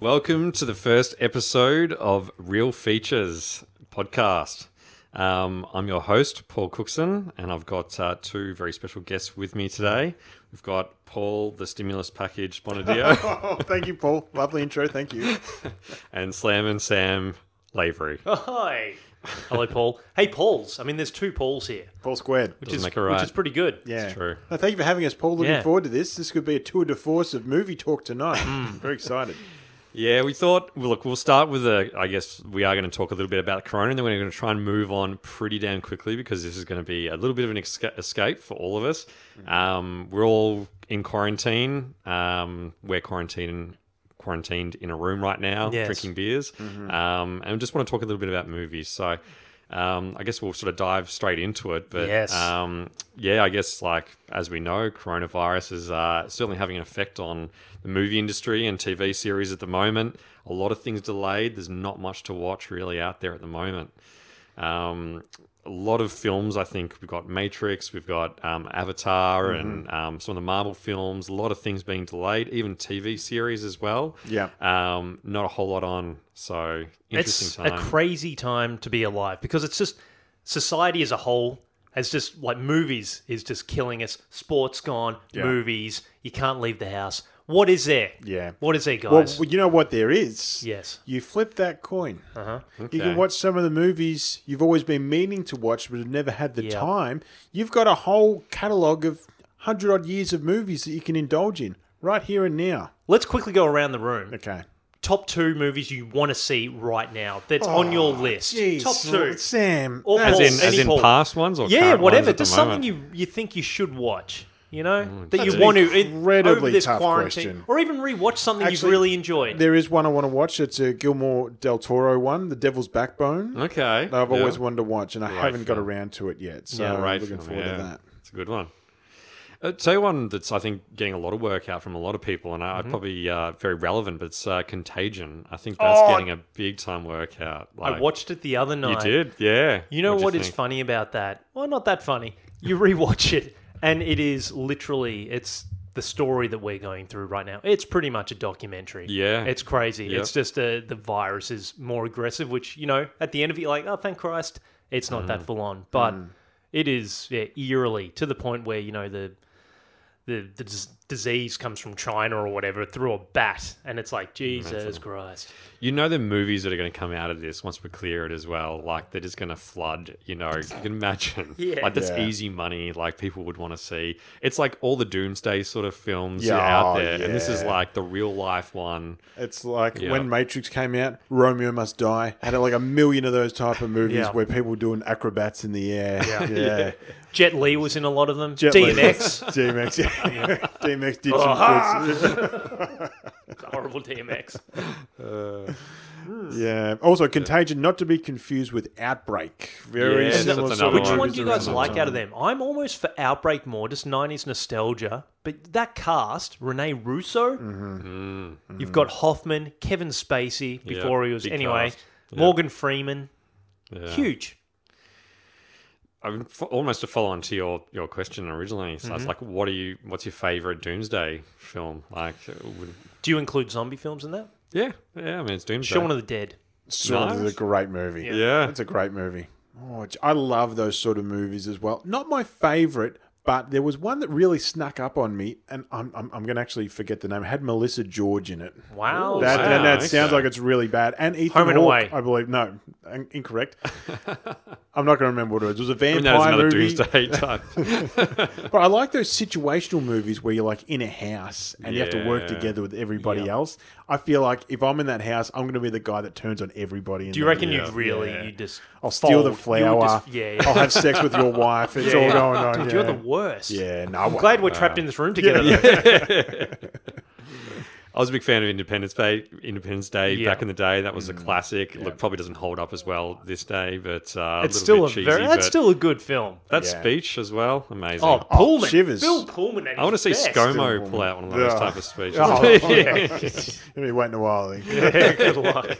Welcome to the first episode of Real Features podcast. Um, I'm your host, Paul Cookson, and I've got uh, two very special guests with me today. We've got Paul, the stimulus package Bonadio, Oh, thank you, Paul. Lovely intro. Thank you. and Slam and Sam Lavery. Hi. Hello, Paul. Hey, Pauls. I mean, there's two Pauls here, Paul squared. which Doesn't is make it right. which is pretty good. Yeah. true. No, thank you for having us, Paul. Looking Yeah. forward to this. This could be a tour de force of movie talk tonight. Mm. Very excited. Yeah, we thought, well, look, we'll start with a, I guess we are going to talk a little bit about Corona, and then we're going to try and move on pretty damn quickly because this is going to be a little bit of an esca- escape for all of us. Um, we're all in quarantine. Um, we're quarantined, quarantined in a room right now, Yes. drinking beers, um, and we just want to talk a little bit about movies. So. Um, I guess we'll sort of dive straight into it, but Yes. um, yeah, I guess like as we know, coronavirus is uh, certainly having an effect on the movie industry and TV series at the moment. A lot of things delayed. There's not much to watch really out there at the moment. Um, a lot of films. I think we've got Matrix, we've got um, Avatar, and um, some of the Marvel films. A lot of things being delayed, even TV series as well. Yeah. Um, not a whole lot on. So interesting It's time. a crazy time to be alive because it's just society as a whole has just like movies is just killing us. Sports gone, Yeah. movies. You can't leave the house. What is there? Yeah. What is there, guys? Well, you know what there is? yes. You flip that coin. Uh-huh. You can watch some of the movies you've always been meaning to watch but have never had the Yeah. time. You've got a whole catalogue of 100 odd years of movies that you can indulge in right here and now. Let's quickly go around the room. Okay. Top two movies you want to see right now that's on your list. Oh, Jeez, Top two. Sam. Or as Paul, in, as in past ones or yeah, whatever. ones at the Just something moment? you you think you should watch. You know that That's you want to in- incredibly over this tough quarantine, question. or even rewatch something you've really enjoyed. There is one I want to watch. It's a Guillermo Del Toro one, The Devil's Backbone. Okay. that I've yeah. always wanted to watch, and I Great haven't got around to it yet. So Yeah, I'm looking film, forward yeah. to that. It's a good one. Uh, tell you one that's I think getting a lot of work out from a lot of people, and I probably uh, very relevant. But it's uh, Contagion. I think that's Oh! getting a big time workout. I watched it the other night. You did, yeah. You know What'd what is think? funny about that? Well, not that funny. You rewatch it, and it is literally it's the story that we're going through right now. It's pretty much a documentary. Yeah. it's crazy. Yep. It's just uh, the virus is more aggressive, which you know at the end of it, you're like, oh, thank Christ, it's not Mm. that full on. But it is yeah, eerily to the point where you know the the the dis- disease comes from China or whatever through a bat, and it's like Jesus Christ. You know the movies that are going to come out of this once we clear it as well. Like they're just going to flood. You know, you can imagine. Yeah. Like that's Yeah. easy money. Like people would want to see. It's like all the doomsday sort of films Yeah, out there, and this is like the real life one. It's like Yeah. when Matrix came out, Romeo Must Die had like a million of those type of movies Yeah. where people doing acrobats in the air. Yeah, yeah. Jet Li was in a lot of them. Jet Li. DMX, DMX, yeah. DMX did Oh, some horrible DMX. good. Uh, yeah. Also, Contagion, not to be confused with Outbreak. Very Yeah, similar that's sort another of Which one. one do you guys like out of them? I'm almost for Outbreak more, just 90s nostalgia. But that cast, Rene Russo, mm-hmm. mm. you've got Hoffman, Kevin Spacey before he was. Anyway, cast. Yeah. Morgan Freeman, Yeah. huge. I mean, f- almost to follow on to your, your question originally. So Mm-hmm. it's like, what are you? What's your favorite Doomsday film? Like, uh, would, Do you include zombie films in that? yeah, yeah. I mean, it's Doomsday. Shaun of the Dead. Shaun is a great movie. Yeah. It's a great movie. Oh, I love those sort of movies as well. Not my favorite, But there was one that really snuck up on me, and I'm, I'm, I'm going to actually forget the name. It had Melissa George in it. Wow. That, wow, and that okay. sounds like it's really bad. And Ethan Home and Hawke, Away. I believe. No, in- incorrect. I'm not going to remember what it was. It was a I mean, vampire that is another movie. Doomsday type. But I like those situational movies where you're like in a house and you have to work together with everybody Yeah. else. I feel like if I'm in that house, I'm going to be the guy that turns on everybody. In Do you reckon Yeah. you'd really, Yeah. you just I'll steal the fold? Would flower. just- yeah, yeah. I'll have sex with your wife. It's Yeah, all yeah. going on. Dude, yeah. you're the worst. Yeah, no. I'm glad we're trapped in this room together. though. I was a big fan of Independence Day. Independence Day Yeah. back in the day, that was a classic. Look, probably doesn't hold up as well this day, but uh, It's a still little a cheesy. very. That's still a good film. that Yeah. speech as well, amazing. Oh, Pullman. shivers. Bill Pullman. At I want to see best. ScoMo pull out one of those Yeah. type of speeches. Oh, yeah. You'll be waiting a while. I yeah, good luck.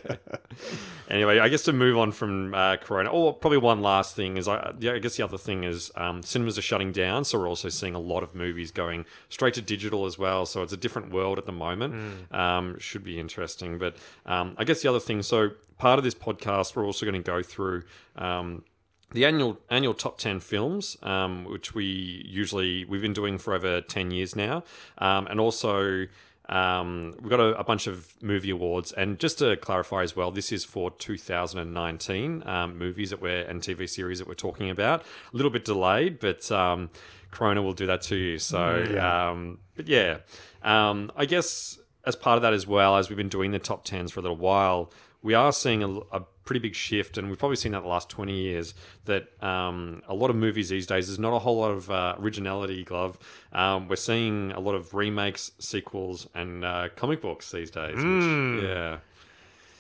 Anyway, I guess to move on from uh, Corona, or probably one last thing is, I, yeah, I guess the other thing is um, cinemas are shutting down, so we're also seeing a lot of movies going straight to digital as well. So it's a different world at the moment. Um, should be interesting, but um, I guess the other thing. So part of this podcast, we're also going to go through. Um, the annual annual top 10 films um, which we usually we've been doing for over 10 years now. Um, and also um, we've got a, a bunch of movie awards. And just to clarify as well this is for 2019 um, movies that we're and tv series that we're talking about. A little bit delayed but um, corona will do that to you. So um, but yeah um, i guess as part of that as well, as we've been doing the top tens for a little while, we are seeing a, a pretty big shift, and we've probably seen that the last 20 years, that um, a lot of movies these days, there's not a whole lot of uh, originality, Glove. Um, we're seeing a lot of remakes, sequels, and uh, comic books these days. Which, yeah.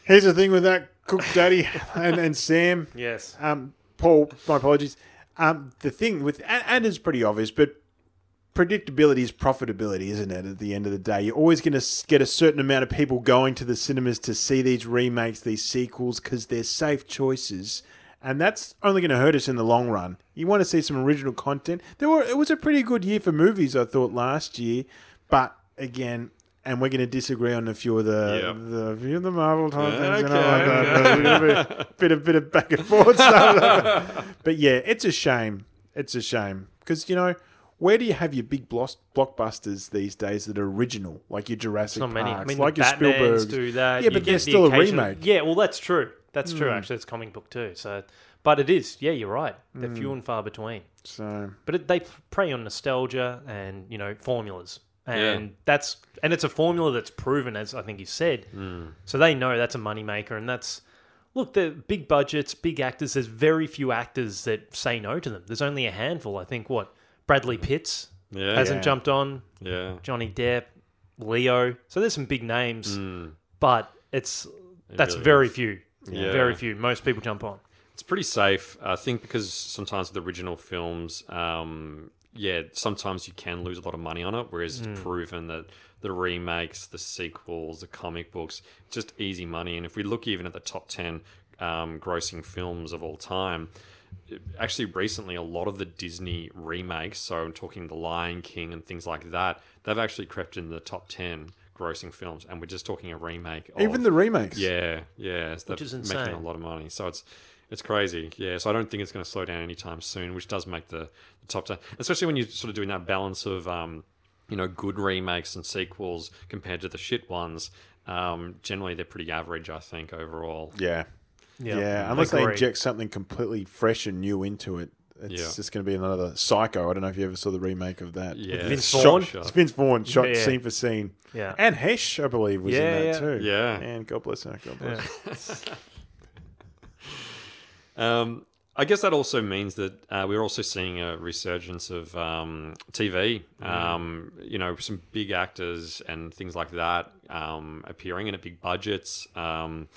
Here's the thing with that, Cook Daddy and, and Sam. Yes. Um, Paul, my apologies. Um, the thing with and, and it's pretty obvious, but predictability is profitability, isn't it? At the end of the day, you're always going to get a certain amount of people going to the cinemas to see these remakes, these sequels, because they're safe choices, and that's only going to hurt us in the long run. You want to see some original content. There were it was a pretty good year for movies, I thought last year, but again. And we're going to disagree on a few of the Yep. the few of the Marvel type Yeah, things. You know, like that. A bit, bit of bit of back and forth stuff. But yeah, it's a shame. It's a shame because you know where do you have your big blockbusters these days that are original, like your Jurassic Not many. I mean, like the your Batmans Spielberg's? do that. Yeah, but get they're the still a remake. Yeah, well, that's true. That's true. Mm. Actually, it's comic book too. So, but it is. Yeah, you're right. They're Mm. few and far between. So But it, they prey on nostalgia and you know formulas, and Yeah. that's and it's a formula that's proven, as I think you said. So they know that's a moneymaker, and that's look the big budgets, big actors. There's very few actors that say no to them. There's only a handful. I think what Bradley Pitts Yeah. hasn't Yeah. jumped on. Yeah. Johnny Depp, Leo. So there's some big names, but it's that's really very is. few. Yeah. Very few. Most people jump on. It's pretty safe, I think, because sometimes with original films, um, yeah, sometimes you can lose a lot of money on it. Whereas it's proven that the remakes, the sequels, the comic books, just easy money. And if we look even at the top ten um, grossing films of all time, actually recently a lot of the Disney remakes, so I'm talking The Lion King and things like that, they've actually crept in the top ten grossing films, and we're just talking a remake. Of, even the remakes, yeah, yeah, so Which is they're making a lot of money. So it's it's crazy. Yeah, so I don't think it's going to slow down anytime soon, which does make the, the top ten, especially when you're sort of doing that balance of um, you know, good remakes and sequels compared to the shit ones. Um, generally, they're pretty average, I think, overall. yeah, Yeah, yeah. Unless they inject something completely fresh and new into it. It's Yeah. just going to be another Psycho. I don't know if you ever saw the remake of that. Yeah, Vince Shot- Vaughn? It's Vince Vaughn shot Yeah, yeah. scene for scene. Yeah. And Heche, I believe, was Yeah, in that too. Yeah. And God bless her. God bless. her. Um, I guess that also means that uh, we're also seeing a resurgence of um, TV. Um, you know, some big actors and things like that um, appearing in at big budgets. Um,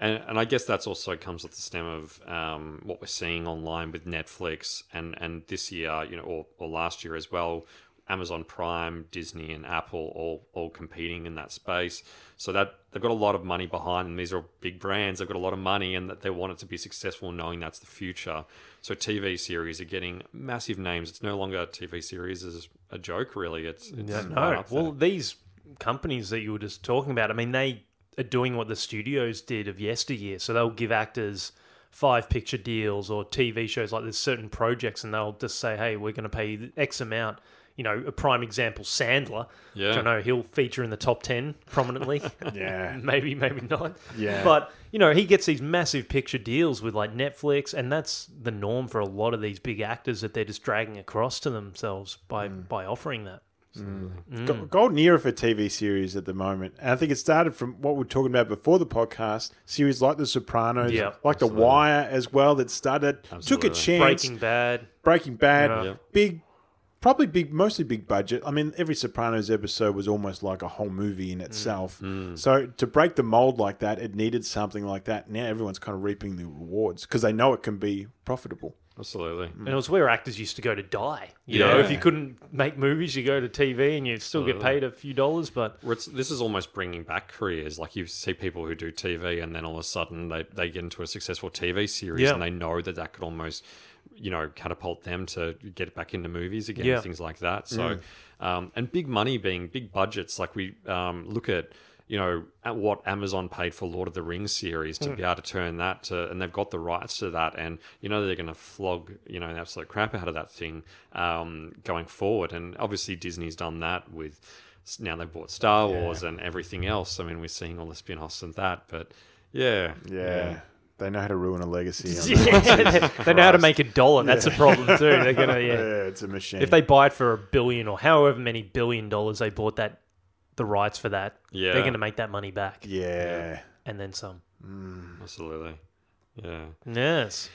and, and I guess that's also comes with the stem of um, what we're seeing online with Netflix and, and this year, you know, or, or last year as well. Amazon Prime, Disney, and Apple all all competing in that space. So that they've got a lot of money behind them. These are big brands. They've got a lot of money, and that they want it to be successful, knowing that's the future. So TV series are getting massive names. It's no longer TV series is a joke, really. It's, it's Yeah, no. Well, these companies that you were just talking about, I mean, they are doing what the studios did of yesteryear. So they'll give actors five picture deals or TV shows like there's certain projects, and they'll just say, "Hey, we're going to pay you X amount." You know, a prime example, Sandler. Yeah. Which I know he'll feature in the top ten prominently. Yeah. maybe, maybe not. Yeah. But you know, he gets these massive picture deals with like Netflix, and that's the norm for a lot of these big actors that they're just dragging across to themselves by Mm. by offering that. Mm. Go- golden era for TV series at the moment. And I think it started from what we were talking about before the podcast. Series like The Sopranos, Yeah, like The Wire as well, that started, took a chance. Breaking Bad. Breaking Bad, Yeah. Yeah. big probably big, mostly big budget. I mean, every Sopranos episode was almost like a whole movie in mm. itself. Mm. So to break the mold like that, it needed something like that. Now everyone's kind of reaping the rewards because they know it can be profitable. Absolutely. And it was where actors used to go to die. You know, Yeah. if you couldn't make movies, you go to TV and you still get paid a few dollars. But Where it's, this is almost bringing back careers. Like you see people who do TV, and then all of a sudden they, they get into a successful TV series, Yeah. and they know that that could almost, you know, catapult them to get back into movies again, Yeah. things like that. So, um, and big money being big budgets. Like we um, look at, you know, at what Amazon paid for Lord of the Rings series to be able to turn that to, and they've got the rights to that, and you know they're going to flog, you know, an absolute crap out of that thing um, going forward. And obviously Disney's done that with now they've bought Star Wars and everything else. I mean, we're seeing all the spin offs and that, but yeah, Yeah. They know how to ruin a legacy. yeah, they know how to make a dollar. That's a problem too. They're gonna yeah. yeah, it's a machine. If they buy it for a billion or however many billion dollars they bought that the rights for that, Yeah. they're gonna make that money back yeah. and then some. absolutely, yeah. Yes.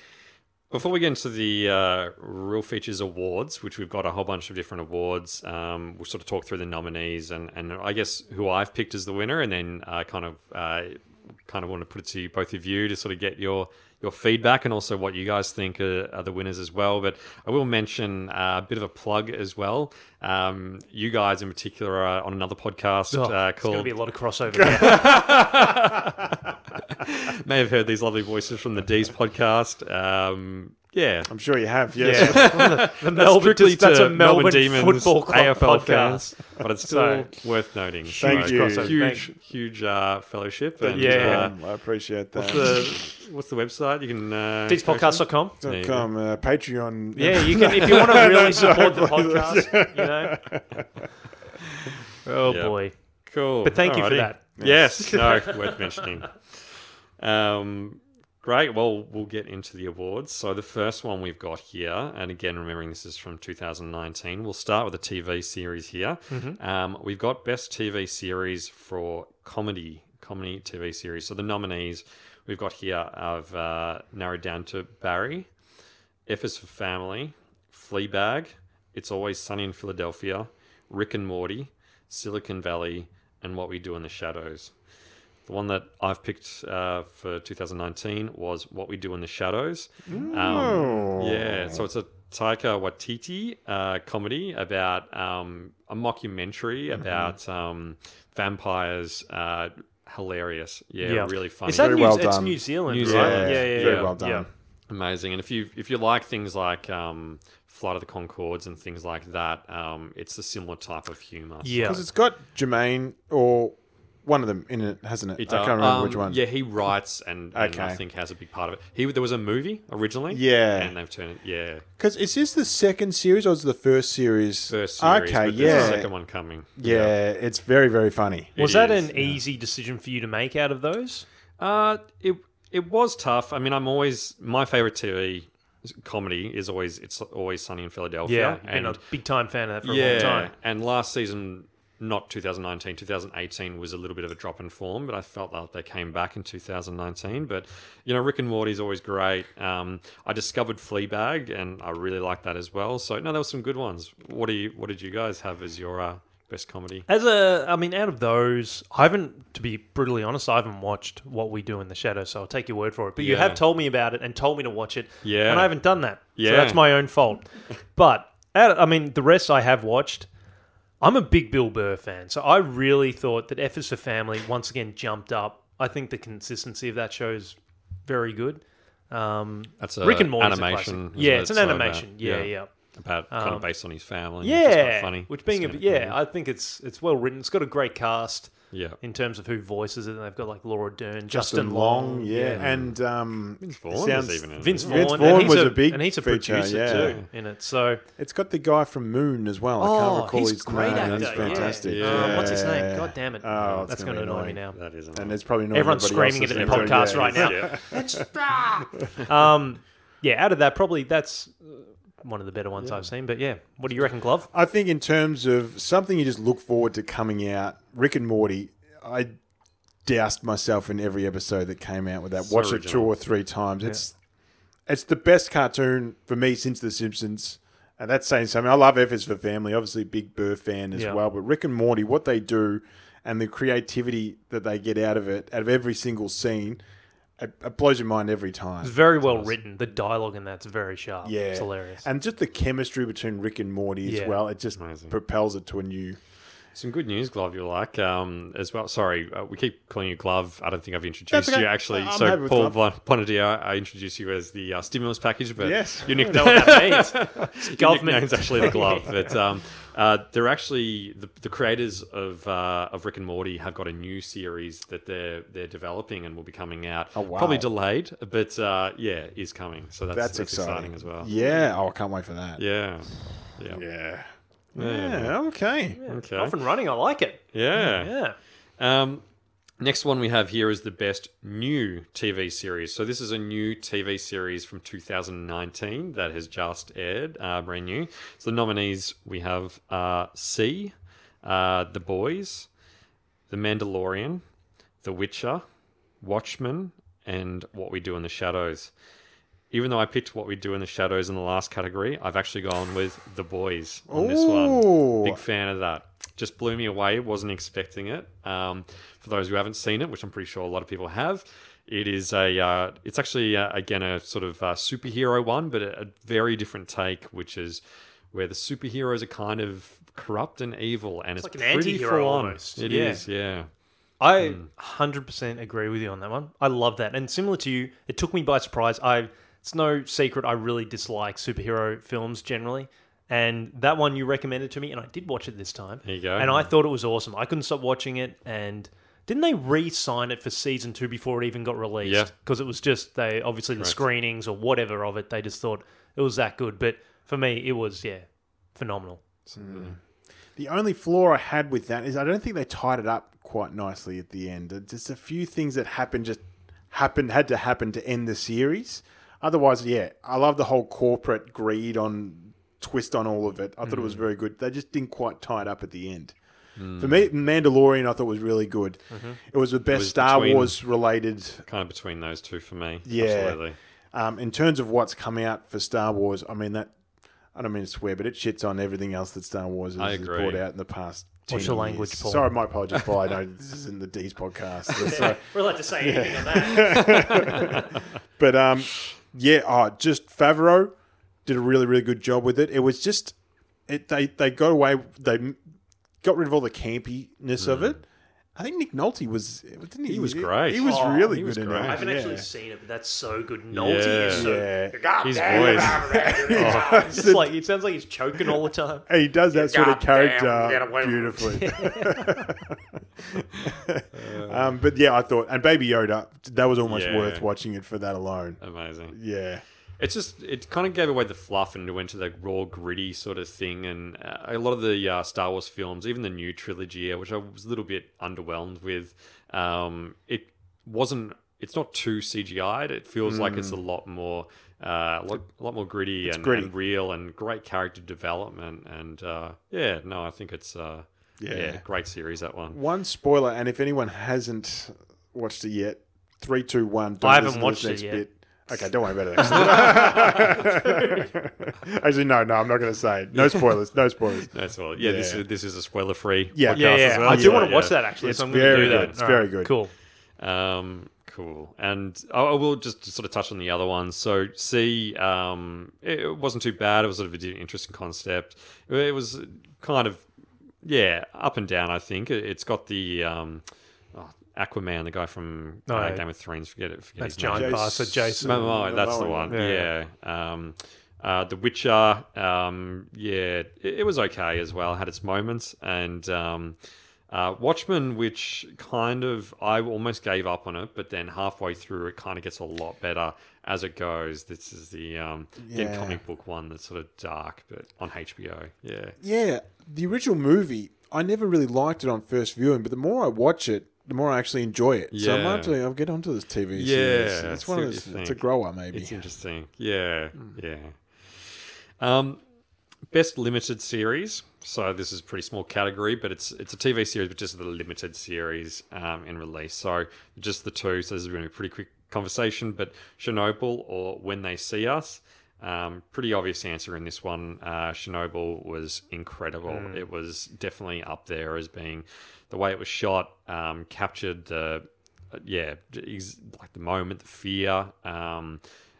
Before we get into the uh, Real Features Awards, which we've got a whole bunch of different awards, um, we'll sort of talk through the nominees and, and I guess who I've picked as the winner, and then uh, kind of uh, kind of want to put it to both of you to sort of get your your feedback and also what you guys think are, are the winners as well. But I will mention uh, a bit of a plug as well. Um, you guys in particular are on another podcast Oh, uh, There's going to be a lot of crossover. may have heard these lovely voices from the D's podcast. Um, yeah, I'm sure you have. Yes. yeah. the Melbourne, strictly that's to a Melbourne Demons football club AFL podcast. fans, but it's still worth noting. Thank So, you. crossover. Huge, huge uh, fellowship. And, Yeah. uh, I appreciate that. what's the what's the website? You can uh, Dspodcast.com. There you Com, uh, Patreon. Yeah, you can if you want to really support the podcast. You know. Oh Yeah. boy. Cool. But thank you for Alrighty. that. Yes, no, worth mentioning. Um, great. Well, we'll get into the awards. So the first one we've got here, and again, remembering this is from 2019, we'll start with a TV series here. Mm-hmm. Um, we've got best TV series for comedy, comedy TV series. So the nominees we've got here have uh, narrowed down to Barry, F is for Family, Fleabag, It's Always Sunny in Philadelphia, Rick and Morty, Silicon Valley, and What We Do in the Shadows. The one that I've picked uh, for 2019 was What We Do in the Shadows. Um, yeah, so it's a Taika Waititi uh, comedy about um, a mockumentary Mm-hmm. about um, vampires. Uh, hilarious. Yeah, Yeah. really funny. Is that Very New, well it's done. New Zealand, New right? Zealand. Yeah, yeah, Very yeah. well done. Yeah. Amazing. And if you if you like things like um, Flight of the Conchords and things like that, um, it's a similar type of humor. Yeah. Because it's got Jermaine or one of them in it, hasn't it? It I does. can't remember Um, which one. Yeah, he writes and, and I think has a big part of it. He there was a movie originally. Yeah. and they've turned it. Yeah, Because is this the second series or is it the first series? first series. Okay, but there's yeah. a second one coming. yeah. it's very, very funny. Was It that is, an easy decision for you to make out of those? Uh, it it was tough. I mean, I'm always my favorite TV comedy is always it's always Sunny in Philadelphia. Yeah, been a big time fan of that for a long time. and last season. Not 2019, 2018 was a little bit of a drop in form, but I felt like they came back in 2019. But you know, Rick and Morty's always great. Um, I discovered Fleabag, and I really like that as well. So no, there were some good ones. What do you? What did you guys have as your uh, best comedy? As a, I mean, out of those, I haven't, to be brutally honest, I haven't watched What We Do in the Shadows, so I'll take your word for it. But you Yeah. have told me about it and told me to watch it, Yeah. and I haven't done that. Yeah. so that's my own fault. But I mean, the rest I have watched. I'm a big Bill Burr fan, so I really thought that F is for Family once again jumped up. I think the consistency of that show is very good. Um, That's a Rick and Morty's a animation, Yeah, it? it's an So about- animation. yeah, yeah. About kind Um, of based on his family. which is quite Yeah, funny. which being a bit, yeah, I think it's it's well written. It's got a great cast Yeah. in terms of who voices it. They've got like Laura Dern, Justin, Justin Long, Long, yeah. And um, Vince it Vaughn sounds- even in it. Vince wasn't? Vaughn. Vince and Vaughn he's was a big and he's a feature, producer yeah. too in it. So it's got the guy from Moon as well. I oh, can't recall he's his great name. actor. That's yeah. fantastic. Yeah. Um, what's his name? God damn it! Oh, it's that's gonna going to be annoy me annoying. now. That is And it's probably not Everyone's everybody screaming it else's in the name. podcast Yeah, right now. Yeah. It's um, yeah. Out of that, probably that's uh, one of the better ones I've seen. But yeah, what do you reckon, Glove? I think in terms of something you just look forward to coming out, Rick and Morty, I doused myself in every episode that came out with that. So Watched it two or three times. It's it's the best cartoon for me since The Simpsons. And that's saying something. I love F is for Family. Obviously, big Burr fan as Yeah. well. But Rick and Morty, what they do and the creativity that they get out of it, out of every single scene, it, it blows your mind every time. It's very well written. The dialogue in that's very sharp. Yeah, It's hilarious. And just the chemistry between Rick and Morty as Yeah. well. It just Amazing. propels it to a new. Some good news, Glove, you like um, as well. Sorry, uh, we keep calling you Glove. I don't think I've introduced okay. you actually. I'm so, Paul Glove. Bonadio, I introduced you as the uh, stimulus package, but Yes. your know what that means. It's your government. nickname's actually the Glove. But um, uh, they're actually the, the creators of uh, of Rick and Morty have got a new series that they're they're developing and will be coming out. Oh, wow. Probably delayed, but uh, yeah, is coming. So that's, That's, that's, exciting. exciting. as well. Yeah. Oh, I can't wait for that. Yeah. Yeah. Yeah. Yeah. Yeah, okay. Okay. Off and running. I like it. Yeah. Yeah. Um, next one we have here is the best new TV series. So this is a new TV series from 2019 that has just aired, uh, brand new. So the nominees we have uh, See, uh, The Boys, The Mandalorian, The Witcher, Watchmen, and What We Do in the Shadows. Even though I picked What We Do in the Shadows in the last category, I've actually gone with The Boys on this Ooh. one. Big fan of that. Just blew me away. Wasn't expecting it. Um, for those who haven't seen it, which I'm pretty sure a lot of people have, it is a. Uh, it's actually uh, again a sort of uh, superhero one, but a, a very different take, which is where the superheroes are kind of corrupt and evil, and it's, like an pretty anti-hero full on. almost. It Yeah. is, yeah. I 100% agree with you on that one. I love that. And similar to you, it took me by surprise. I it's no secret I really dislike superhero films generally. And that one you recommended to me and I did watch it this time. There you go. And I thought it was awesome. I couldn't stop watching it and didn't they re-sign it for season 2 before it even got released? Yeah. Because it was just they obviously the screenings or whatever of it, they just thought it was that good. But for me, it was yeah, phenomenal. The only flaw I had with that is I don't think they tied it up quite nicely at the end. Just a few things that happened just happened had to happen to end the series. Otherwise, yeah, I love the whole corporate greed on twist on all of it. I thought it Mm. was very good. They just didn't quite tie it up at the end. For me, Mandalorian I thought was really good. It was the best Mm-hmm. was Star between- Wars related Kind of between those two for me. Yeah. Absolutely. um, in terms of what's come out for Star Wars, I mean that I don't mean to swear, but it shits on everything else that Star Wars has, has brought out in the past. What's your years. language, Paul? Sorry, my apologies, Paul. I know this is in the D's podcast. So- We're allowed to say anything on that. but um, yeah, oh, just Favreau did a really really good job with it. It was just it they they got away they got rid of all the campiness of mm. it. I think Nick Nolte was didn't he? He was great. He was Oh, really he good was in great. it. I haven't yeah. actually seen it, but that's so good. Nolte Yeah. is so Yeah. His voice. It's like it sounds like he's choking all the time. He does that sort of Goddamn, get character away from beautifully. um, but yeah, I thought, and Baby Yoda, that was almost Yeah. worth watching it for that alone. Amazing. Yeah. It's just it kind of gave away the fluff and went to the raw, gritty sort of thing. And uh, a lot of the uh, Star Wars films, even the new trilogy, which I was a little bit underwhelmed with, um, it wasn't. It's not too CGI'd. It feels like it's a lot more, uh, a lot, a lot more gritty and, gritty. and real and great character development. And uh, yeah, no, I think it's uh, Yeah. yeah. great series that one. One spoiler, and if anyone hasn't watched it yet, three, two, one. Don't I haven't watched this it yet. Bit. Okay, don't worry about it. Actually, no, no, I'm not going to say it. No spoilers. No spoilers. no spoilers. Yeah, this is this is a spoiler free. Yeah. Yeah, yeah. as well, I do so, want to watch yeah. that actually. It's so I'm going to very do that. good. It's All very right, good. Cool. Um, cool. And I, I will just sort of touch on the other ones. So See, um, it, it wasn't too bad. It was sort of an interesting concept. It was kind of, yeah, up and down. I think it, it's got the um, Aquaman, the guy from uh, yeah. Game of Thrones. Forget it. Forget That's his name. Giant Jason. Momoa, that's the one. Yeah. Yeah. Um, uh, the Witcher, um, yeah, it, it was okay as well. Had its moments, and um, uh, Watchmen, which kind of I almost gave up on it, but then halfway through, it kind of gets a lot better as it goes. This is the um, again Yeah. comic book one that's sort of dark, but on HBO. Yeah, Yeah, the original movie, I never really liked it on first viewing, but the more I watch it, the more I actually enjoy it. So I Yeah. might I'll get onto this TV series. Yeah, it's one of those, it's a grower maybe. It's interesting. Yeah, yeah. Um, best limited series. So this is a pretty small category, but it's it's a TV series, but just the limited series um, in release. So just the two. So this is going to be a pretty quick conversation. But Chernobyl or When They See Us. Um, pretty obvious answer in this one. Uh, Chernobyl was incredible. It was definitely up there as being the way it was shot, um, captured the uh, yeah, ex- like the moment, the fear. Um,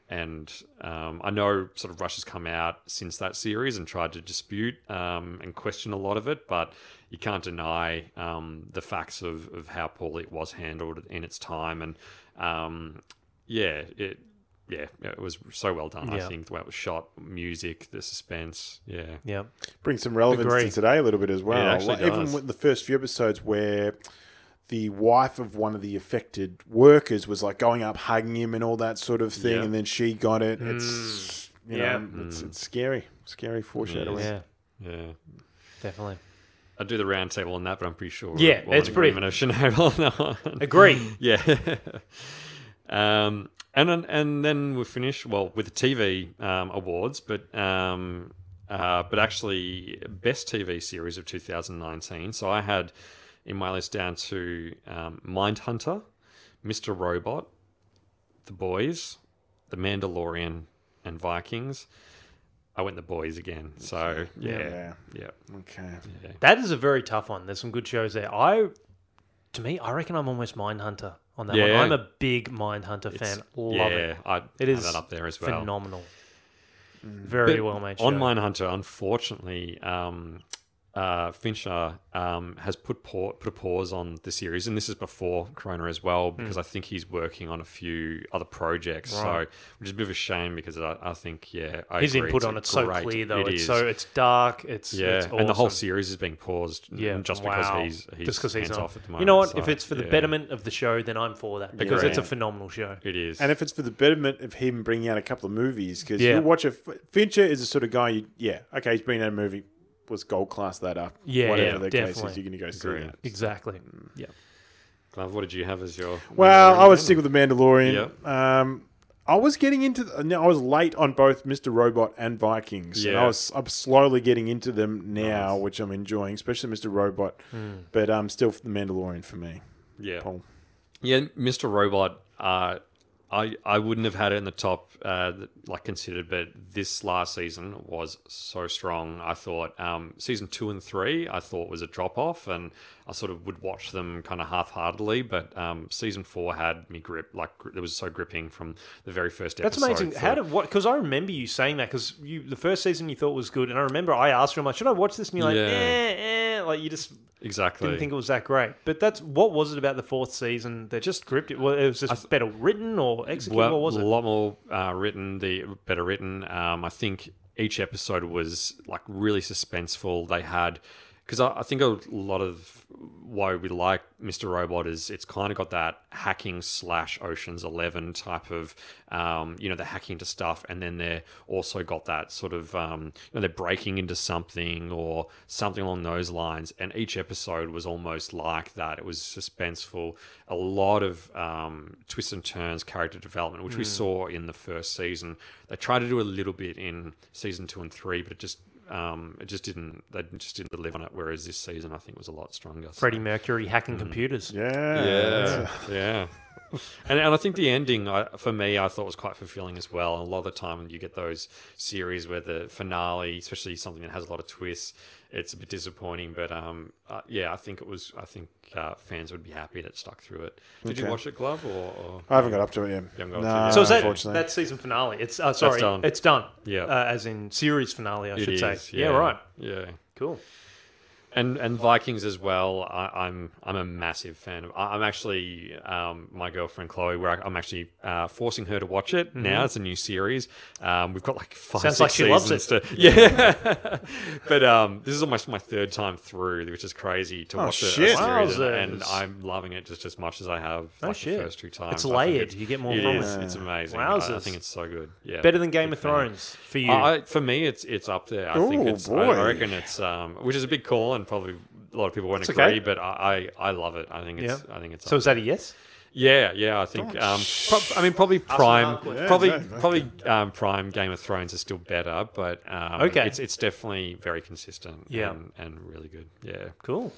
and um, I know sort of Russia's come out since that series and tried to dispute um, and question a lot of it, but you can't deny um, the facts of, of how poorly it was handled in its time. And um, yeah, it yeah, it was so well done. I think the way it was shot, music, the suspense. Yeah, Yeah. Brings some relevance Agree. to today a little bit as well. Yeah, Like, even with the first few episodes where the wife of one of the affected workers was like going up hugging him and all that sort of thing, Yeah. and then she got it. It's mm. you Yeah. know, it's, it's mm. scary, scary foreshadowing. Yeah. yeah. Definitely. I'd do the round table on that, but I'm pretty sure. Yeah, we're it's pretty- agreement of Chernobyl on that one. Agree. Yeah. um, and then- and then we finish well with the TV um, awards, but um, uh, but actually best TV series of 2019. So I had in my list down to um, Mindhunter, Mr. Robot, The Boys, The Mandalorian, and Vikings. I went the boys again. So yeah, Yeah. yeah, Okay. That is a very tough one. There's some good shows there. I, to me, I reckon I'm almost Mindhunter on that one. Yeah. I'm a big Mindhunter fan. Love yeah, it. I'd It have is that up there as well. phenomenal. Very But well made show. On Mindhunter, unfortunately, um, uh, Fincher um, has put pa- put a pause on the series, and this is before Corona as well, because I think he's working on a few other projects. Hmm. Right. So, which is a bit of a shame because I, I think, yeah, I His agree, input it's on a it's so great- clear, though. it it's is. so it's dark. It's yeah, it's and the whole series is being paused, Yeah, just wow. because he's, he's just because he's hands not. off at the moment. you know what? so, if it's for the yeah, betterment of the show, then I'm for that because Yeah. it's a phenomenal show. it is. And if it's for the betterment of him bringing out a couple of movies, because Yeah. you watch a Fincher is the sort of guy, you, yeah, okay, he's bringing out a movie, let's gold class that up. Yeah, whatever yeah, the case definitely. is, you're going to go see Agreed. that. Exactly. Yeah. Glove, what did you have as your? Well, I would Mandalorian stick with the Mandalorian. Yep. Um, I was getting into. No, I was late on both Mr. Robot and Vikings. And I was. I'm slowly getting into them now, Nice. which I'm enjoying, especially Mr. Robot. Hmm. But um, still the Mandalorian for me. Yeah. Paul. Yeah, Mr. Robot. Uh, I I wouldn't have had it in the top, uh, like considered, but this last season was so strong. I thought um, season two and three, I thought was a drop off, and I sort of would watch them kind of half heartedly. But um, season four had me grip, like it was so gripping from the very first episode. That's amazing. for- How did what? Because I remember you saying that because you the first season you thought was good, and I remember I asked you, I'm like, should I watch this? And you're like, Yeah. eh, eh, like you just exactly didn't think it was that great. But that's what was it about the fourth season that just gripped it? Well, it was just better written or executed. well, what was it? a lot more uh, written, the better written. Um, I think each episode was like really suspenseful. They had because I, I think a lot of why we like Mr. Robot is it's kind of got that hacking slash Ocean's Eleven type of um, you know the hacking to stuff, and then they're also got that sort of um, you know they're breaking into something or something along those lines. And each episode was almost like that. It was suspenseful, a lot of um, twists and turns, character development, which we saw in the first season. They tried to do a little bit in season two and three, but it just um, it just didn't. They just didn't live on it. Whereas this season, I think, was a lot stronger. So- Freddie Mercury hacking computers. Yeah. yeah, yeah. And, and I think the ending, I, for me, I thought was quite fulfilling as well. And a lot of the time, you get those series where the finale, especially something that has a lot of twists, it's a bit disappointing. But um, uh, yeah, I think it was. I think uh, fans would be happy that it stuck through it. Did you Okay. watch it, Glove? Or, or I haven't got up to it yet. haven't got no, up to it yet. So is that unfortunately. that season finale? It's uh, sorry, done. it's done. Yeah. uh, as in series finale, I It should say. is, Yeah. right. Yeah. Cool. And and Vikings as well. I, I'm I'm a massive fan of. I- I'm actually um, my girlfriend Chloe. Where I, I'm actually uh, forcing her to watch it now. It's a new series. Um, we've got like five. Mm-hmm. Sounds six like she loves seasons To, yeah, but um, this is almost my third time through, which is crazy to Oh, watch a- a shit. series, and, and I'm loving it just as much as I have No like shit. the first two times. It's I think layered. it's- You get more it from is. it. It's amazing. I, I think it's so good. Yeah, Better than Game big of fan. Thrones for you. I, I- for me, it's it's up there. I think it's. Boy. I reckon it's, um, which is a big call, and probably a lot of people won't It's agree, okay. but I, I, I love it. I think it's. Yeah. I think it's. so up is that a yes? yeah, yeah. I think. Um, pro- I mean, probably prime. question. Probably, Yeah, exactly. probably um, prime. Game of Thrones is still better, but um, Okay. it's it's definitely very consistent. Yeah. and, and really good. Yeah. Cool.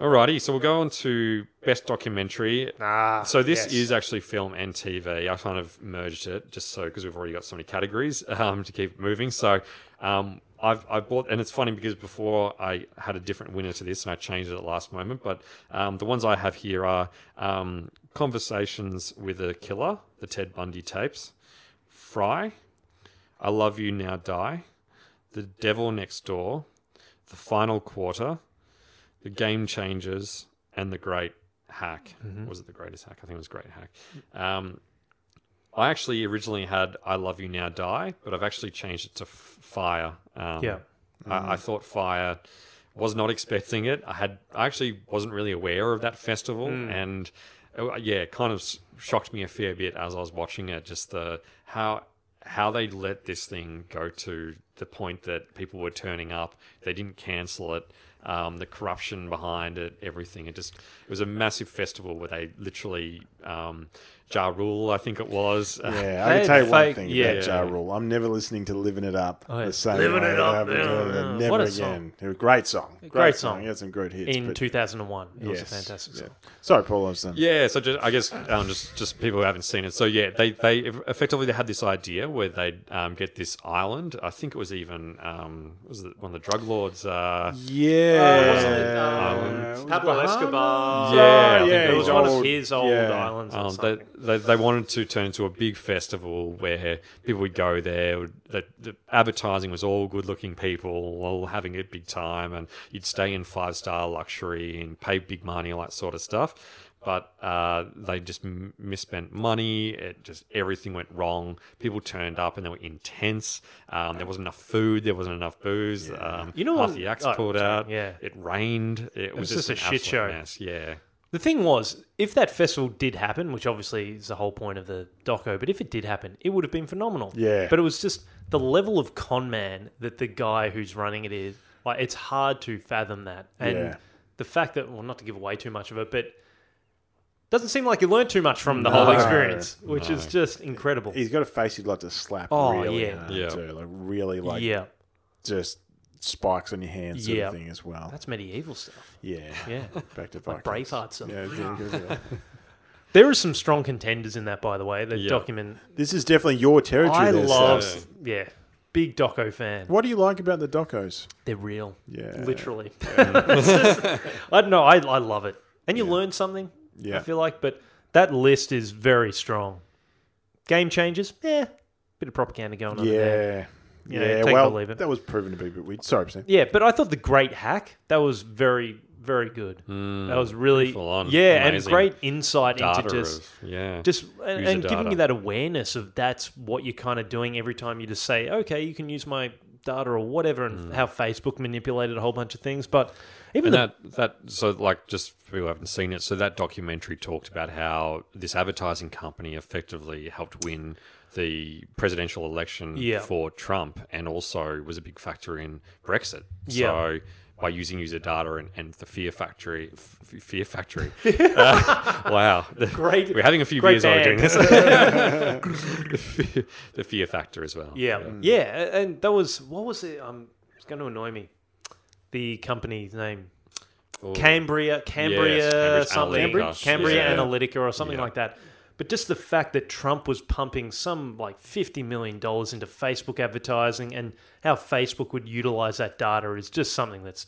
Alrighty, so we'll go on to best documentary. Ah, so this yes. is actually film and TV. I kind of merged it just so because we've already got so many categories um, to keep moving. So um, I've I bought, and it's funny because before I had a different winner to this, and I changed it at the last moment. But um, the ones I have here are um, Conversations with a Killer, the Ted Bundy tapes, Fyre, I Love You Now Die, The Devil Next Door, The Final Quarter, The Game Changers, and The Great Hack. Was it The Greatest Hack? I think it was Great Hack. Um, I actually originally had I Love You Now Die, but I've actually changed it to f- Fyre. Um, Yeah. I, I thought Fyre was not expecting it. I had I actually wasn't really aware of that festival, and uh, yeah, it kind of shocked me a fair bit as I was watching it. Just the how how they let this thing go to the point that people were turning up. They didn't cancel it. Um, the corruption behind it, everything. It just it was a massive festival where they literally um, Ja Rule, I think it was. uh, Yeah, I They can tell you one thing yeah. about Ja Rule. I'm never listening to "Living It Up" Oh, yeah. the same Living way It I Up, yeah, uh, yeah. Never What a again. song. It was a great song. Great song. He had some good hits. in but- 2001. It was a yes, fantastic yeah. song. Sorry, Paul. I was um, Yeah, so just, I guess um, just just people who haven't seen it. So yeah, they they effectively they had this idea where they um, get this island. I think it was even um, was it one of the drug lords. Uh, Yeah. Island. Pablo Escobar. Yeah, I think yeah, it was his one of his old yeah. islands. They, they wanted to turn into a big festival where people would go there. The, the advertising was all good looking people, all having a big time, and you'd stay in five star luxury and pay big money, all that sort of stuff. But uh, they just m- misspent money. It just everything went wrong. People turned up and they were intense. Um, there wasn't enough food. There wasn't enough booze. Um, You know half what- the acts oh, pulled out. yeah. it rained. It, was was, just just a shit show. Mess. Yeah. The thing was, if that festival did happen, which obviously is the whole point of the doco, but if it did happen, it would have been phenomenal. Yeah. But it was just the level of con man that the guy who's running it is. Like, it's hard to fathom that. And Yeah. the fact that, well, not to give away too much of it, but doesn't seem like you learned too much from the whole experience, which is just incredible. He's got a face you'd like to slap Oh, really yeah. hard Yeah. too. Like really like yeah, just spikes on your hands sort Yeah. of thing as well. that's medieval stuff. yeah. Yeah. Back to Like Vikings. Braveheart stuff. Yeah, yeah, good, yeah. There are some strong contenders in that, by the way. The Yeah. document. This is definitely your territory I there, love, Seth. yeah, big doco fan. What do you like about the docos? They're real. Yeah. Literally. It's just- I don't know. I, I love it. And you learn something, Yeah. I feel like. But that list is very strong. Game changers, yeah. Bit of propaganda going on there. Yeah. Yeah, Yeah, take well, leave it. that was proven to be a bit weird. Sorry, Sam. Yeah, but I thought the Great Hack, that was very, very good. Hmm, that was really, full on. yeah, Amazing. and great insight Data into just of, yeah. just and, and giving you that awareness of that's what you're kind of doing every time you just say, okay, you can use my data or whatever, and hmm. how Facebook manipulated a whole bunch of things. But even the, that that so like just for people who haven't seen it, so that documentary talked about how this advertising company effectively helped win the presidential election Yeah. for Trump, and also was a big factor in Brexit. Yeah. So by using user data and, and the Fear Factory, f- Fear Factory. uh, wow, Great- We're having a few beers while we're doing this. the, fear, the Fear Factor as well. yeah, yeah, a- and that was what was it? Um, it's going to annoy me. The company's name. Cambria, Cambria, Yes, Cambridge something, Analytica. Cambria Yeah. Analytica, or something Yeah. like that. But just the fact that Trump was pumping some like fifty million dollars into Facebook advertising, and how Facebook would utilize that data is just something that's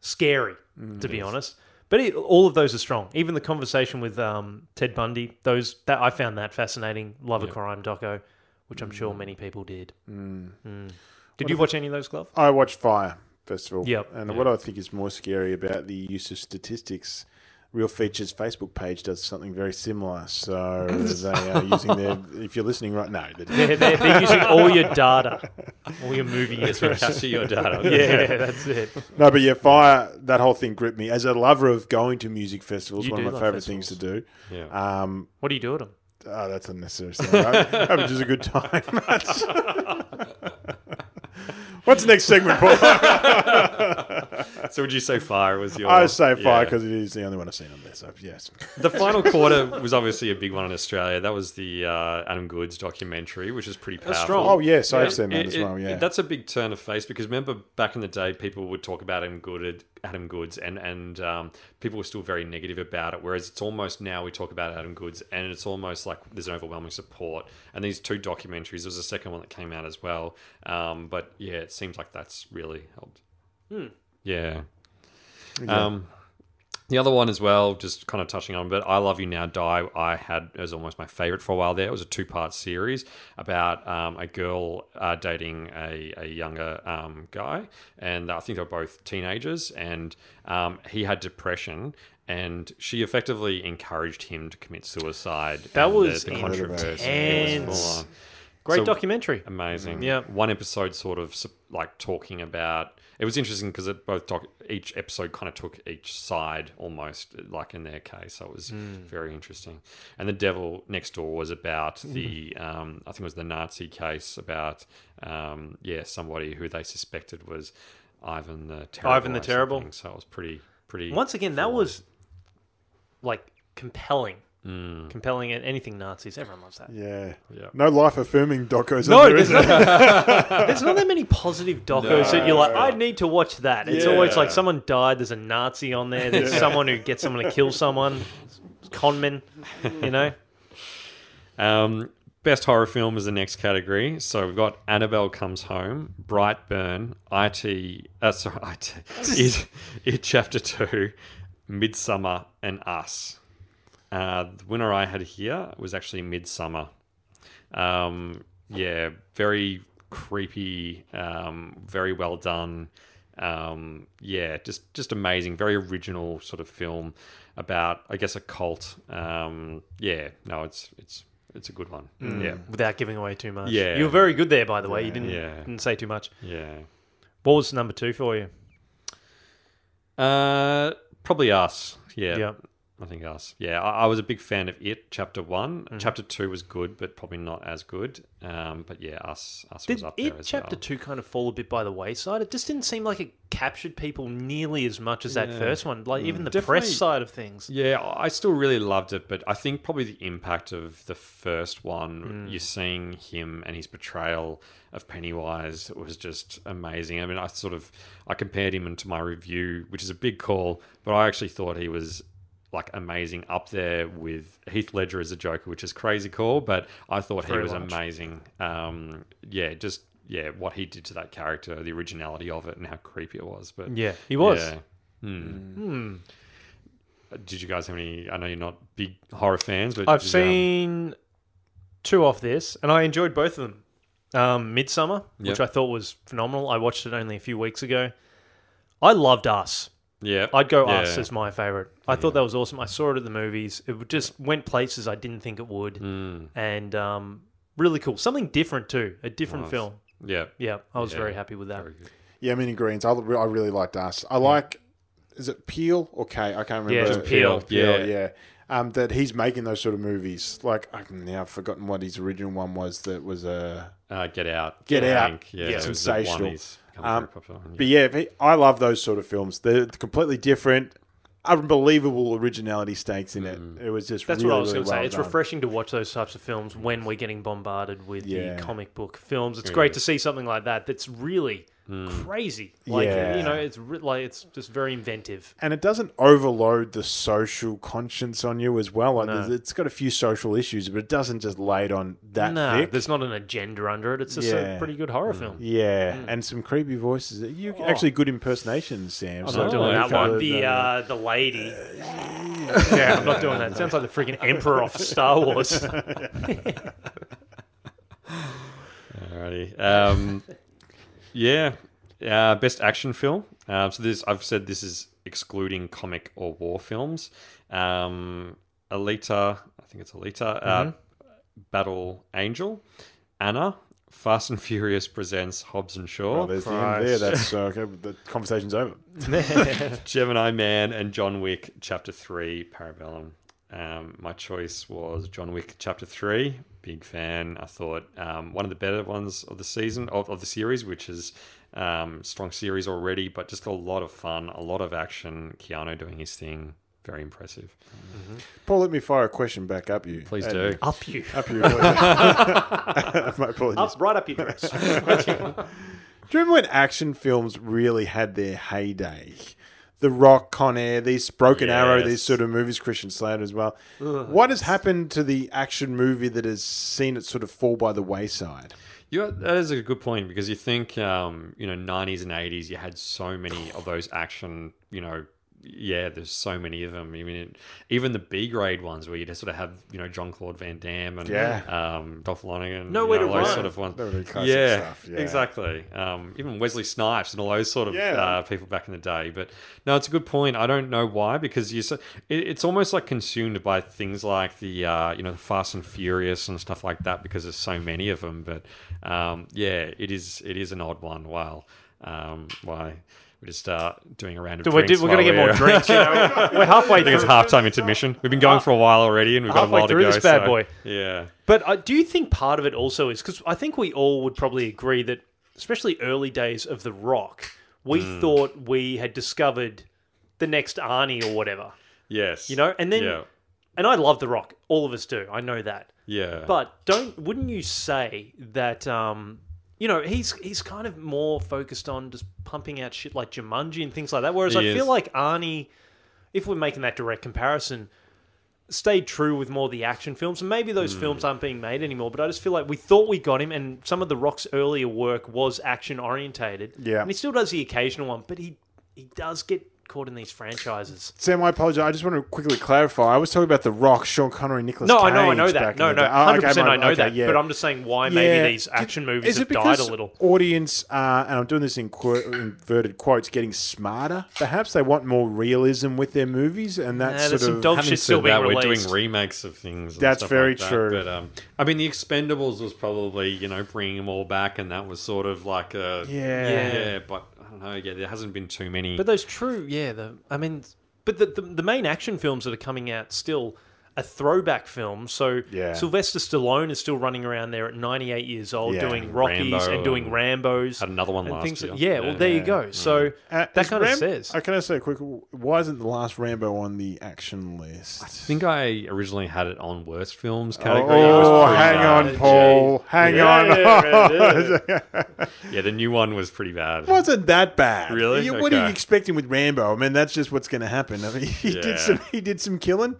scary, to be honest. But it, all of those are strong. Even the conversation with um, Ted Bundy, those that I found that fascinating. Love a crime doco, which I'm sure many people did. Mm. Did you watch any of those, Glove? I watched Fyre first Festival. Yep. And what I think is more scary about the use of statistics, Real Features Facebook page does something very similar. So they are using their. If you're listening right now, they They're, they're, they're using all your data, all your movie Yes, we capture your data. Yeah, that's it. No, but yeah, Fyre, that whole thing gripped me. As a lover of going to music festivals, You one of my love favourite things to do. Yeah. Um, What do you do at them? oh, that's unnecessary. Stuff. I hope just a good time. What's the next segment, Paul? So would you say Fyre was your? I say Fyre Yeah. because it is the only one I've seen on there. So yes, The final quarter was obviously a big one in Australia. That was the uh, Adam Goodes documentary, which is pretty powerful. strong. Oh yes, I've seen that it- as well. Yeah, that's a big turn of face because remember back in the day, people would talk about Adam Good, Adam Goodes, and and um, people were still very negative about it. Whereas it's almost now we talk about Adam Goodes, and it's almost like there's an overwhelming support. And these two documentaries, there was a second one that came out as well. Um, but yeah, it seems like that's really helped. Yeah. Um, the other one as well, just kind of touching on, but I Love You Now Die, I had as almost my favorite for a while there. It was a two part series about um, a girl uh, dating a, a younger um, guy, and I think they were both teenagers, and um, he had depression. And she effectively encouraged him to commit suicide. That was the, the controversy. It was. Great So- documentary. Amazing. Yeah. One episode sort of like talking about. It was interesting because it both doc, each episode kind of took each side almost like in their case. So it was very interesting. And the Devil Next Door was about the um, I think it was the Nazi case about um, yeah somebody who they suspected was Ivan the Terrible. Ivan the Terrible. So it was pretty pretty. Once again, that was like compelling. Mm. Compelling and anything Nazis. Everyone loves that. yeah, Yeah. No life affirming docos. No, on there, there's is there? not, there's not that many positive docos that you're like, I need to watch that. It's always like Yeah. someone died, there's a Nazi on there, there's someone who gets someone to kill someone, conmen, you know? Um, best horror film is the next category. So we've got Annabelle Comes Home, Brightburn, IT, uh, sorry, IT, it, it Chapter 2, Midsommar, and Us. Uh, the winner I had here was actually Midsommar. Um, yeah, very creepy, um, very well done. Um, yeah, just just amazing, very original sort of film about, I guess, a cult. Um, yeah, no, it's it's it's a good one. Yeah, Without giving away too much. Yeah. You were very good there, by the way. You didn't, Yeah. didn't say too much. yeah. What was number two for you? Uh, probably us. Yeah. Yeah. I think us. Yeah, I, I was a big fan of it. Chapter one, Mm-hmm. chapter two was good, but probably not as good. Um, but yeah, us, us Did was up there it as chapter well. two kind of fall a bit by the wayside? It just didn't seem like it captured people nearly as much as that first one. Like even the Definitely- press side of things. Yeah, I still really loved it, but I think probably the impact of the first one, Mm. you're seeing him and his portrayal of Pennywise was just amazing. I mean, I sort of I compared him into my review, which is a big call, but I actually thought he was like amazing up there with Heath Ledger as a Joker, which is crazy cool, but I thought he was much. amazing. Um, yeah, just yeah, what he did to that character, the originality of it, and how creepy it was. But Yeah, he was. yeah. Hmm. Did you guys have any? I know you're not big horror fans, but I've did you have- seen two off this, and I enjoyed both of them. Um, Midsommar, which I thought was phenomenal. I watched it only a few weeks ago. I loved Us. Yeah, I'd go yeah. Us as my favorite. I thought that was awesome. I saw it at the movies. It just went places I didn't think it would, Mm, and um, really cool. Something different too. A different Nice. film. yeah, Yeah, I was Yeah. very happy with that. very good. Yeah, mini greens. I, I really liked us. I like. Is it Peele or Key? I can't remember. Yeah, just Peele. Peel, Yeah. yeah. Um, that he's making those sort of movies. Like I've now forgotten what his original one was. That was a. Uh, Get Out, Get I Out. think. Yeah, Yeah, it was the one sensational. Um, popular yeah. But yeah, he- I love those sort of films. They're completely different, unbelievable originality stakes in it. Mm. It was just That's really, what I was really going to say. It's done. refreshing to watch those types of films when we're getting bombarded with Yeah. the comic book films. It's great to see something like that that's really crazy. Like Yeah. you know, it's re- like it's just very inventive. and it doesn't overload the social conscience on you as well. Like No. there's- it's got a few social issues, but it doesn't just lay it on that no, thick. there's not an agenda under it. It's just Yeah. a pretty good horror film. Yeah, and some creepy voices. You actually good impersonations, Sam. I'm so not doing Oh, that one. The uh, the lady. yeah, I'm not doing that. sounds like the freaking emperor off Star Wars. Alrighty. Um, yeah. Uh, best action film. Um, so this, I've said this is excluding comic or war films. Um, Alita, I think it's Alita. Uh, Battle Angel, Anna, Fast and Furious presents Hobbs and Shaw. Oh, there's the end there. That's uh, okay. The conversation's over. Gemini Man and John Wick Chapter 3 Parabellum. Um, my choice was John Wick Chapter 3. Big fan. I thought um, one of the better ones of the season, of, of the series, which is Um, strong series already, but just a lot of fun, a lot of action. Keanu doing his thing, very impressive. Paul, let me fire a question back up you. Please And- do. Up you. Up you. My apologies. Up, right up your dress. Do you remember when action films really had their heyday? The Rock, Con Air, these Broken Arrow, these sort of movies, Christian Slater as well. what has happened to the action movie that has seen it sort of fall by the wayside? Yeah, that is a good point because you think, um, you know, 90s and 80s, you had so many of those action, you know, yeah, there's so many of them. I mean, even the B grade ones where you just sort of have, you know, John Claude Van Damme and Yeah. um, Dolph Lundgren, Nowhere you know, to all those Run. sort of ones. Those are the classic yeah, stuff, yeah. exactly. Um, even Wesley Snipes and all those sort of Yeah. uh, people back in the day. But no, it's a good point. I don't know why because you, so- it, it's almost like consumed by things like the, uh, you know, the Fast and Furious and stuff like that because there's so many of them. But um, yeah, it is it is an odd one. Wow, um, why? We're just uh, doing a round of We're, drinks. we're going to get more drinks. You know? We're halfway through. I think it's halftime intermission. We've been going for a while already, and we've got a while to through go. this bad so, boy. Yeah. But uh, do you think part of it also is because I think we all would probably agree that, especially early days of The Rock, we Hmm. thought we had discovered the next Arnie or whatever. Yes. You know, and then- Yeah. And I love The Rock. All of us do. I know that. Yeah. But don't wouldn't you say that um, you know he's he's kind of more focused on just pumping out shit like Jumanji and things like that. Whereas He I is. feel like Arnie, if we're making that direct comparison, stayed true with more of the action films. And maybe Hmm. those films aren't being made anymore. But I just feel like we thought we got him, and some of the Rock's earlier work was action orientated. Yeah. and he still does the occasional one, but he he does get caught in these franchises. Sam, I apologize. I just want to quickly clarify. I was talking about The Rock, Sean Connery, Nicholas No, Cage. I know, I know that. in No, the no, day. Oh, hundred okay, percent, I know okay, that. yeah. But I'm just saying why Yeah. maybe these action Is movies it have died a little. Audience, uh, and I'm doing this in qu- inverted quotes, getting smarter. Perhaps they want more realism with their movies, and that's Nah, sort some of dog Having shit still said being that, we're doing remakes of things. and That's stuff very like that. true. But um, I mean, the Expendables was probably you know bringing them all back, and that was sort of like a Yeah. yeah. But I don't know. Yeah, there hasn't been too many. But those true, yeah. The I mean, but the, the the main action films that are coming out still a throwback film. So Yeah. Sylvester Stallone is still running around there at 98 years old, Yeah. doing Rockies Rambo and doing Rambo's. had another one last things year. like- yeah, well, Yeah. there you go. So Uh, that is kind of Ram- says. Uh, can I say quick? Why isn't the last Rambo on the action list? I think I originally had it on worst films category. It Oh, hang bad. on, Paul. Hang on. Yeah, the new one was pretty bad. wasn't that bad. Really? You- What are you expecting with Rambo? I mean, that's just what's going to happen. I mean, he Yeah. did some. He did some killing,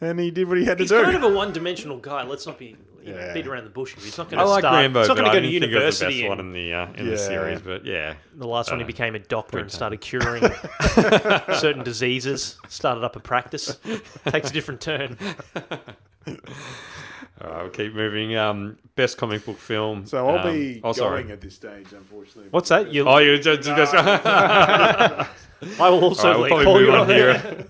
and he did what he had He's to do. He's kind of a one-dimensional guy. Let's not be you know, Yeah. beat around the bush. here. He's not going I to like start. Rambo, he's not but going I to go to didn't think it was the university. best one and in the uh, in Yeah. the series. But yeah, the last one, he Uh, became a doctor and started curing certain diseases. Started up a practice. Takes a different turn. All right, we'll keep moving. Um, best comic book film. so I'll um, be oh, sorry. going at this stage, unfortunately. What's that? You, Oh, you just. just I will also All right, we'll leave. probably Call move you on on here.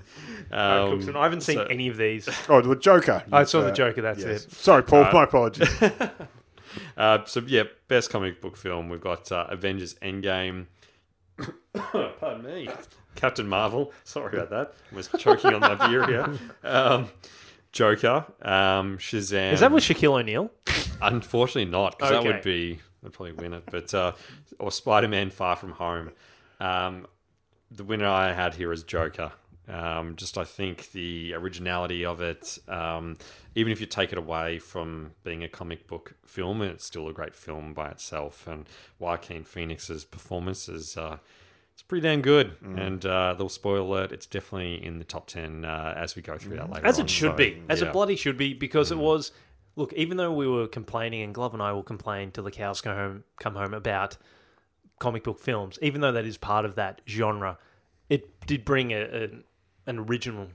Alright, Um, Cookson. I haven't seen so- any of these. Oh, the Joker. I saw the Uh, Joker. That's yes. it. Sorry, Paul. My apologies. Uh, so yeah, best comic book film. We've got uh, Avengers Endgame. Pardon me, Captain Marvel. Sorry about that. I was choking on my beer here. Um, Joker. Um, Shazam. Is that with Shaquille O'Neal? Unfortunately, not because that would be I'd probably win it. But uh, or Spider Man Far From Home. Um, the winner I had here is Joker. Um, just I think the originality of it, um, even if you take it away from being a comic book film, it's still a great film by itself. And Joaquin Phoenix's performance is uh, it's pretty damn good. And uh, little spoiler alert, it's definitely in the top ten uh, as we go through that later. As on. it should So, be. As yeah. it bloody should be, because it was. Look, even though we were complaining, and Glove and I will complain till the cows come home, come home about comic book films, even though that is part of that genre, it did bring a, a, an original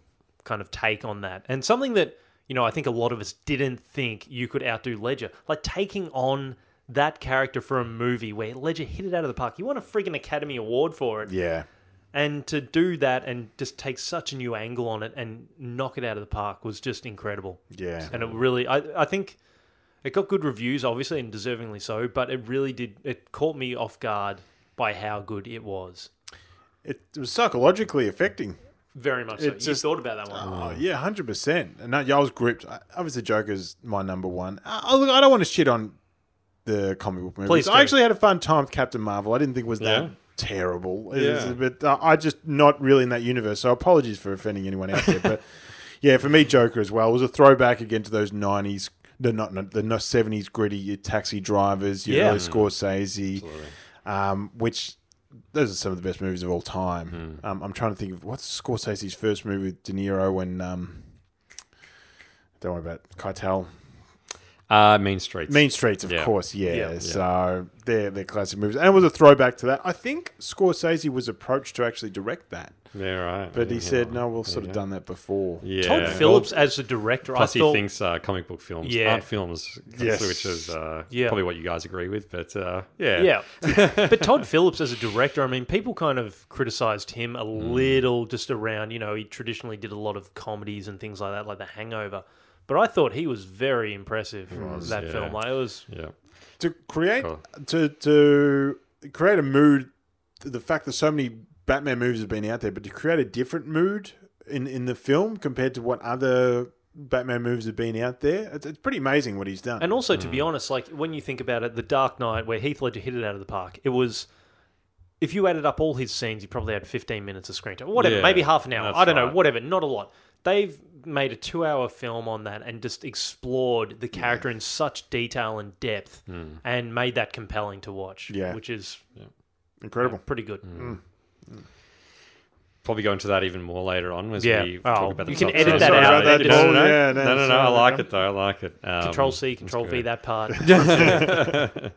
kind of take on that. And something that, you know, I think a lot of us didn't think you could outdo Ledger. Like taking on that character for a movie where Ledger hit it out of the park. You won a freaking Academy Award for it. yeah. And to do that and just take such a new angle on it and knock it out of the park was just incredible. Yeah. And it really, I, I think it got good reviews, obviously, and deservingly so, but it really did, it caught me off guard by how good it was. It was psychologically affecting. Very much so. It's you thought about that one. Oh, yeah, hundred percent. And that, yeah, I was gripped. I- Obviously, Joker's my number one. I, I- look, I don't want to shit on the comic book movies. Please I do. actually had a fun time with Captain Marvel. I didn't think it was that Yeah. terrible. It Yeah. a bit, uh, I just not really in that universe. So apologies for offending anyone out there. but yeah, for me, Joker as well was a throwback again to those nineties. The not, not the seventies gritty your taxi drivers, your Yeah. early Scorsese, um, which those are some of the best movies of all time. Um, I'm trying to think of what's Scorsese's first movie with De Niro and um, don't worry about it, Keitel. Uh, Mean Streets. Mean Streets, of Yeah. course, yeah. Yeah. So they're they're classic movies, and it was a throwback to that. I think Scorsese was approached to actually direct that, Yeah, right. but he Yeah. said no, we've sort of done that before. Yeah. Todd Phillips as the director. Plus, I thought, he thinks uh, comic book films Yeah. aren't films, Yes. which is uh, Yeah. probably what you guys agree with. But uh, yeah, Yeah. but Todd Phillips as a director, I mean, people kind of criticized him a Hmm. little just around, you know, he traditionally did a lot of comedies and things like that, like The Hangover. But I thought he was very impressive that yeah. film. Like it was yeah. To create Cool. to to create a mood, the fact that so many Batman movies have been out there, but to create a different mood in in the film compared to what other Batman movies have been out there, it's, it's pretty amazing what he's done. And also, to be honest, like when you think about it, The Dark Knight, where Heath Ledger hit it out of the park, it was. If you added up all his scenes, you probably had 15 minutes of screen time. Whatever, Yeah, maybe half an hour. that's I don't know, right. whatever, not a lot. They've made a two hour film on that and just explored the character in such detail and depth Hmm. and made that compelling to watch, Yeah. which is Incredible. pretty good. Probably go into that even more later on as Yeah. we Oh, talk about the you can top edit scenes. that Sorry out. about that, No, it no, no, Yeah, no, no, no, no, I sorry. like it though. I like it. Um, Control C, Control V that part.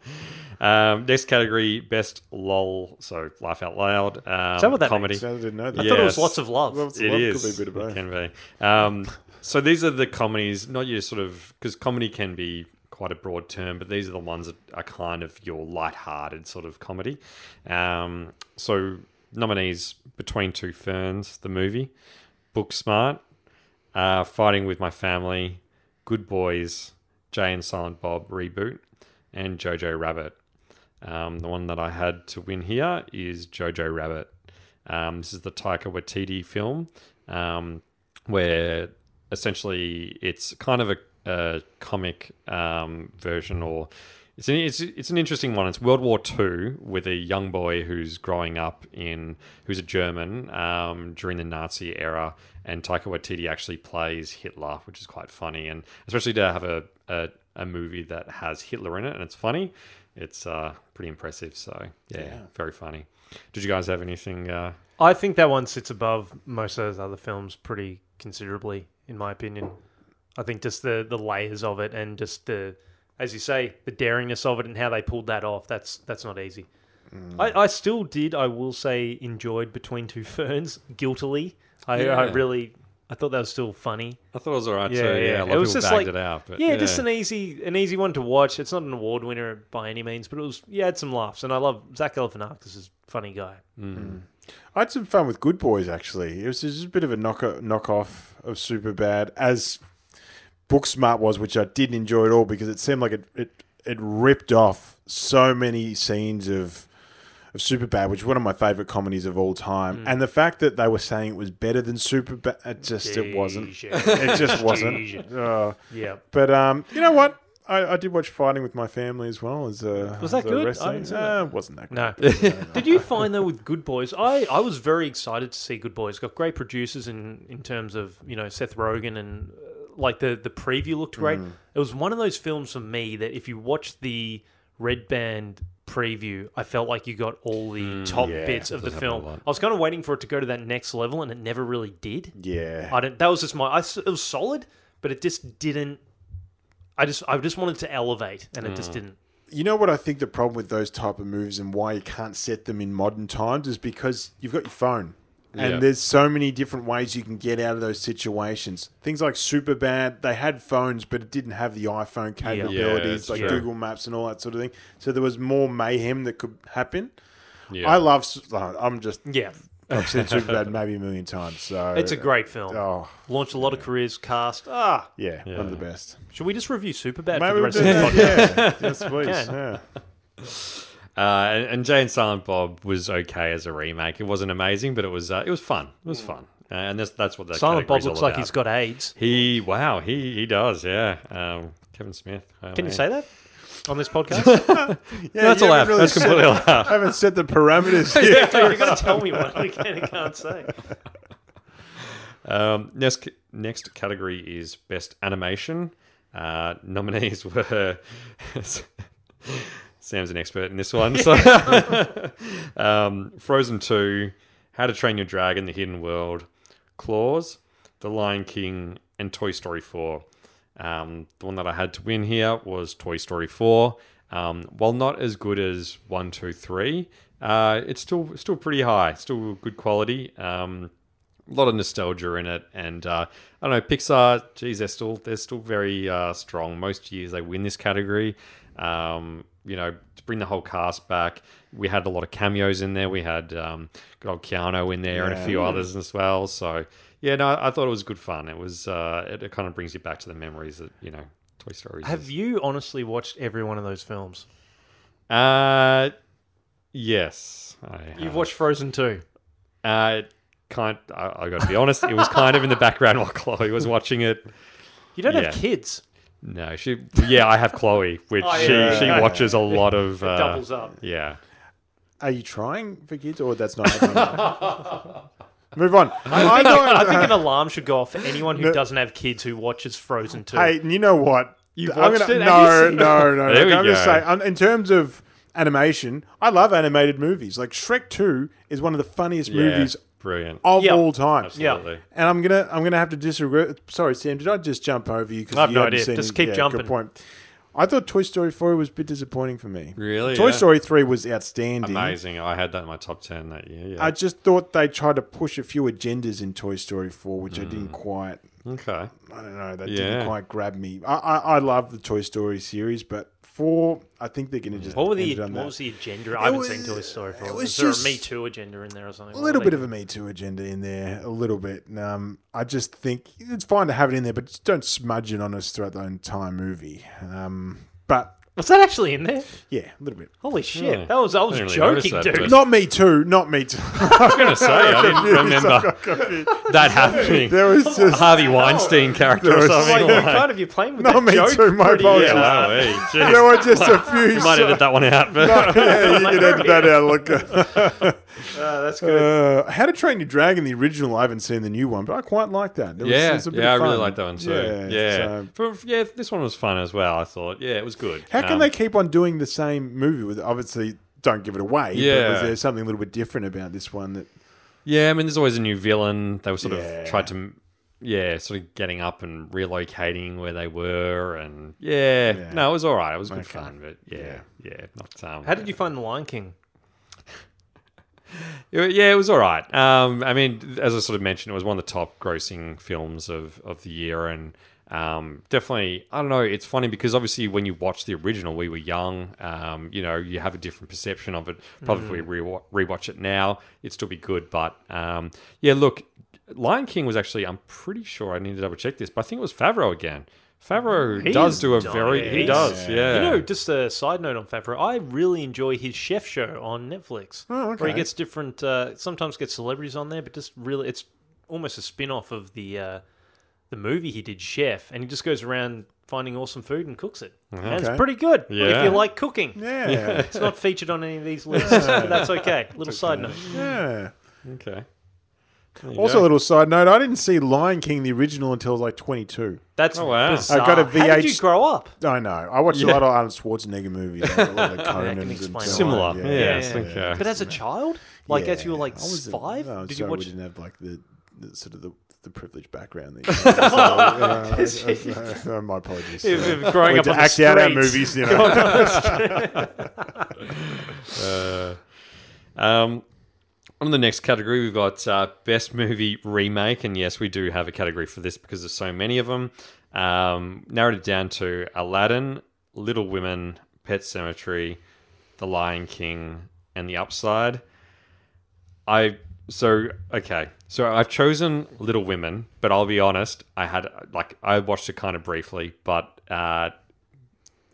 Um, next category, best lol. So laugh out loud. Um, Is that what that comedy? means? I didn't know that. I thought it was Yes. lots of love. Lots of It love is. Could be a bit of both. It can be. Um, so these are the comedies, not your sort of because comedy can be quite a broad term, but these are the ones that are kind of your light-hearted sort of comedy. Um, so nominees: Between Two Ferns, the movie, Booksmart, uh, Fighting with My Family, Good Boys, Jay and Silent Bob reboot, and Jojo Rabbit. Um, the one that I had to win here is Jojo Rabbit. Um, this is the Taika Waititi film, um, where essentially it's kind of a, a comic um, version, or it's an, it's it's an interesting one. It's World War II with a young boy who's growing up in who's a German um, during the Nazi era, and Taika Waititi actually plays Hitler, which is quite funny, and especially to have a, a a movie that has Hitler in it and it's funny, it's uh, pretty impressive. So yeah, very funny. Did you guys have anything? Uh, I think that one sits above most of those other films pretty considerably, in my opinion. I think just the the layers of it and just the, as you say, the daringness of it and how they pulled that off. That's that's not easy. Mm. I, I still did. I will say enjoyed Between Two Ferns guiltily. I, I really I thought that was still funny. I thought it was alright Yeah, too. yeah. Yeah, a lot It was people just like- it out. But yeah, just an easy an easy one to watch. It's not an award winner by any means, but it was yeah, had some laughs, and I love Zach Galifianakis is a funny guy. Mm. Mm. I had some fun with Good Boys actually. It was just a bit of a knock knockoff of Superbad, as Booksmart was, which I didn't enjoy at all because it seemed like it it, it ripped off so many scenes of of Superbad, which is one of my favorite comedies of all time. And the fact that they were saying it was better than Superbad, it just it wasn't. It just wasn't. Uh, Yeah. but um, you know what? I, I did watch Fighting with my family as well as uh, Was that as a good? I wrestling- haven't Uh, wasn't that No. good? No. did you find though with Good Boys? I, I was very excited to see Good Boys. Got great producers in in terms of you know Seth Rogen and uh, like the the preview looked great. Mm. It was one of those films for me that if you watch the Red Band preview, I felt like you got all the mm, top yeah, bits of the does happen a film. I was kind of waiting for it to go to that next level, and it never really did. Yeah. I don't. That was just my. I it was solid, but it just didn't. I just I just wanted to elevate, and it just mm. didn't. You know what I think the problem with those type of moves and why you can't set them in modern times is because you've got your phone. And Yeah. there's so many different ways you can get out of those situations. Things like Superbad, they had phones, but it didn't have the iPhone capabilities, it's like true. Google Maps and all that sort of thing. So there was more mayhem that could happen. Yeah. I love. I'm just. Yeah, I've seen Superbad maybe a million times. So it's a great film. Oh Launched a lot of careers. Cast. Ah, yeah, Yeah. one of the best. should we just review Superbad for the rest of the podcast? Yeah, yes, please. Yeah. Uh, and, and Jay and Silent Bob was okay as a remake. It wasn't amazing, but it was uh, it was fun. It was fun, uh, and that's that's what that Silent Bob looks like he's got AIDS. He wow he he does yeah. Um, Kevin Smith. oh, Can you say that? on this podcast? Yeah, That's you haven't allowed. really That's set- completely allowed. I haven't set the parameters yet. You've got to tell me what I can and can't say. Um, next, next category is best animation. Uh, nominees were Sam's an expert in this one. So, um, Frozen Two, How to Train Your Dragon: The Hidden World, Klaus, The Lion King, and Toy Story Four. Um, the one that I had to win here was Toy Story Four. Um, while not as good as one, two, three, uh, it's still still pretty high, still good quality. Um, a lot of nostalgia in it, and uh, I don't know Pixar. Geez, they're still they're still very uh, strong. Most years they win this category. Um, you know, to bring the whole cast back, we had a lot of cameos in there. We had um, good old Keanu in there and a Yeah. few others as well. So yeah, no, I thought it was good fun. It was uh, it, it kind of brings you back to the memories that you know Toy Story. Have you honestly watched every one of those films? Uh, yes, I have. You've watched Frozen 2. Uh, kind. I, I got to be honest. It was kind of in the background while Chloe was watching it. You don't Yeah. have kids. No, she. Yeah, I have Chloe, which Oh, she yeah. she watches a lot of. Uh, doubles up. Yeah. Are you trying for kids, or that's not happening? Move on. I, I don't- think an alarm should go off for anyone who doesn't have kids who watches Frozen 2. Hey, and you know what? You've I'm watched gonna, it? No, you seen no, no, no. There we I'm just go. saying, um, in terms of animation, I love animated movies. Like Shrek Two is one of the funniest Yeah. movies Brilliant. of Yeah. all time. Absolutely. And I'm gonna I'm gonna have to disagree. Sorry, Sam. Did I just jump over you? Because I have you no idea. seen Just keep Yeah, jumping. Good point. I thought Toy Story Four was a bit disappointing for me. Really? Toy Yeah. Story Three was outstanding. Amazing. I had that in my top ten that year. Yeah. I just thought they tried to push a few agendas in Toy Story Four, which I Mm. didn't quite. okay. I don't know. That Yeah. didn't quite grab me. I, I I love the Toy Story series, but four, I think they're going to just what, were the, it what that. was the agenda? I haven't was- seen Toy Story 4. it Was, was there just- a Me Too agenda in there or something? a little bit of a Me Too agenda in there, a little bit. Um, I just think it's fine to have it in there, but just don't smudge it on us throughout the entire movie. Um, but Was that actually in there? yeah, a little bit. Holy shit. Really? That was, I was I didn't really notice joking, that, dude. but- Not Me Too, not Me Too. I was going to say I didn't remember that happening. there was just Harvey Weinstein character There or was- Like, something. you're like- kind of you're playing with Not that Me joke Too, my pretty apologies. Yeah, wow, hey, geez. there were just a few. You might edit that one out, but yeah, you can edit that out. Look, Uh, that's good. uh, How to Train Your Dragon, the original. I haven't seen the new one, but I quite like that. It was- yeah, it's a bit yeah, I really like that one too. Yeah, Yeah, so- For- yeah, this one was fun as well. I thought, yeah, it was good. How can Um, they keep on doing the same movie with obviously don't give it away? But Yeah. was there something a little bit different about this one that Yeah, I mean, there's always a new villain. They were sort Yeah. of tried to, yeah, sort of getting up and relocating where they were, and yeah, Yeah. no, it was all right. It was good Okay. fun, but yeah, yeah, not. Um, How did you find The Lion King? Yeah, it was all right. Um, I mean, as I sort of mentioned, it was one of the top grossing films of, of the year, and um, definitely, I don't know. It's funny because obviously, when you watch the original, we were young. Um, you know, you have a different perception of it. Probably Mm. re- rewatch it now, it'd still be good. But um, yeah, look, Lion King was actually. I'm pretty sure I need to double check this, but I think it was Favreau again. Favreau He does do a done. very. He He's- does, yeah. You know, just a side note on Favreau, I really enjoy his chef show on Netflix. Oh, Where he gets different, uh, sometimes gets celebrities on there, but just really, it's almost a spin off of the uh, the movie he did, Chef, and he just goes around finding awesome food and cooks it. And it's pretty good if you like cooking. Yeah. It's not featured on any of these lists, but that's okay. Little side note. Yeah. okay. There you Also, go. a little side note: I didn't see Lion King the original until I was like 22. That's Oh, wow. bizarre. I got a VH. How did you grow up? I know. I watched a Yeah. lot of Arnold Schwarzenegger movies, like a lot of the Conans and explain so why. on. Similar, yes, okay. But as a child, like as you were like I was- five, no, did sorry, you watch? We didn't have like the, the sort of the, the privileged background. That you so, yeah, so, uh, my apologies. If- if growing We up had on the act out our streets. movies, you know. Uh, um, on the next category, we've got uh, best movie remake, and yes, we do have a category for this because there's so many of them. Um, narrowed it down to Aladdin, Little Women, Pet Sematary, The Lion King, and The Upside. I so okay. So I've chosen Little Women, but I'll be honest. I had like I watched it kind of briefly, but uh,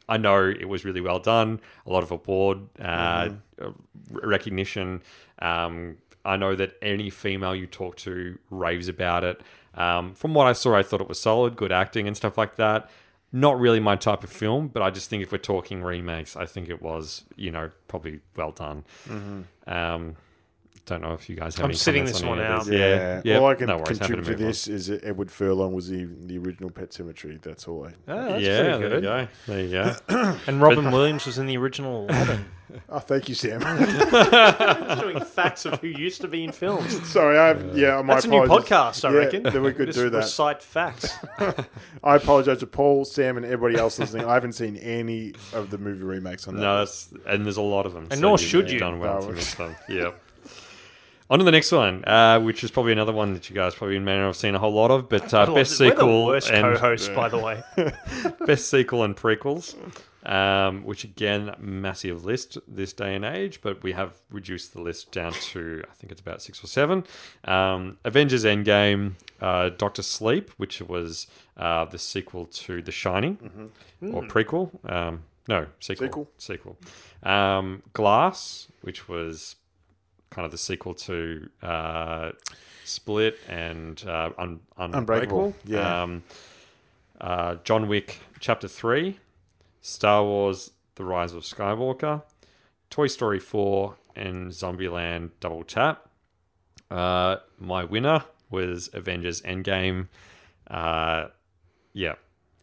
I know it was really well done. A lot of award uh, uh, recognition. Um, I know that any female you talk to raves about it. Um, from what I saw, I thought it was solid, good acting and stuff like that. not really my type of film, but I just think if we're talking remakes, I think it was, you know, probably well done. Um, don't know if you guys have I'm any sitting comments this on one out. these. Yeah, yeah. All I can no worries, happy to contribute to move on. this is that Edward Furlong was the the original Pet Sematary. That's all I. Oh, that's yeah, pretty there you go. There you go. And Robin Williams was in the original Aladdin. Oh, thank you, Sam. doing facts of who used to be in films. Sorry, I have, yeah, my That's a new podcast, I Yeah, reckon. Then we could Just do that. Recite facts. I apologize to Paul, Sam, and everybody else listening. I haven't seen any of the movie remakes on that. No, that's and there's a lot of them. And nor should you've. Done well No. to. Yep. On to the next one, uh, which is probably another one that you guys probably may not have seen a whole lot of, but uh, best We're sequel worst and co-hosts, by the way. best sequel and prequels, um, which again massive list this day and age, but we have reduced the list down to I think it's about six or seven. Um, Avengers Endgame, uh, Doctor Sleep, which was uh, the sequel to The Shining, or prequel. Um, no, sequel. Sequel. Sequel. Um, Glass, which was kind of the sequel to uh, Split and uh, Un- Unbreakable. Unbreakable, yeah. Um, uh, John Wick Chapter 3, Star Wars The Rise of Skywalker, Toy Story 4, and Zombieland Double Tap. Uh, my winner was Avengers Endgame. Uh, yeah.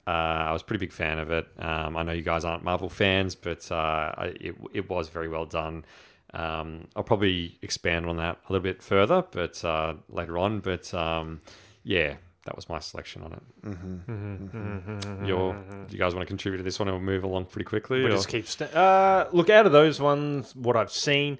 Uh, I was a pretty big fan of it. Um, I know you guys aren't Marvel fans, but uh, I, it, it was very well done. Um, I'll probably expand on that a little bit further, but uh, later on. But um, yeah, that was my selection on it. Your, do you guys want to contribute to this one, and we'll move along pretty quickly? We or- just keep st- uh, look out of those ones. What I've seen,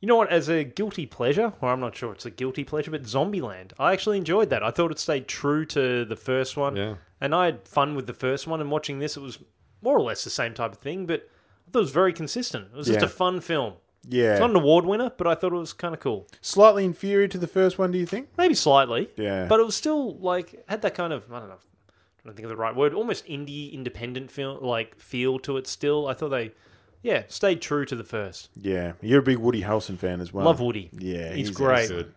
you know what? As a guilty pleasure, or I'm not sure it's a guilty pleasure, but Zombieland. I actually enjoyed that. I thought it stayed true to the first one. Yeah. And I had fun with the first one. And watching this, it was more or less the same type of thing, but I thought it was very consistent. It was just a fun film. Yeah. It's not an award winner, but I thought it was kind of cool. Slightly inferior to the first one, do you think? Maybe slightly. Yeah. But it was still like had that kind of I don't know, I don't think of the right word, almost indie independent feel like feel to it still. I thought they yeah, stayed true to the first. Yeah. You're a big Woody Harrelson fan as well. Love Woody. Yeah. He's great. Good.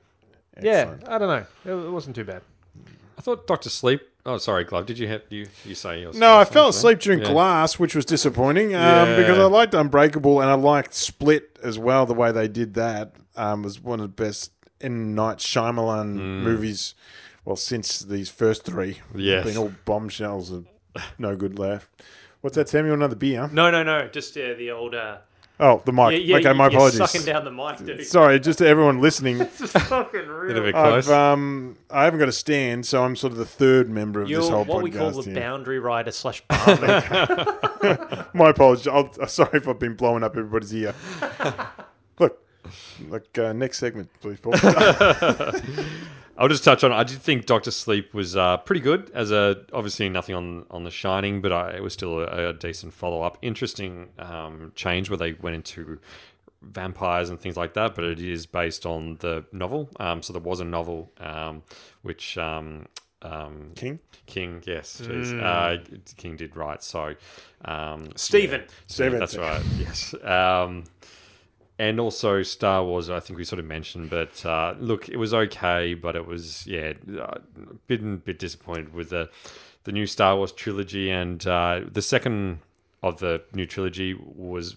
Yeah, I don't know. It, it wasn't too bad. Hmm. I thought Doctor Sleep. Oh, sorry, Glove. Did you have you you say yours? No, I fell asleep it? during Yeah. Glass, which was disappointing um, Yeah. because I liked Unbreakable and I liked Split as well. The way they did that um, was one of the best M. Night Shyamalan movies. Well, since these first three, Yes. been all bombshells and no good left. What's that, Samuel? Another beer? No, no, no. Just uh, the old. Uh, Oh, the mic. yeah, yeah, okay, my you're apologies. Sucking down the mic, dude. Sorry, just to everyone listening. It's just fucking Bit real. of a close. I've um, I haven't got a stand, so I'm sort of the third member of You're this whole what podcast. we call the here. boundary rider slash barman. My apologies. I'll, uh, sorry if I've been blowing up everybody's ear. Look, look. Uh, next segment, please, Paul. I'll just touch on. I did think Doctor Sleep was uh, pretty good. As a obviously nothing on on The Shining, but I, it was still a, a decent follow up. Interesting um, change where they went into vampires and things like that. But it is based on the novel. Um, so there was a novel um, which um, um, King. King, yes, jeez. Uh, King did write. So um, Stephen. Steven. that's right. Yes. Um, and also Star Wars, I think we sort of mentioned, but uh, look, it was okay, but it was yeah, uh, been a bit disappointed with the the new Star Wars trilogy, and uh, the second of the new trilogy was.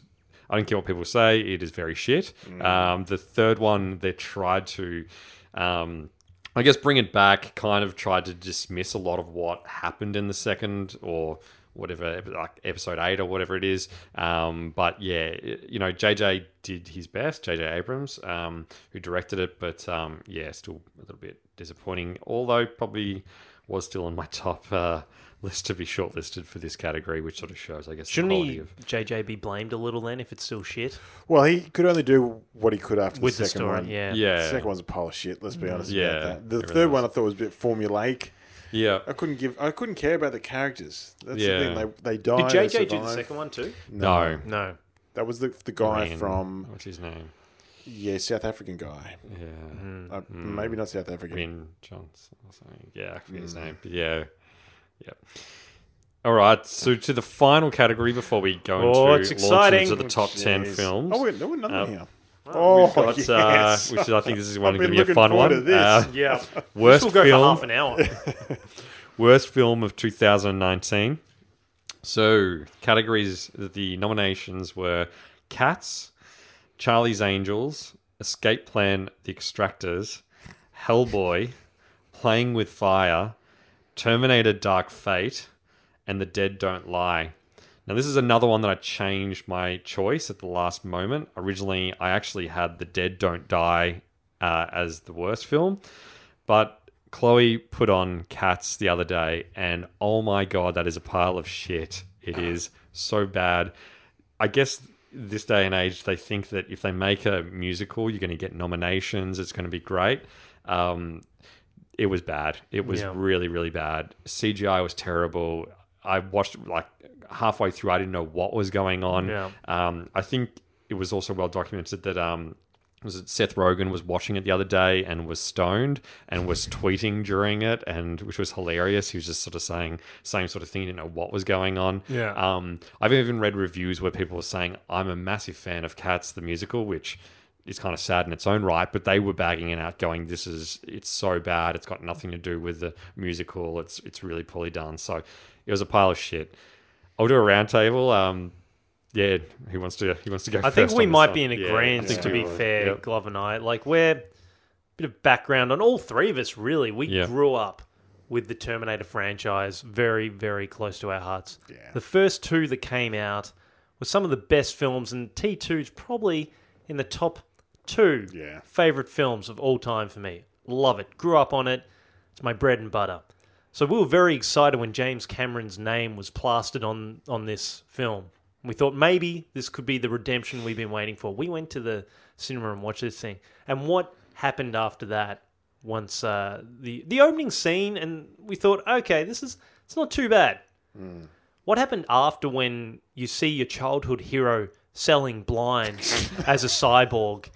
I don't care what people say; it is very shit. Um, the third one, they tried to, um, I guess, bring it back. Kind of tried to dismiss a lot of what happened in the second, or whatever, like episode eight or whatever it is. Um, but yeah, you know, JJ did his best, JJ Abrams, um, who directed it, but um, yeah, still a little bit disappointing. Although probably was still on my top uh, list to be shortlisted for this category, which sort of shows, I guess, Shouldn't the quality he, of. JJ, be blamed a little then if it's still shit? Well, he could only do what he could after With the the second story, one. yeah. Yeah, The second one's a pile of shit. Let's be honest Yeah, about that. The it really third one I thought was a bit formulaic. Yeah. I couldn't give. I couldn't care about the characters. That's Yeah. the thing. They they Did died. they JJ do the survived. second one too? No, No. That was the the guy Green. from what's his name? yeah South African guy. Yeah, Uh, Maybe not South African. Green Johnson or something. Yeah, I forget Hmm. his name. But yeah, yeah. All right, so to the final category before we go Oh, into it's launch exciting. into the top ten Jeez. films. Oh, wait, no, we're not Uh, here. Oh, We've got, yes. uh, which is, I think this is one going to be a fun one. to this. Uh, Yeah. worst We'll go film, for half an hour. worst film of 2019. So, categories, the nominations were Cats, Charlie's Angels, Escape Plan, The Extractors, Hellboy, Playing with Fire, Terminator Dark Fate, and The Dead Don't Lie. Now, this is another one that I changed my choice at the last moment. Originally, I actually had The Dead Don't Die uh, as the worst film, but Chloe put on Cats the other day, and oh my god, that is a pile of shit. It is so bad. I guess this day and age, they think that if they make a musical, you're going to get nominations. It's going to be great. Um, it was bad. It was Yeah. really, really bad. CGI was terrible. I watched like halfway through. I didn't know what was going on. Yeah. Um, I think it was also well documented that um, was it Seth Rogen was watching it the other day and was stoned and was tweeting during it, and which was hilarious. He was just sort of saying same sort of thing. He didn't know what was going on. Yeah. Um, I've even read reviews where people were saying I'm a massive fan of Cats the musical, which is kind of sad in its own right, but they were bagging it out, going, "This is it's so bad. It's got nothing to do with the musical. It's it's really poorly done." So it was a pile of shit. I'll do a roundtable. Um, yeah, he wants to. He wants to go. I think we might be in Yeah, I agreement, think to be will. fair, Yep. Glove and I. Like, we're a bit of background on all three of us, really. We Yeah. grew up with the Terminator franchise very, very close to our hearts. Yeah. The first two that came out were some of the best films, and T2 is probably in the top two Yeah. favorite films of all time for me. Love it. Grew up on it. It's my bread and butter. So we were very excited when James Cameron's name was plastered on on this film. We thought maybe this could be the redemption we've been waiting for. We went to the cinema and watched this thing. And what happened after that? Once uh, the the opening scene, and we thought, okay, this is it's not too bad. What happened after when you see your childhood hero selling blinds as a cyborg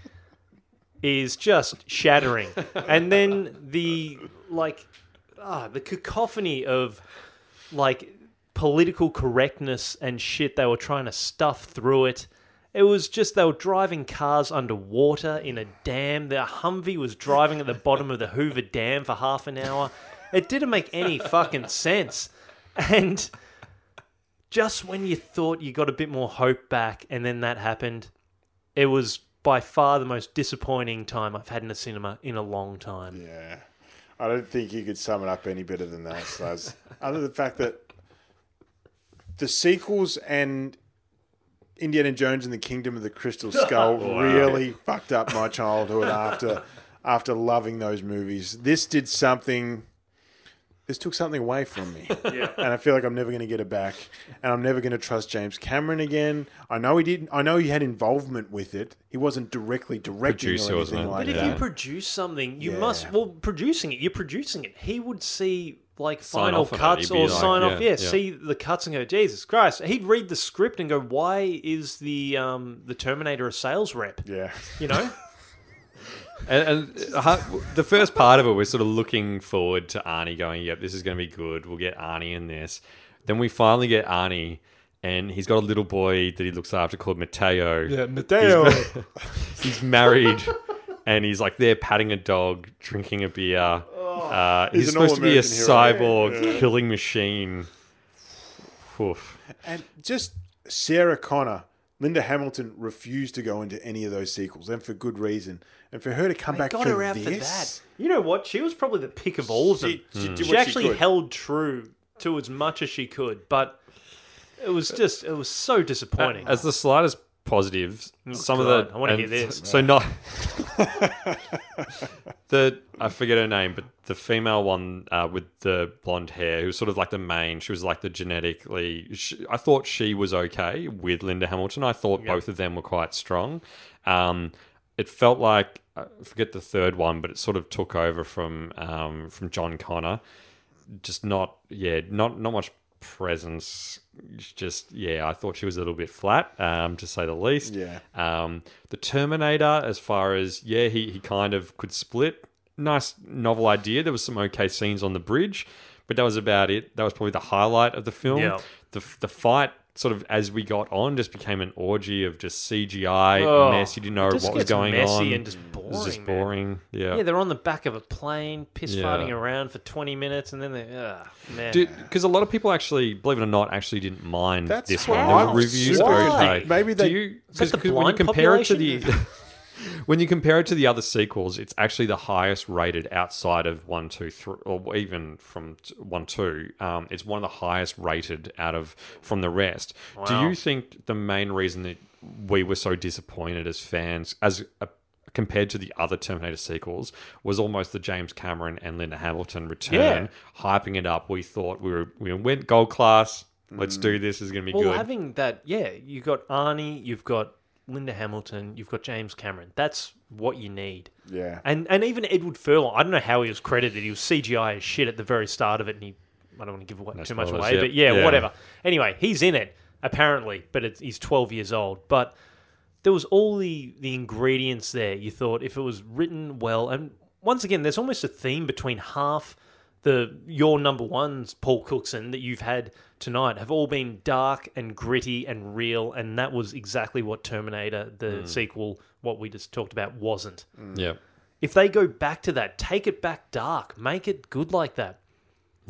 is just shattering. And then the like ah, the cacophony of like political correctness and shit they were trying to stuff through it. It was just they were driving cars underwater in a dam. The Humvee was driving at the bottom of the Hoover Dam for half an hour. It didn't make any fucking sense. And just when you thought you got a bit more hope back and then that happened, it was by far the most disappointing time I've had in a cinema in a long time. Yeah. I don't think you could sum it up any better than that, Slaz. Other than the fact that the sequels and Indiana Jones and the Kingdom of the Crystal Skull really fucked up my childhood after after loving those movies. This did something this took something away from me. And I feel like I'm never going to get it back. And I'm never going to trust James Cameron again. I know he didn't I know he had involvement with it. He wasn't directly directing Producer, or wasn't anything it? like But if you produce something, you Yeah. must well producing it. You're producing it. He would see like Sign final off on it. cuts He'd be or like, sign off. yeah, Yeah, yeah. see the cuts and go, Jesus Christ. He'd read the script and go, Why is the um the Terminator a sales rep? yeah. You know? And, and the first part of it, we're sort of looking forward to Arnie going, yep, this is going to be good. We'll get Arnie in this. Then we finally get Arnie, and he's got a little boy that he looks after called Mateo. Yeah, Mateo. He's married, and he's like there patting a dog, drinking a beer. uh, he's, He's supposed to be a hero. cyborg killing machine. Oof. And just Sarah Connor, Linda Hamilton refused to go into any of those sequels, and for good reason. And for her to come back got for her out this, for that. You know what? She was probably the pick of all of them. She- she did She what she actually held true to as much as she could, but it was just it was so disappointing. As the slightest positives, some God, of the I wanna hear this. So not the I forget her name, but the female one uh, with the blonde hair, who was sort of like the main. She was like the genetically. She, I thought she was okay with Linda Hamilton. I thought both of them were quite strong. Um, it felt like I forget the third one, but it sort of took over from um, from John Connor. Just not yeah, not not much presence. Just yeah, I thought she was a little bit flat, um, to say the least. Yeah. Um, the Terminator, as far as yeah, he he kind of could split. Nice novel idea. There was some okay scenes on the bridge, but that was about it. That was probably the highlight of the film. Yeah. The the fight sort of as we got on, just became an orgy of just CGI Oh, mess. You didn't know what was going messy on. and just It was just boring, man. Yeah. Yeah, they're on the back of a plane, piss Yeah. farting around for 20 minutes, and then they, ugh, man. Because a lot of people actually, believe it or not, actually didn't mind That's this what one. I The was reviews super were confused. okay. Maybe they- Do you, Is that the when you blind compare it to the population? when you compare it to the other sequels, it's actually the highest rated outside of one, two, three, or even from one, two. Um, it's one of the highest rated out of from the rest. Do you think the main reason that we were so disappointed as fans, as a, compared to the other Terminator sequels, was almost the James Cameron and Linda Hamilton return, hyping it up? We thought we were we went gold class. Let's do this. This is going to be well, good. having that, yeah, you've got Arnie, you've got Linda Hamilton, you've got James Cameron. That's what you need. Yeah. And and even Edward Furlong, I don't know how he was credited. He was CGI as shit at the very start of it, and he, I don't want to give away, too much away, yeah. but yeah, Yeah. whatever. Anyway, he's in it apparently, but it's, he's 12 years old. But there was all the the ingredients there. You thought if it was written well, and once again, there's almost a theme between half the your number ones, Paul Cookson, that you've had tonight, have all been dark and gritty and real, and that was exactly what Terminator, the mm. sequel, what we just talked about, wasn't. Mm. yeah. If they go back to that, take it back dark, make it good like that.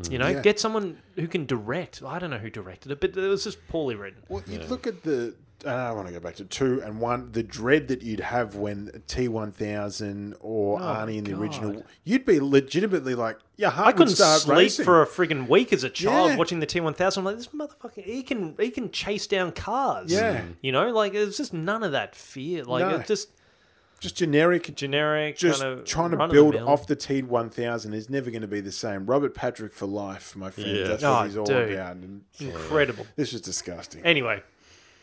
Mm. You know, Yeah. get someone who can direct. I don't know who directed it, but it was just poorly written. Well, you look at the. Uh, I want to go back to two and one. The dread that you'd have when T one thousand or oh, Arnie in the original, Oh, you'd be legitimately like, your heart I couldn't start sleep racing. for a friggin' week as a child Yeah. watching the T one thousand. I'm like, this motherfucker, he can he can chase down cars. Yeah. Mm-hmm. you know, like it's just none of that fear. Like No. it's just just generic. generic, Just kind of trying to run of the build off the T one thousand is never going to be the same. Robert Patrick for life, my friend. Yeah. That's Oh, what he's all dude. about. And incredible. this is disgusting. Anyway,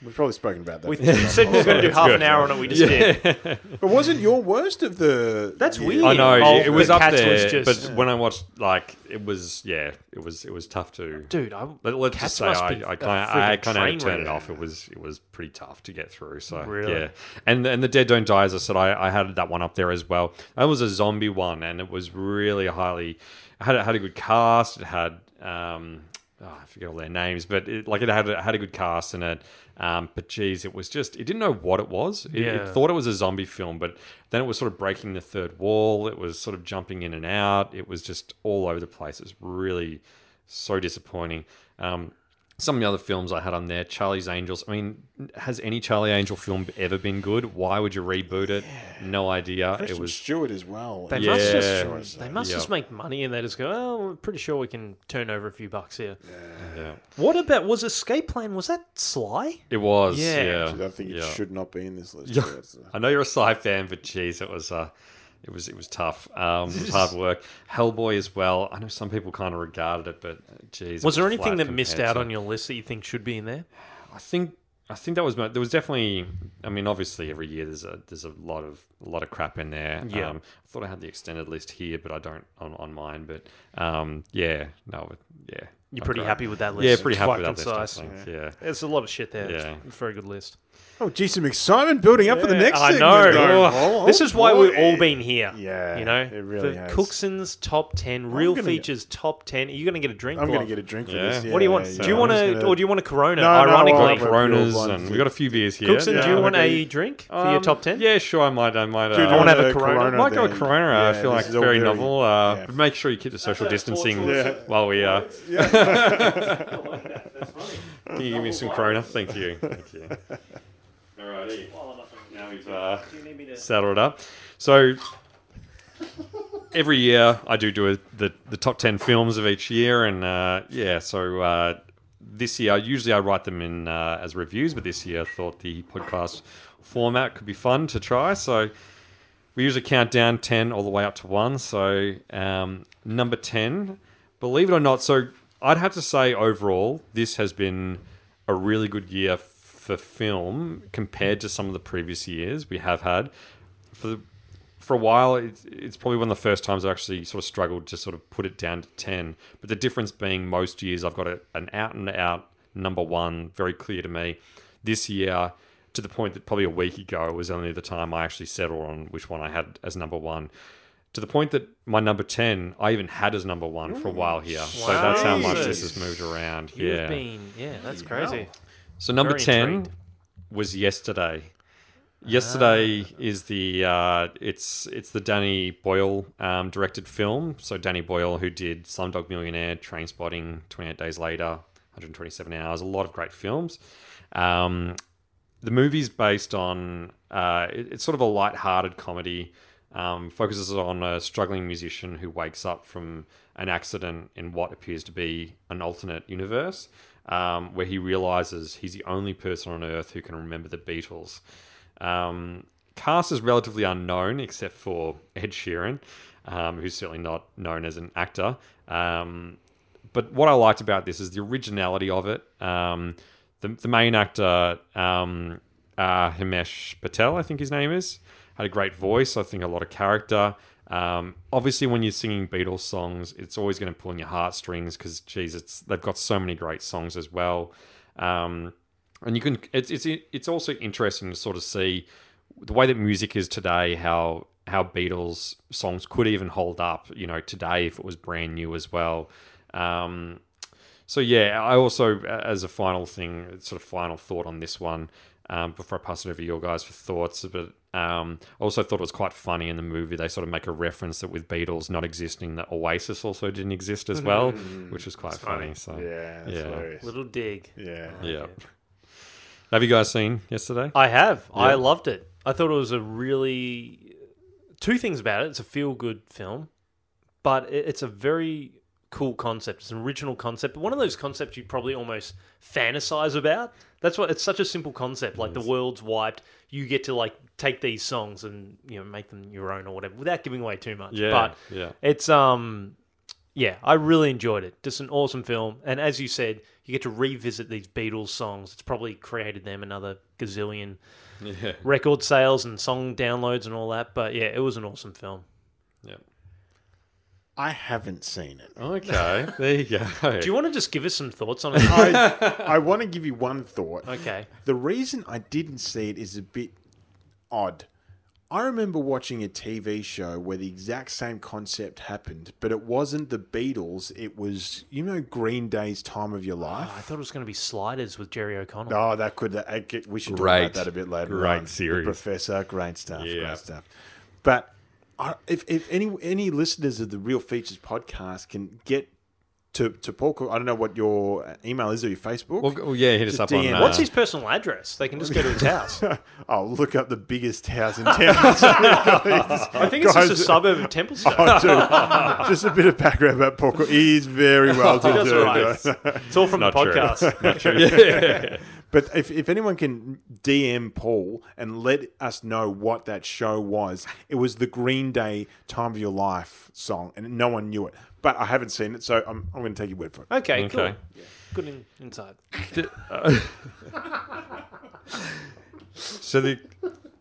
We've probably spoken about that. we said we were going to do half an hour on it. We just did. but wasn't your worst of the? That's yeah. weird. I know Oh, it was the up Cats there, was just- but when I watched, like, it was yeah, it was it was tough to. Dude, I, Let, let's Cats just say must I, be I a kind of I friggin' kind of had train to turn it wreck. off. It was it was pretty tough to get through. So Really? yeah, and and the Dead Don't Die, as I said, I, I had that one up there as well. That was a zombie one, and it was really highly. It had it had a good cast. It had um, oh, I forget all their names, but it, like it had it had a good cast and it. Um, but geez, it was just it didn't know what it was. It, Yeah. it thought it was a zombie film, but then it was sort of breaking the third wall. It was sort of jumping in and out. It was just all over the place. It's really so disappointing. Um, some of the other films I had on there, Charlie's Angels. I mean, has any Charlie Angel film ever been good? Why would you reboot it? No idea. Kristen it was Stewart as well. They Yeah. must Sure just they must Yeah. just make money and they just go, oh, we're pretty sure we can turn over a few bucks here. yeah. What about was Escape Plan? Was that Sly? It was. Yeah. Yeah. I don't think it yeah. should not be in this list. Yeah. Uh, I know you're a Sly fan, but geez, it was uh, it was it was tough. Um, it was hard work. Hellboy as well. I know some people kind of regarded it, but uh, geez, it Was there anything that missed out to- on your list that you think should be in there? I think I think that was there was definitely. I mean, obviously, every year there's a there's a lot of a lot of crap in there. Yeah. Um, I thought I had the extended list here, but I don't on, on mine. But um, yeah, no, yeah. You're pretty go- happy with that list? Yeah, pretty happy Quite with that list. I think. Yeah. There's a lot of shit there. Yeah. It's a very good list. Oh, gee, some excitement building up for the next I segment. know. though. Oh, Oh, this is why boy. we've all been here. Yeah, you know, it really for has. Cookson's top ten, real gonna- features top ten. Are you going to get a drink? I'm going to get a drink for Yeah. this. What do you want? yeah, do you yeah. want I'm a, just gonna- or do you want a Corona? No, no, ironically, I'll have a- Coronas, Pure and blonde. we got a few beers here. Cookson, Yeah, do you want gonna a drink for your Um, top ten? Yeah, sure. I might. I might. Uh, Dude, I wanna have a Corona. might go a then? Corona. I Yeah, feel like this it's all very novel. Uh, yeah. but Make sure you keep the social distancing Yeah. while we. Uh, Can you give me some Corona? Thank you. Thank you. Alrighty. Now we've uh, saddled it up. So every year I do do a, the the top ten films of each year, and uh, yeah, so uh, this year usually I write them in uh, as reviews, but this year I thought the podcast format could be fun to try. So we usually count down 10 all the way up to 1. So, um, number 10, believe it or not, so I'd have to say overall, this has been a really good year for film compared to some of the previous years we have had. For the, for a while, it's, it's probably one of the first times I actually sort of struggled to sort of put it down to 10. But the difference being most years I've got a, an out and out number one, very clear to me. This year, to the point that probably a week ago was only the time I actually settled on which one I had as number one. To the point that my number 10, I even had as number one for a while here. So that's how much this has moved around. You've yeah. been, yeah, that's crazy. So number Very ten intrigued. was yesterday. Yesterday Ah. is the uh, it's it's the Danny Boyle um, directed film. So Danny Boyle, who did Slumdog Millionaire, Trainspotting, Twenty Eight Days Later, 127 Hours, a lot of great films. Um, the movie's based on uh, it- it's sort of a light-hearted comedy. Um, focuses on a struggling musician who wakes up from an accident in what appears to be an alternate universe, um, where he realizes he's the only person on Earth who can remember the Beatles. Um, cast is relatively unknown except for Ed Sheeran, um, who's certainly not known as an actor. Um, but what I liked about this is the originality of it. Um, the, the main actor, um, uh, Himesh Patel, I think his name is, had a great voice. I think a lot of character. Um, obviously, when you're singing Beatles songs, it's always going to pull on your heartstrings because, geez, it's they've got so many great songs as well. Um, and you can it's it's it's also interesting to sort of see the way that music is today how how Beatles songs could even hold up you know today if it was brand new as well um, so yeah I also as a final thing sort of final thought on this one um, before I pass it over to your guys for thoughts but um, I also thought it was quite funny in the movie they sort of make a reference that with Beatles not existing that Oasis also didn't exist as well which was quite funny. so Yeah, that's yeah hilarious. Little dig. Yeah. yeah have you guys seen yesterday I have. I loved it. I thought it was a really two things about it. It's a feel good film, but it's a very cool concept. It's an original concept, but one of those concepts you probably almost fantasize about. That's what it's such a simple concept. Like the world's wiped, you get to like take these songs and you know make them your own or whatever without giving away too much. Yeah, but yeah. it's um yeah, I really enjoyed it. Just an awesome film. And as you said, you get to revisit these Beatles songs. It's probably created them another gazillion yeah record sales and song downloads and all that. But yeah, it was an awesome film. yeah I haven't seen it. Okay, there you go. Do you want to just give us some thoughts on it? I, I want to give you one thought. okay. The reason I didn't see it is a bit odd. I remember watching a TV show where the exact same concept happened, but it wasn't the Beatles. It was, you know, Green Day's "Time of Your ah, Life." I thought it was going to be Sliders with Jerry O'Connell. Oh, that could. I get, we should talk Great. about that a bit later. Great on. series. The Professor, great stuff. Yeah. Great stuff. But I, if if any any listeners of the Real Features podcast can get to to Paul, Cook, I don't know what your email is or your Facebook. Well, well, yeah, hit us Just up on. DM. Uh, What's his personal address? They can just go to his house. oh, look up the biggest house in town. I think it's just a suburb of Templestowe. Oh, dude. Just a bit of background about Paul. Cook. He is very well to That's do. right. It's all from Not the true. podcast. Not true. Yeah. But if, if anyone can DM Paul and let us know what that show was, it was the Green Day "Time of Your Life" song, and no one knew it. But I haven't seen it, so I'm, I'm going to take your word for it. Okay, Okay. cool. Good in, inside. Uh, so the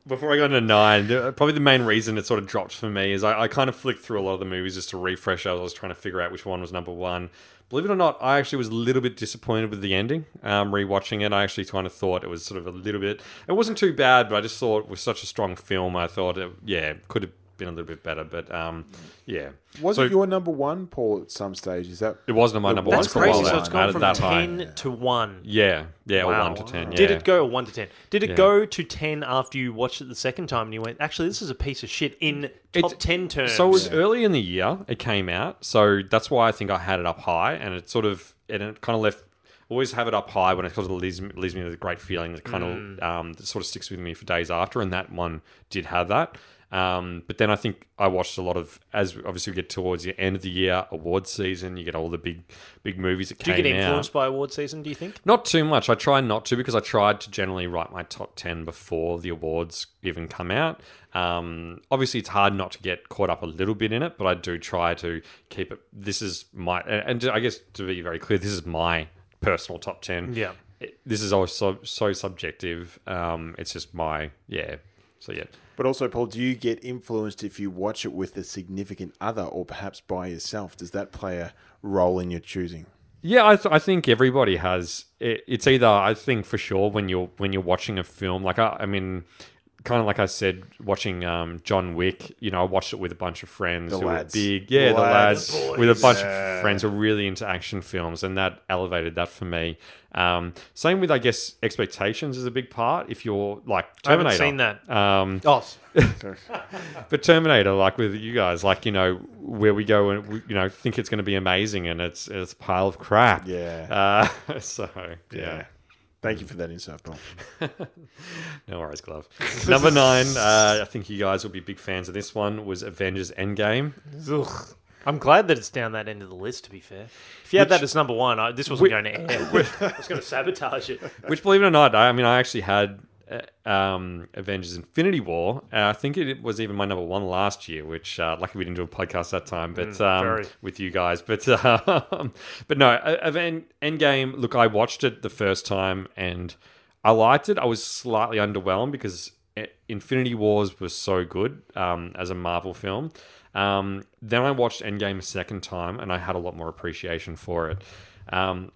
before I go into nine, the- probably the main reason it sort of dropped for me is I, I kind of flicked through a lot of the movies just to refresh. I was trying to figure out which one was number one. Believe it or not, I actually was a little bit disappointed with the ending. Um, rewatching it, I actually kind of thought it was sort of a little bit. It wasn't too bad, but I just thought it was such a strong film. I thought, it, yeah, could have been a little bit better. But um, yeah, Was So- it your number one, Paul? At some stage, is that It wasn't my number That's one for a crazy. while. So there. it's I gone from that high. 10 to 1. Yeah, yeah, or Wow. one to ten. Yeah. Did it go 1 to 10? Did it Yeah. go to 10 after you watched it the second time and you went, actually, this is a piece of shit in top It's- 10 terms? So it was early in the year it came out, so that's why I think I had it up high, and it sort of and it kind of left. Always have it up high when it sort of leaves, leaves me with a great feeling that kind Mm. of um, that sort of sticks with me for days after, and that one did have that. Um, but then I think I watched a lot of as obviously we get towards the end of the year, award season. You get all the big big movies that came out. Do you get influenced out. by award season, do you think? Not too much. I try not to because I tried to generally write my top 10 before the awards even come out. Um, obviously, it's hard not to get caught up a little bit in it, but I do try to keep it. This is my, and I guess to be very clear, this is my personal top 10. Yeah. This is always so, so subjective. Um, it's just my, yeah. So, yeah. But also, Paul, do you get influenced if you watch it with a significant other or perhaps by yourself? Does that play a role in your choosing? Yeah, I, th- I think everybody has. It, it's either I think for sure when you're when you're watching a film, like I, I mean, kind of like I said, watching um, John Wick, you know, I watched it with a bunch of friends The who lads. were big, yeah, The the lads. lads, with a bunch Yeah. of friends who are really into action films, and that elevated that for me. Um, same with, I guess, expectations is a big part. If you're like I haven't seen that. Um, Oh, but Terminator, like with you guys, like you know, where we go and we, you know think it's going to be amazing, and it's it's a pile of crap. Yeah. Uh, so yeah. Yeah. Thank you for that insight, Paul. No worries, glove. Number nine, uh, I think you guys will be big fans of this one. Was Avengers Endgame. ugh. I'm glad that it's down that end of the list. To be fair, if you had that as number one, I, this wasn't going to air. I was going to sabotage it. Which, believe it or not, I, I mean, I actually had um, Avengers Infinity War. Uh, I think it was even my number one last year, which uh, luckily we didn't do a podcast that time, but um, with you guys. But uh, but no, uh, Aven- Endgame. Look, I watched it the first time and I liked it. I was slightly underwhelmed because uh, Infinity Wars was so good um, as a Marvel film. Um, then I watched Endgame a second time and I had a lot more appreciation for it. Um,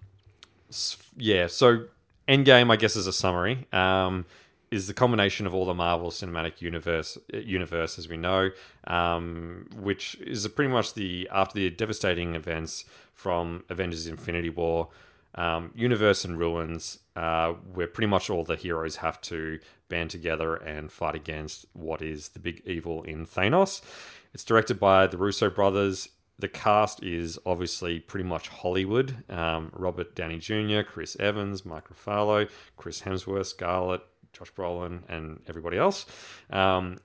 yeah, so Endgame, I guess, as a summary, um, is the combination of all the Marvel Cinematic Universe, universe as we know, um, which is pretty much the after the devastating events from Avengers: Infinity War, um, universe in ruins, uh, where pretty much all the heroes have to band together and fight against what is the big evil in Thanos. It's directed by the Russo brothers. The cast is obviously pretty much Hollywood. Um, Robert Downey Jr., Chris Evans, Mike Ruffalo, Chris Hemsworth, Scarlett, Josh Brolin, and everybody else. Um,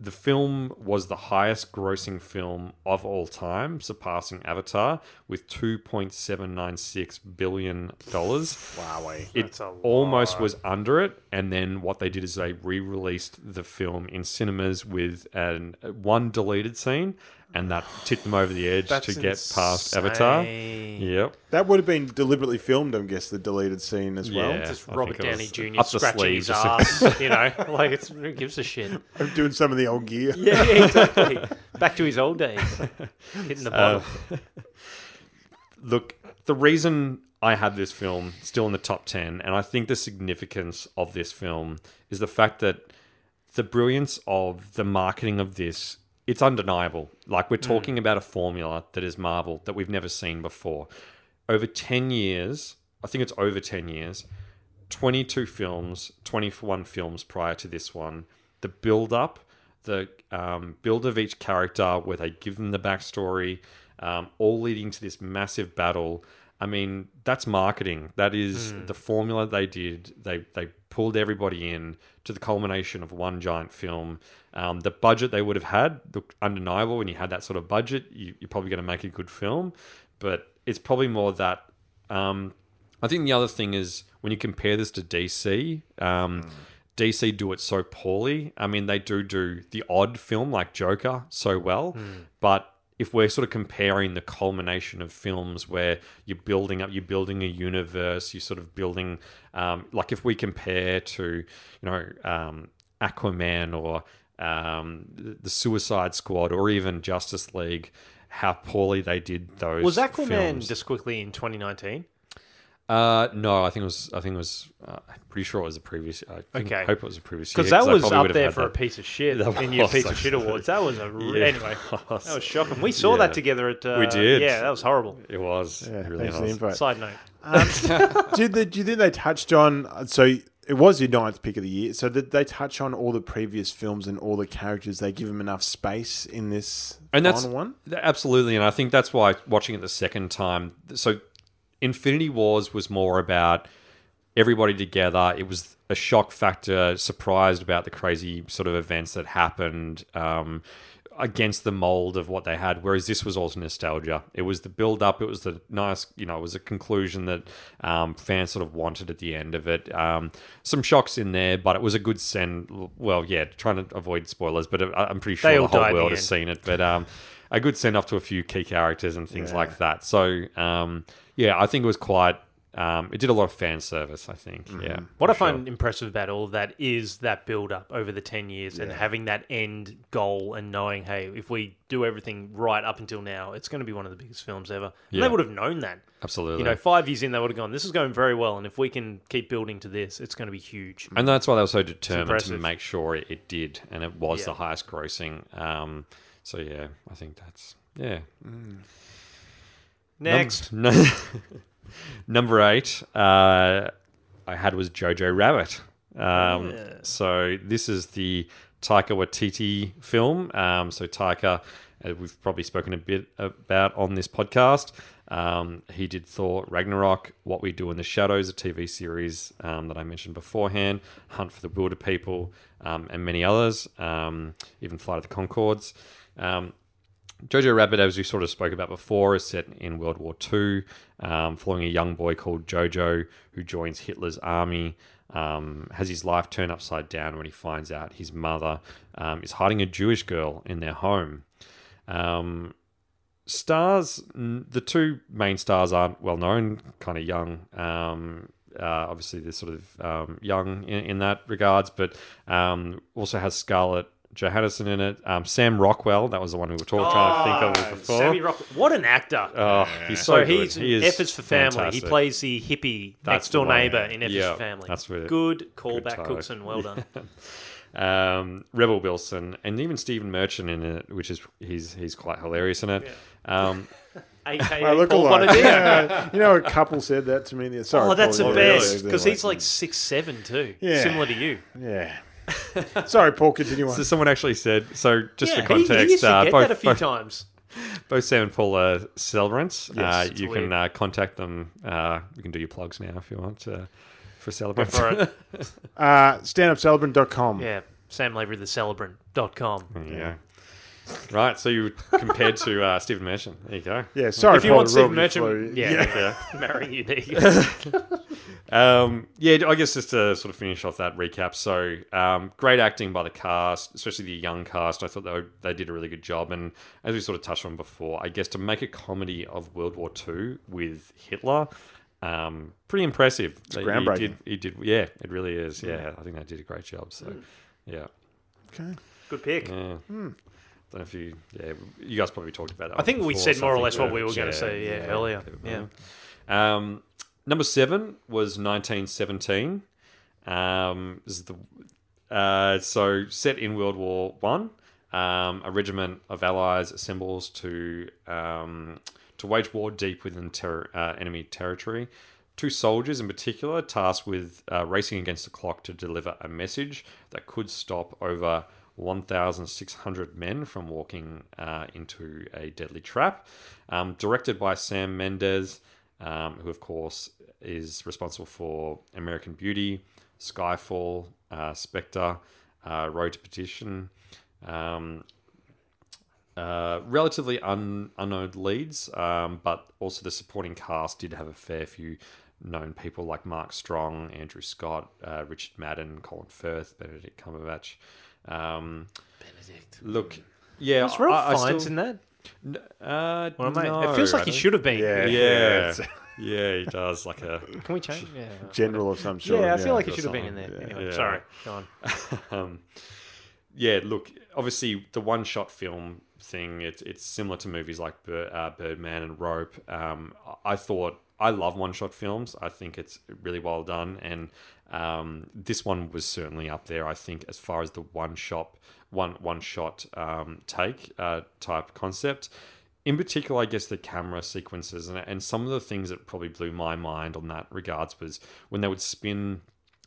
the film was the highest grossing film of all time, surpassing Avatar with $2.796 billion. Wow. It That's a almost was under it, and then what they did is they re-released the film in cinemas with an one deleted scene, and that tipped them over the edge That's to get past Avatar. Yep. That would have been deliberately filmed, I guess, the deleted scene as well. Yeah. Just I Robert think it Downey was Jr. up the scratching sleeve, his just- ass, you know, like it's who gives a shit. I'm doing some of the old gear. Yeah, yeah, exactly. Back to his old days, hitting the uh, bottle. look, the reason I had this film still in the top 10, and I think the significance of this film is the fact that the brilliance of the marketing of this, it's undeniable. Like, we're talking about a formula that is Marvel that we've never seen before. Over 10 years, I think it's over 10 years, 22 films, 21 films prior to this one. The build up, the um, build of each character, where they give them the backstory, um, all leading to this massive battle. I mean, that's marketing. That is the formula they did. They they pulled everybody in to the culmination of one giant film. Um, the budget they would have had, look undeniable. When you had that sort of budget, you, you're probably going to make a good film. But it's probably more that um, I think the other thing is when you compare this to DC, um, DC do it so poorly. I mean, they do do the odd film like Joker so well, but if we're sort of comparing the culmination of films where you're building up, you're building a universe, you're sort of building, um, like if we compare to, you know, um, Aquaman or um, the Suicide Squad or even Justice League, how poorly they did those. Was Aquaman films. just quickly in 2019? Uh, no, I think it was. I think it was. Uh, I'm pretty sure it was a previous. I think, Okay. hope it was a previous. Because year, that was up there had for a piece of shit That in your was piece of shit actually. awards. That was a re- Yeah, anyway. That was shocking. We saw Yeah. that together at. Uh, We did. Yeah, that was horrible. It was. Yeah, it really thanks for the was. Side note. did, the, do you think they touched on? So it was your ninth pick of the year. So did they touch on all the previous films and all the characters? They give them enough space in this and that's one. absolutely, and I think that's why watching it the second time. So, Infinity Wars was more about everybody together. It was a shock factor, surprised about the crazy sort of events that happened um, against the mold of what they had. Whereas this was also nostalgia. It was the build up. It was the nice, you know, it was a conclusion that um, fans sort of wanted at the end of it. Um, some shocks in there, but it was a good send. Well, yeah, trying to avoid spoilers, but I- I'm pretty sure the whole at the world has seen it. But um, a good send off to a few key characters and things like that. So um, yeah, I think it was quite um, it did a lot of fan service. I think. Yeah. What I for sure. find impressive about all of that is that build up over the 10 years and having that end goal and knowing, hey, if we do everything right up until now, it's going to be one of the biggest films ever. And Yeah. they would have known that. absolutely. You know, five years in, they would have gone, this is going very well. And if we can keep building to this, it's going to be huge. And that's why they were so determined to make sure it, it did, and it was Yeah. the highest grossing. Um, so yeah, I think that's yeah. Next. Num- number eight, uh, I had was Jojo Rabbit. Um, So this is the Taika Waititi film. Um, so Taika, uh, we've probably spoken a bit about on this podcast. Um, he did Thor Ragnarok, What We Do in the Shadows, a TV series um, that I mentioned beforehand, Hunt for the Wilderpeople, um, and many others, um, even Flight of the Conchords. Jojo Rabbit, as we sort of spoke about before, is set in World War II, um, following a young boy called Jojo who joins Hitler's army. Um, has his life turned upside down when he finds out his mother um, is hiding a Jewish girl in their home. Um, stars, the two main stars aren't well known, kind of young. Um, uh, obviously, they're sort of um, young in, in that regards, but also has Scarlett Johansson in it. Um, Sam Rockwell, that was the one we were talking, trying to think of before. Sammy Rock. What an actor. Oh, he's so, so good. he's he is Efforts for Family. fantastic. He plays the hippie That's next door the one. neighbor in Efforts Yeah, for Family. that's where- good callback, tie. Cookson. Well done. um, Rebel Wilson, and even Stephen Merchant in it, which is he's he's quite hilarious in it. Um, AKA I look Paul alike. Bonadilla. Yeah, you know, a couple said that to me. the- Sorry, Oh, that's the best because he's like six seven too, Yeah. similar to you. yeah. Sorry, Paul. Continue on. so someone actually said so. Just yeah, for context, he, used to uh, get both, that a few both, times. both Sam and Paul are celebrants. uh, it's you weird. can uh, contact them. Uh, you can do your plugs now if you want uh, for celebrants. For it. Uh, standupcelebrant.com. Yeah, Sam Lavery, the celebrant.com. yeah. Right, so you compared to uh, Stephen Merchant. There you go. Yeah, sorry, If you want to Steve rob your Merchant, flow. yeah, marrying you, there you go. Um, yeah, I guess just to sort of finish off that recap. So, um, great acting by the cast, especially the young cast. I thought they, were, they did a really good job. And as we sort of touched on before, I guess to make a comedy of World War II with Hitler, um, pretty impressive. It's groundbreaking. He did, he did, yeah, it really is. Yeah, I think they did a great job. So, yeah, Okay. Good pick. yeah. Don't know if you, yeah, you guys probably talked about that. I think we said so more or less what we were going to say yeah, earlier. Yeah. um, number seven was 1917. Um, is the uh, so set in World War One. Um, a regiment of allies assembles to um, to wage war deep within ter- uh, enemy territory. Two soldiers, in particular, tasked with uh, racing against the clock to deliver a message that could stop over 1,600 men from walking uh, into a deadly trap. Um, directed by Sam Mendes, um, who, of course, is responsible for American Beauty, Skyfall, uh, Spectre, uh, Road to Perdition. Um, uh, relatively un- unknown leads, um, but also the supporting cast did have a fair few known people like Mark Strong, Andrew Scott, uh, Richard Madden, Colin Firth, Benedict Cumberbatch. Um, Benedict. Look, yeah, Was Ralph I, I Fiennes still- in that? Uh, Well, mate, no, it feels like he should have been. Yeah. Yeah, yeah, he does like a. Can we change? Yeah. General of some sort. Yeah, I feel like he should have been in there. something. Anyway, Yeah. sorry. Go on. um, yeah, look, obviously the one-shot film thing, it's it's similar to movies like Bir- uh, Birdman and Rope. Um, I thought I love one-shot films. I think it's really well done, and um, this one was certainly up there. I think as far as the one-shot one one-shot um, take uh, type concept. In particular, I guess the camera sequences and, and some of the things that probably blew my mind on that regards was when they would spin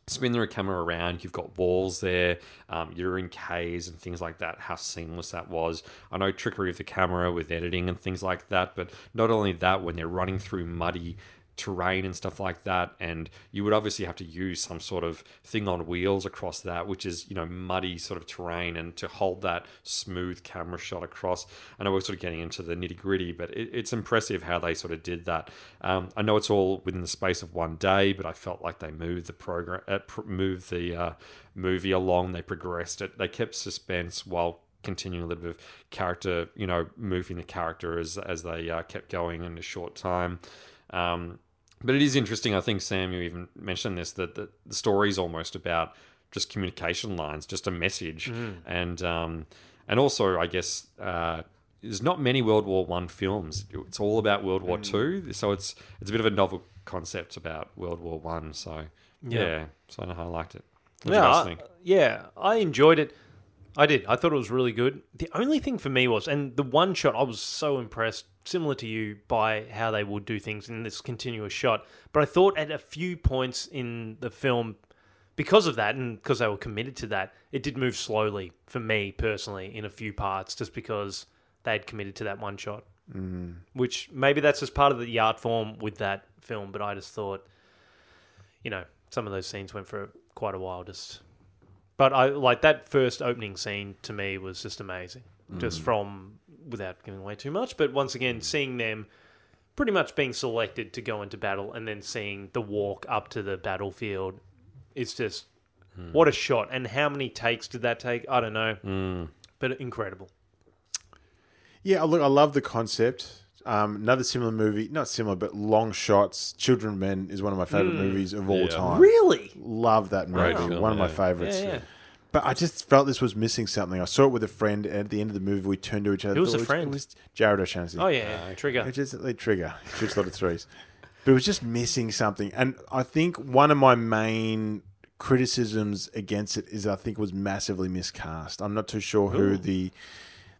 spin the camera around. You've got walls there. Um, you're in caves and things like that. How seamless that was. I know trickery of the camera with editing and things like that, but not only that, when they're running through muddy terrain and stuff like that, and you would obviously have to use some sort of thing on wheels across that, which is you know muddy sort of terrain, and to hold that smooth camera shot across. I know we're sort of getting into the nitty gritty, but it, it's impressive how they sort of did that. Um, I know it's all within the space of one day, but I felt like they moved the program, uh, moved the uh, movie along. They progressed it. They kept suspense while continuing a little bit of character, you know, moving the character as as they uh, kept going in a short time. Um, But it is interesting. I think Sam, you even mentioned this that the, the story is almost about just communication lines, just a message, and um, and also I guess uh, there's not many World War One films. It's all about World War Two, so it's it's a bit of a novel concept about World War One. So yeah. Yeah. so I know I liked it. What Yeah, I, yeah, I enjoyed it. I did. I thought it was really good. The only thing for me was, and the one shot, I was so impressed, similar to you, by how they would do things in this continuous shot. But I thought at a few points in the film, because of that, and because they were committed to that, it did move slowly for me personally in a few parts, just because they had committed to that one shot. Mm. Which maybe that's just part of the art form with that film, but I just thought, you know, some of those scenes went for quite a while just but I like that first opening scene to me was just amazing. Just mm. from without giving away too much, but once again mm. seeing them pretty much being selected to go into battle and then seeing the walk up to the battlefield it's just hmm. what a shot and how many takes did that take? I don't know. Mm. But incredible. Yeah, look, I love the concept. Um, another similar movie, not similar, but long shots. Children of Men is one of my favorite movies of all Yeah. time. Really? Love that movie. Great film, one of my yeah. favorites. Yeah, yeah. But I just felt this was missing something. I saw it with a friend, and at the end of the movie, we turned to each other. Who was thought the it friend? It was Jared O'Shaughnessy. Oh yeah, yeah. trigger. It just they trigger. He shoots a lot of threes. But it was just missing something. And I think one of my main criticisms against it is I think it was massively miscast. I'm not too sure who the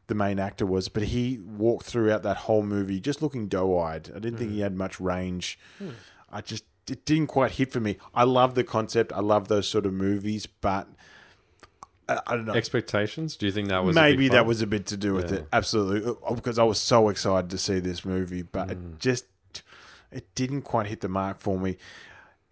the main actor was, but he walked throughout that whole movie just looking doe eyed. I didn't think he had much range. I just it didn't quite hit for me. I love the concept. I love those sort of movies, but I, I don't know. Expectations? Do you think that was a Maybe that was a bit to do with Yeah. it. Absolutely, Uh, because I was so excited to see this movie, but Mm. it just it didn't quite hit the mark for me.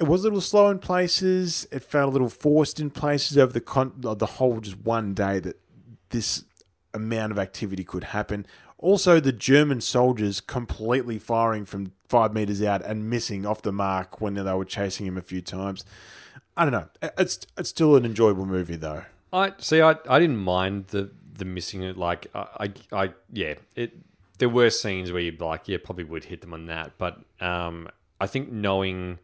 It was a little slow in places. It felt a little forced in places over the con- of the whole just one day that this amount of activity could happen. Also, the German soldiers completely firing from five meters out and missing off the mark when they were chasing him a few times. I don't know. It's it's still an enjoyable movie though. I see. I, I didn't mind the the missing it. Like I, I I yeah. It there were scenes where you'd be like yeah probably would hit them on that, but um I think knowing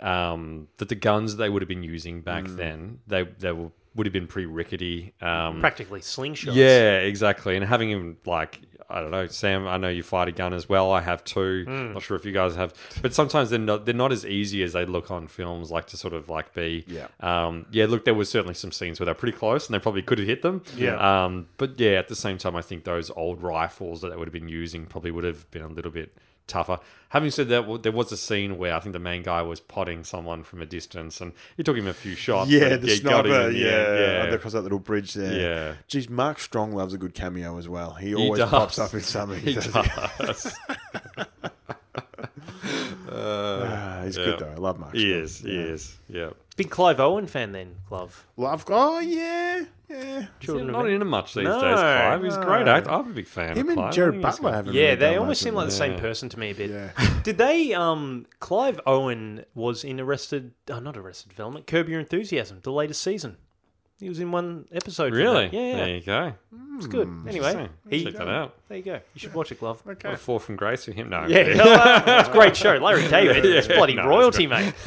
um that the guns they would have been using back then they they were, would have been pretty rickety. Um, Practically slingshots. yeah, exactly. And having him like I don't know, Sam. I know you fight a gun as well. I have too. Hmm. Not sure if you guys have, but sometimes they're not. They're not as easy as they look on films. Like to sort of like be. Yeah. Um. Yeah. Look, there was certainly some scenes where they're pretty close, and they probably could have hit them. Yeah. Um. But yeah, at the same time, I think those old rifles that they would have been using probably would have been a little bit tougher. Having said that, there was a scene where I think the main guy was potting someone from a distance, and he took him a few shots. Yeah, the he sniper. Yeah, end. yeah. across that little bridge there. Yeah. Geez, Mark Strong loves a good cameo as well. He always does. pops up in something. He does. He's Yeah. good though. I love Mark. He Strong. is. He is. Yeah. Big Clive Owen fan then, Glove. Love. Oh yeah, yeah. Children not Men. in much these No, days, Clive. He's a great actor. I'm a big fan Him of and Clive. I Jared Butler haven't. Yeah, really they done almost seem of like the it. same person to me a bit. Yeah. Did they? Um, Clive Owen was in Arrested, uh, not Arrested Development, Curb Your Enthusiasm, the latest season. He was in one episode. Really? Yeah, yeah. There you go. It's good. Anyway, he, Check that out. there you go. You should watch it, Glove. Got a fall from grace with him. No. Yeah, it's a great show. Larry David, it's Yeah, bloody no, it's royalty, mate.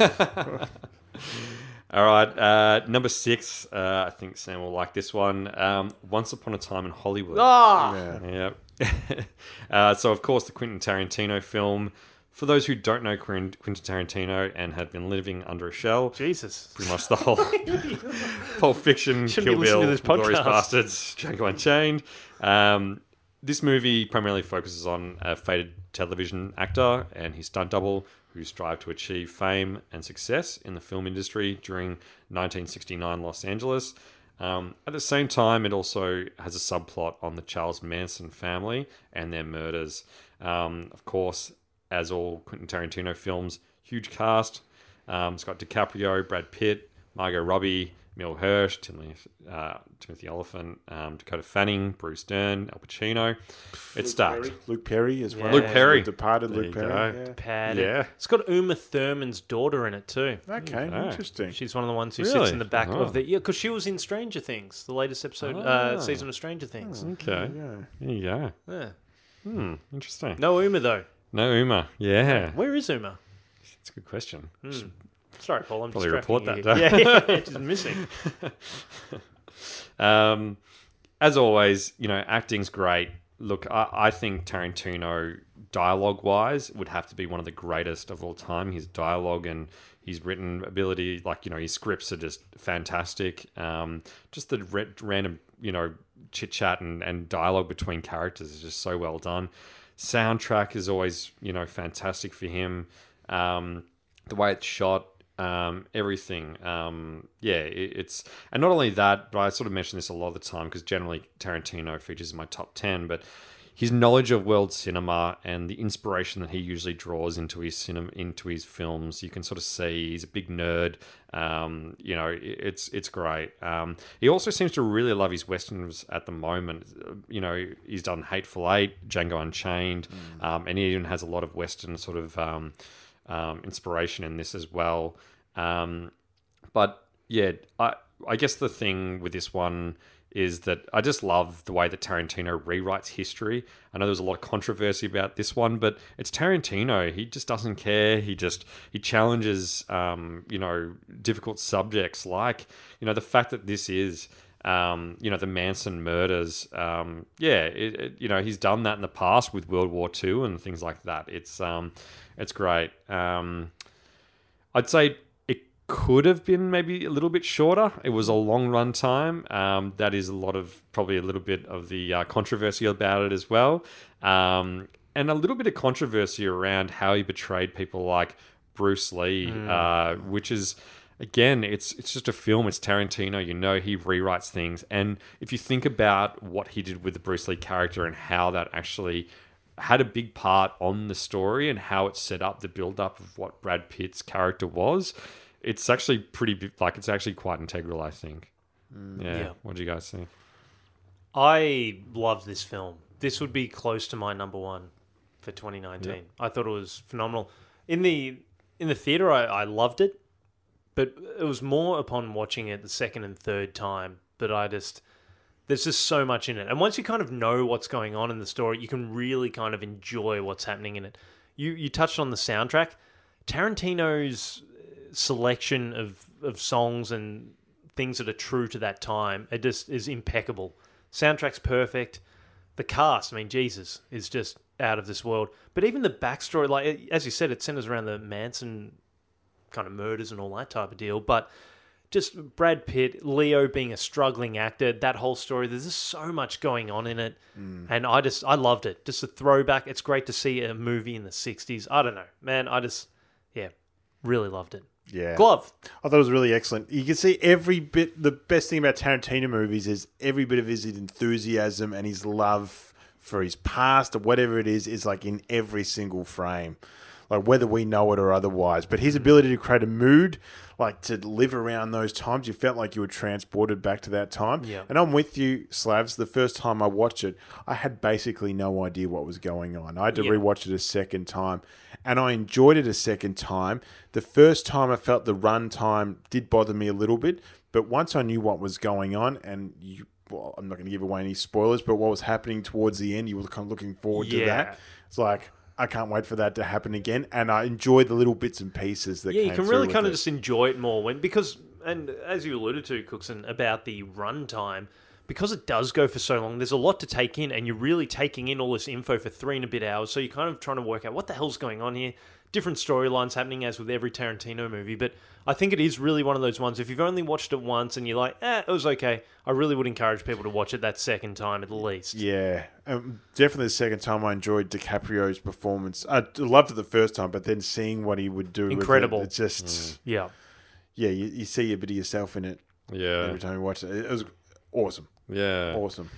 All right. Uh, number six. Uh, I think Sam will like this one. Um, Once Upon a Time in Hollywood. Ah, Yeah. Yep. uh, so, of course, the Quentin Tarantino film. For those who don't know Quentin Tarantino and have been living under a shell, Jesus. pretty much the whole Pulp Fiction, Shouldn't Kill be listening to Bill, this Glorious podcast. Bastards, Django Unchained. Um, this movie primarily focuses on a faded television actor and his stunt double who strive to achieve fame and success in the film industry during 1969 Los Angeles. Um, at the same time, it also has a subplot on the Charles Manson family and their murders. Um, of course, as all Quentin Tarantino films, huge cast. Um, it's got DiCaprio, Brad Pitt, Margot Robbie, Emile Hirsch, Timothy, uh, Timothy Olyphant, um, Dakota Fanning, Bruce Dern, Al Pacino. It's stacked. Luke Perry as well. Luke Perry. Departed There Luke Perry. go. Pad. Yeah. It's got Uma Thurman's daughter in it too. Okay, Yeah. interesting. She's one of the ones who Really? sits in the back Oh. of the yeah, because she was in Stranger Things, the latest episode, Ah. uh, season of Stranger Things. Okay. Yeah. There you go. Yeah. Hmm. Interesting. No Uma though. No Uma. Yeah. Where is Uma? It's a good question. Sorry, Paul. I'm Probably distracting report that, here. Yeah, yeah, just missing. Um, as always, you know, acting's great. Look, I, I think Tarantino, dialogue wise, would have to be one of the greatest of all time. His dialogue and his written ability, like, you know, his scripts are just fantastic. Um, just the re- random, you know, chit chat and, and dialogue between characters is just so well done. Soundtrack is always, you know, fantastic for him. Um, the way it's shot, um, everything. Um, yeah, it, it's and not only that, but I sort of mention this a lot of the time because generally Tarantino features in my top ten. But his knowledge of world cinema and the inspiration that he usually draws into his cinema, into his films, you can sort of see he's a big nerd. Um, you know, it's it's great. Um, he also seems to really love his westerns at the moment. You know, he's done Hateful Eight, Django Unchained, um, and he even has a lot of western sort of. Um, um, inspiration in this as well. Um, but yeah, I I guess the thing with this one is that I just love the way that Tarantino rewrites history. I know there was a lot of controversy about this one, but it's Tarantino. He just doesn't care. He just he challenges um, you know difficult subjects like you know the fact that this is um, you know the Manson murders. Um, yeah, it, it, you know he's done that in the past with World War II and things like that. It's um, it's great. Um, I'd say could have been maybe a little bit shorter. It was a long run time. Um, that is a lot of probably a little bit of the uh, controversy about it as well, um, and a little bit of controversy around how he betrayed people like Bruce Lee, uh, which is again, it's it's just a film. It's Tarantino. You know, he rewrites things, and if you think about what he did with the Bruce Lee character and how that actually had a big part on the story and how it set up the build up of what Brad Pitt's character was, it's actually pretty like it's actually quite integral. I think. Mm. yeah. yeah. What do you guys think? I love this film. This would be close to my number one for 2019. I thought it was phenomenal. In the in the theater, I, I loved it, but it was more upon watching it the second and third time that I just there's just so much in it. And once you kind of know what's going on in the story, you can really kind of enjoy what's happening in it. You you touched on the soundtrack. Tarantino's selection of of songs and things that are true to that time it just is impeccable. Soundtrack's perfect. The cast, I mean, Jesus, is just out of this world. But even the backstory, like as you said, it centers around the Manson kind of murders and all that type of deal. But just Brad Pitt, Leo being a struggling actor, that whole story. There's just so much going on in it, mm. and I just I loved it. Just a throwback. It's great to see a movie in the '60s. I don't know, man. I just yeah, really loved it. Yeah. Glove. I thought it was really excellent. You can see every bit. The best thing about Tarantino movies is every bit of his enthusiasm and his love for his past or whatever it is is like in every single frame, like whether we know it or otherwise. But his ability to create a mood, like to live around those times, you felt like you were transported back to that time. Yeah. And I'm with you, Slavs. The first time I watched it, I had basically no idea what was going on. I had to Yeah. rewatch it a second time, and I enjoyed it a second time. The first time, I felt the run time did bother me a little bit, but once I knew what was going on, and you, well, I'm not going to give away any spoilers, but what was happening towards the end, you were kind of looking forward to Yeah. that. It's like. I can't wait for that to happen again, and I enjoy the little bits and pieces that. Yeah, you can really kind of it. just enjoy it more when because and as you alluded to, Cookson, about the runtime, because it does go for so long, there's a lot to take in, and you're really taking in all this info for three and a bit hours. So you're kind of trying to work out what the hell's going on here. Different storylines happening as with every Tarantino movie, but I think it is really one of those ones. If you've only watched it once and you're like, eh, it was okay, I really would encourage people to watch it that second time at least. Yeah, um, definitely the second time I enjoyed DiCaprio's performance. I loved it the first time, but then seeing what he would do, with it, Incredible. it's just Yeah. yeah, you, you see a bit of yourself in it Yeah. every time you watch it. It was awesome, Yeah. awesome.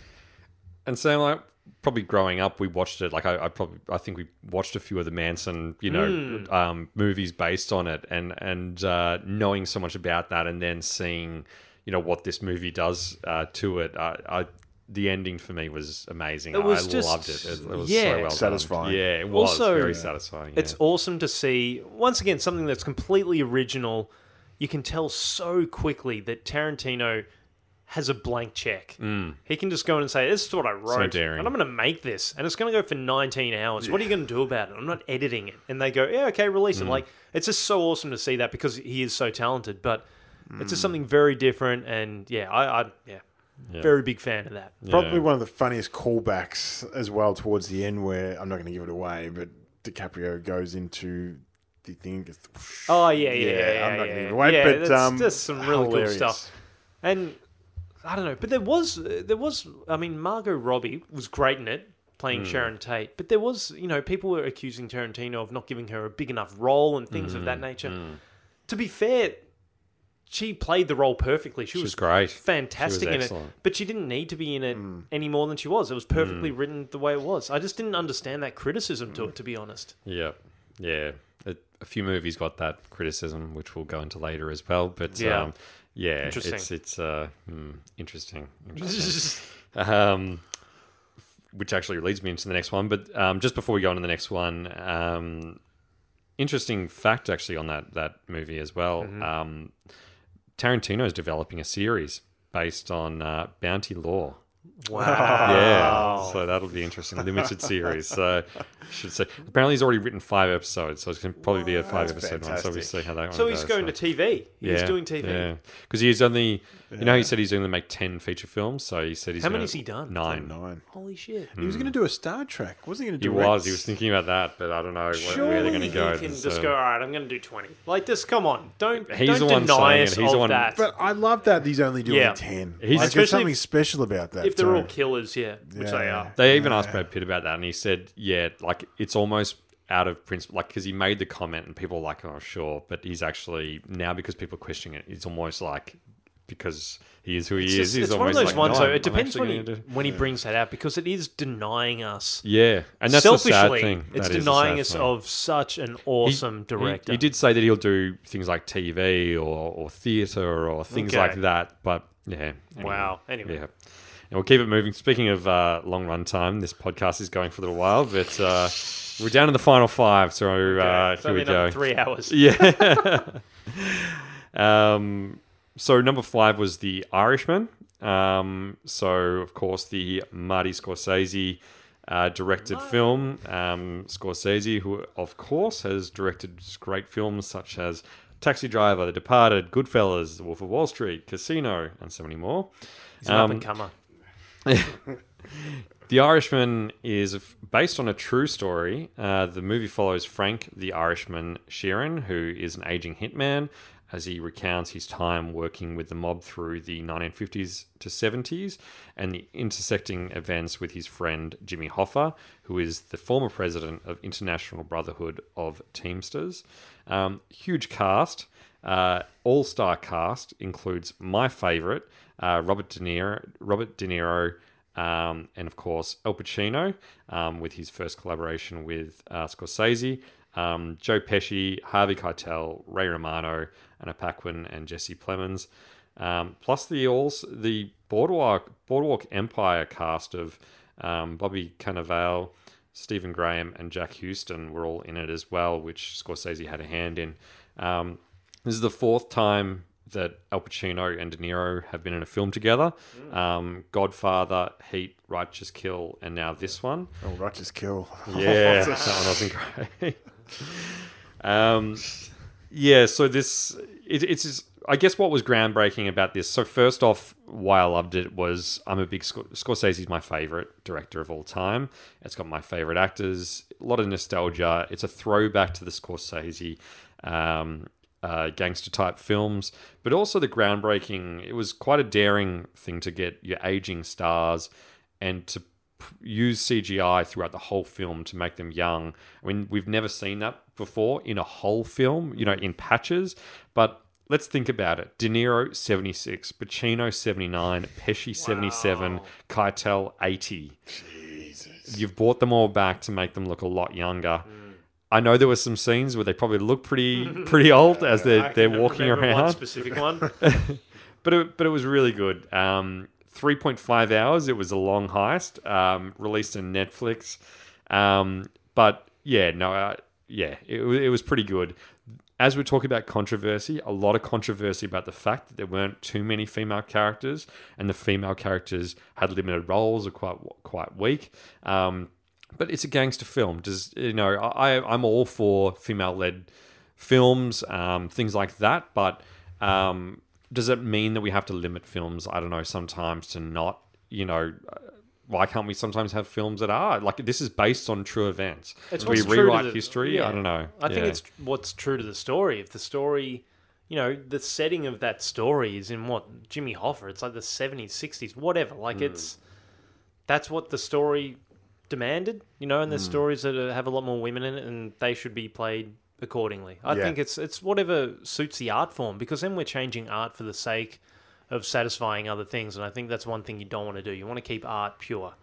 And Sam, like probably growing up, we watched it. Like I, I probably, I think we watched a few of the Manson, you know, um, movies based on it, and and uh, knowing so much about that, and then seeing, you know, what this movie does uh, to it. I, I, the ending for me was amazing. It was I just- loved it. It, it was yeah. so well done. Satisfying. Yeah, it was Also, very satisfying. It's awesome to see once again something that's completely original. You can tell so quickly that Tarantino has a blank check. Mm. He can just go in and say, "This is what I wrote, daring. and I'm going to make this, and it's going to go for 19 hours. What are you going to do about it? I'm not editing it." And they go, "Yeah, okay, release it." Mm. Like it's just so awesome to see that because he is so talented, but it's just mm. something very different. And yeah, I, I yeah, very big fan of that. Probably Yeah. one of the funniest callbacks as well towards the end, where I'm not going to give it away, but DiCaprio goes into the thing. gets- Oh yeah, yeah, yeah. yeah, I'm not yeah, going to give it away, yeah, but that's um, just some really hilarious. cool stuff. And I don't know, but there was there was I mean Margot Robbie was great in it playing Hmm. Sharon Tate, but there was you know people were accusing Tarantino of not giving her a big enough role and things Hmm. of that nature. To be fair, she played the role perfectly. She, was was great. fantastic She was in it, but she didn't need to be in it Hmm. any more than she was. It was perfectly written the way it was. I just didn't understand that criticism to it, to be honest. Yeah, yeah. A, few movies got that criticism, which we'll go into later as well. But Yeah. um, yeah, Interesting. it's it's uh, hmm, interesting. interesting. um, which actually leads me into the next one. But um, just before we go on to the next one, um, interesting fact actually on that that movie as well. Mm-hmm. Um, Tarantino is developing a series based on uh, Bounty Law. Wow. Yeah, so that'll be interesting. Limited series. So, should say. Apparently, he's already written five episodes, so it's going to probably be a five episode one. So we'll see how that one So goes. he's going to TV. He's doing TV. Yeah, because he's only. You know, he said he's going to make ten feature films. So he said he's. How gonna, many's he done? Nine. Nine. Holy shit. He was going to do a Star Trek. Wasn't he going to do? He do was. He was thinking about that, but I don't know what, where they're going to Surely go. he can There's, just um, go, all right, I'm going to do 20. Like, this. come on. Don't, He's don't the one deny saying us it. He's the of one- that. But I love that he's only doing Yeah. ten. He's- like, Especially there's something if- special about that. if they're all too. killers, yeah, which they Yeah. are. They even asked Brad Pitt about that, and he said, "Yeah, like it's almost out of principle, like because he made the comment, and people are like, oh, sure,' but he's actually now because people are questioning it, it's almost like because he is who he It's, is. just, it's one of those like, ones, "No, though. I'm It depends when he, do-" when he brings that out because it is denying us. Yeah, and that's the sad Selfishly, thing. it's That denying us thing. of such an awesome he- director. He, did say that he'll do things like TV or, or theatre or things Okay. like that, but yeah. anyway. Wow. Anyway. Yeah. And we'll keep it moving. Speaking of uh, long run time, this podcast is going for a little while, but uh, we're down to the final five, so uh, here we go. three hours. Yeah. um, so number five was The Irishman. Um, so of course the Marty Scorsese uh, directed film. Um, Scorsese, who of course has directed great films such as Taxi Driver, The Departed, Goodfellas, The Wolf of Wall Street, Casino, and so many more. He's an Um, up and comer. The Irishman is based on a true story. Uh, the movie follows Frank the Irishman Sheeran, who is an aging hitman, as he recounts his time working with the mob through the 1950s to 70s and the intersecting events with his friend Jimmy Hoffa, who is the former president of International Brotherhood of Teamsters. Um, huge cast. Uh, All star cast includes my favorite, uh, Robert De Niro, Robert De Niro, um, and of course Al Pacino um, with his first collaboration with uh, Scorsese, um, Joe Pesci, Harvey Keitel, Ray Romano, Anna Paquin, and Jesse Plemons. Um, plus the all the Boardwalk Boardwalk Empire cast of um, Bobby Cannavale, Stephen Graham, and Jack Huston were all in it as well, which Scorsese had a hand in. Um, this is the fourth time that Al Pacino and De Niro have been in a film together. Um, Godfather, Heat, Righteous Kill, and now this one. Oh, Righteous Kill. Yeah, that one wasn't great. um, yeah, so this it, it's just- I guess what was groundbreaking about this. So first off, why I loved it was I'm a big Scor- Scorsese's my favorite director of all time. It's got my favorite actors, a lot of nostalgia. It's a throwback to the Scorsese. Um, uh, gangster type films, but also the groundbreaking. It was quite a daring thing to get your aging stars and to use CGI throughout the whole film to make them young. I mean, we've never seen that before in a whole film, you know, in patches. But let's think about it: De Niro seventy six, Pacino seventy nine, Pesci seventy seven, Keitel eighty. Jesus. You've brought them all back to make them look a lot younger. I know there were some scenes where they probably look pretty pretty old as they're they're walking around. One specific one. but it, but it was really good. Um, 3.5 hours. It was a long heist. Um, released on Netflix. Um, but yeah, no, uh, yeah, it, it was pretty good. as we're talking about controversy, a lot of controversy about the fact that there weren't too many female characters, and the female characters had limited roles, or quite quite weak. Um, but it's a gangster film. Does you know? I I'm all for female led films, um, things like that. But um, does it mean that we have to limit films? I don't know. Sometimes to not, you know. uh, Why can't we sometimes have films that are like this is based on true events? It's we what's true to rewrite the- history? yeah. I don't know. I think Yeah. it's what's true to the story. If the story, you know, the setting of that story is in what Jimmy Hoffa, it's like the seventies, sixties, whatever. Like Hmm. it's that's what the story demanded, you know. And there's stories that have a lot more women in it, and they should be played accordingly. I Yeah. think it's it's whatever suits the art form because then we're changing art for the sake of satisfying other things, and I think that's one thing you don't want to do. You want to keep art pure.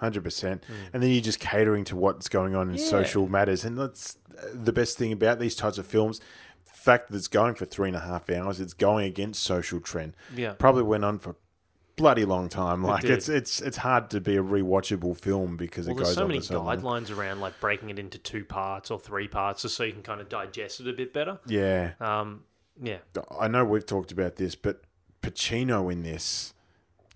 Hundred percent, and then you're just catering to what's going on in Yeah. social matters, and that's uh, the best thing about these types of films. The fact that it's going for three and a half hours, it's going against social trend. Yeah. probably went on for bloody long time. Like did. it's it's it's hard to be a rewatchable film because Well, it there's goes so on many so long. guidelines around like breaking it into two parts or three parts, just so you can kind of digest it a bit better. Yeah, Um, yeah, I know we've talked about this, but Pacino in this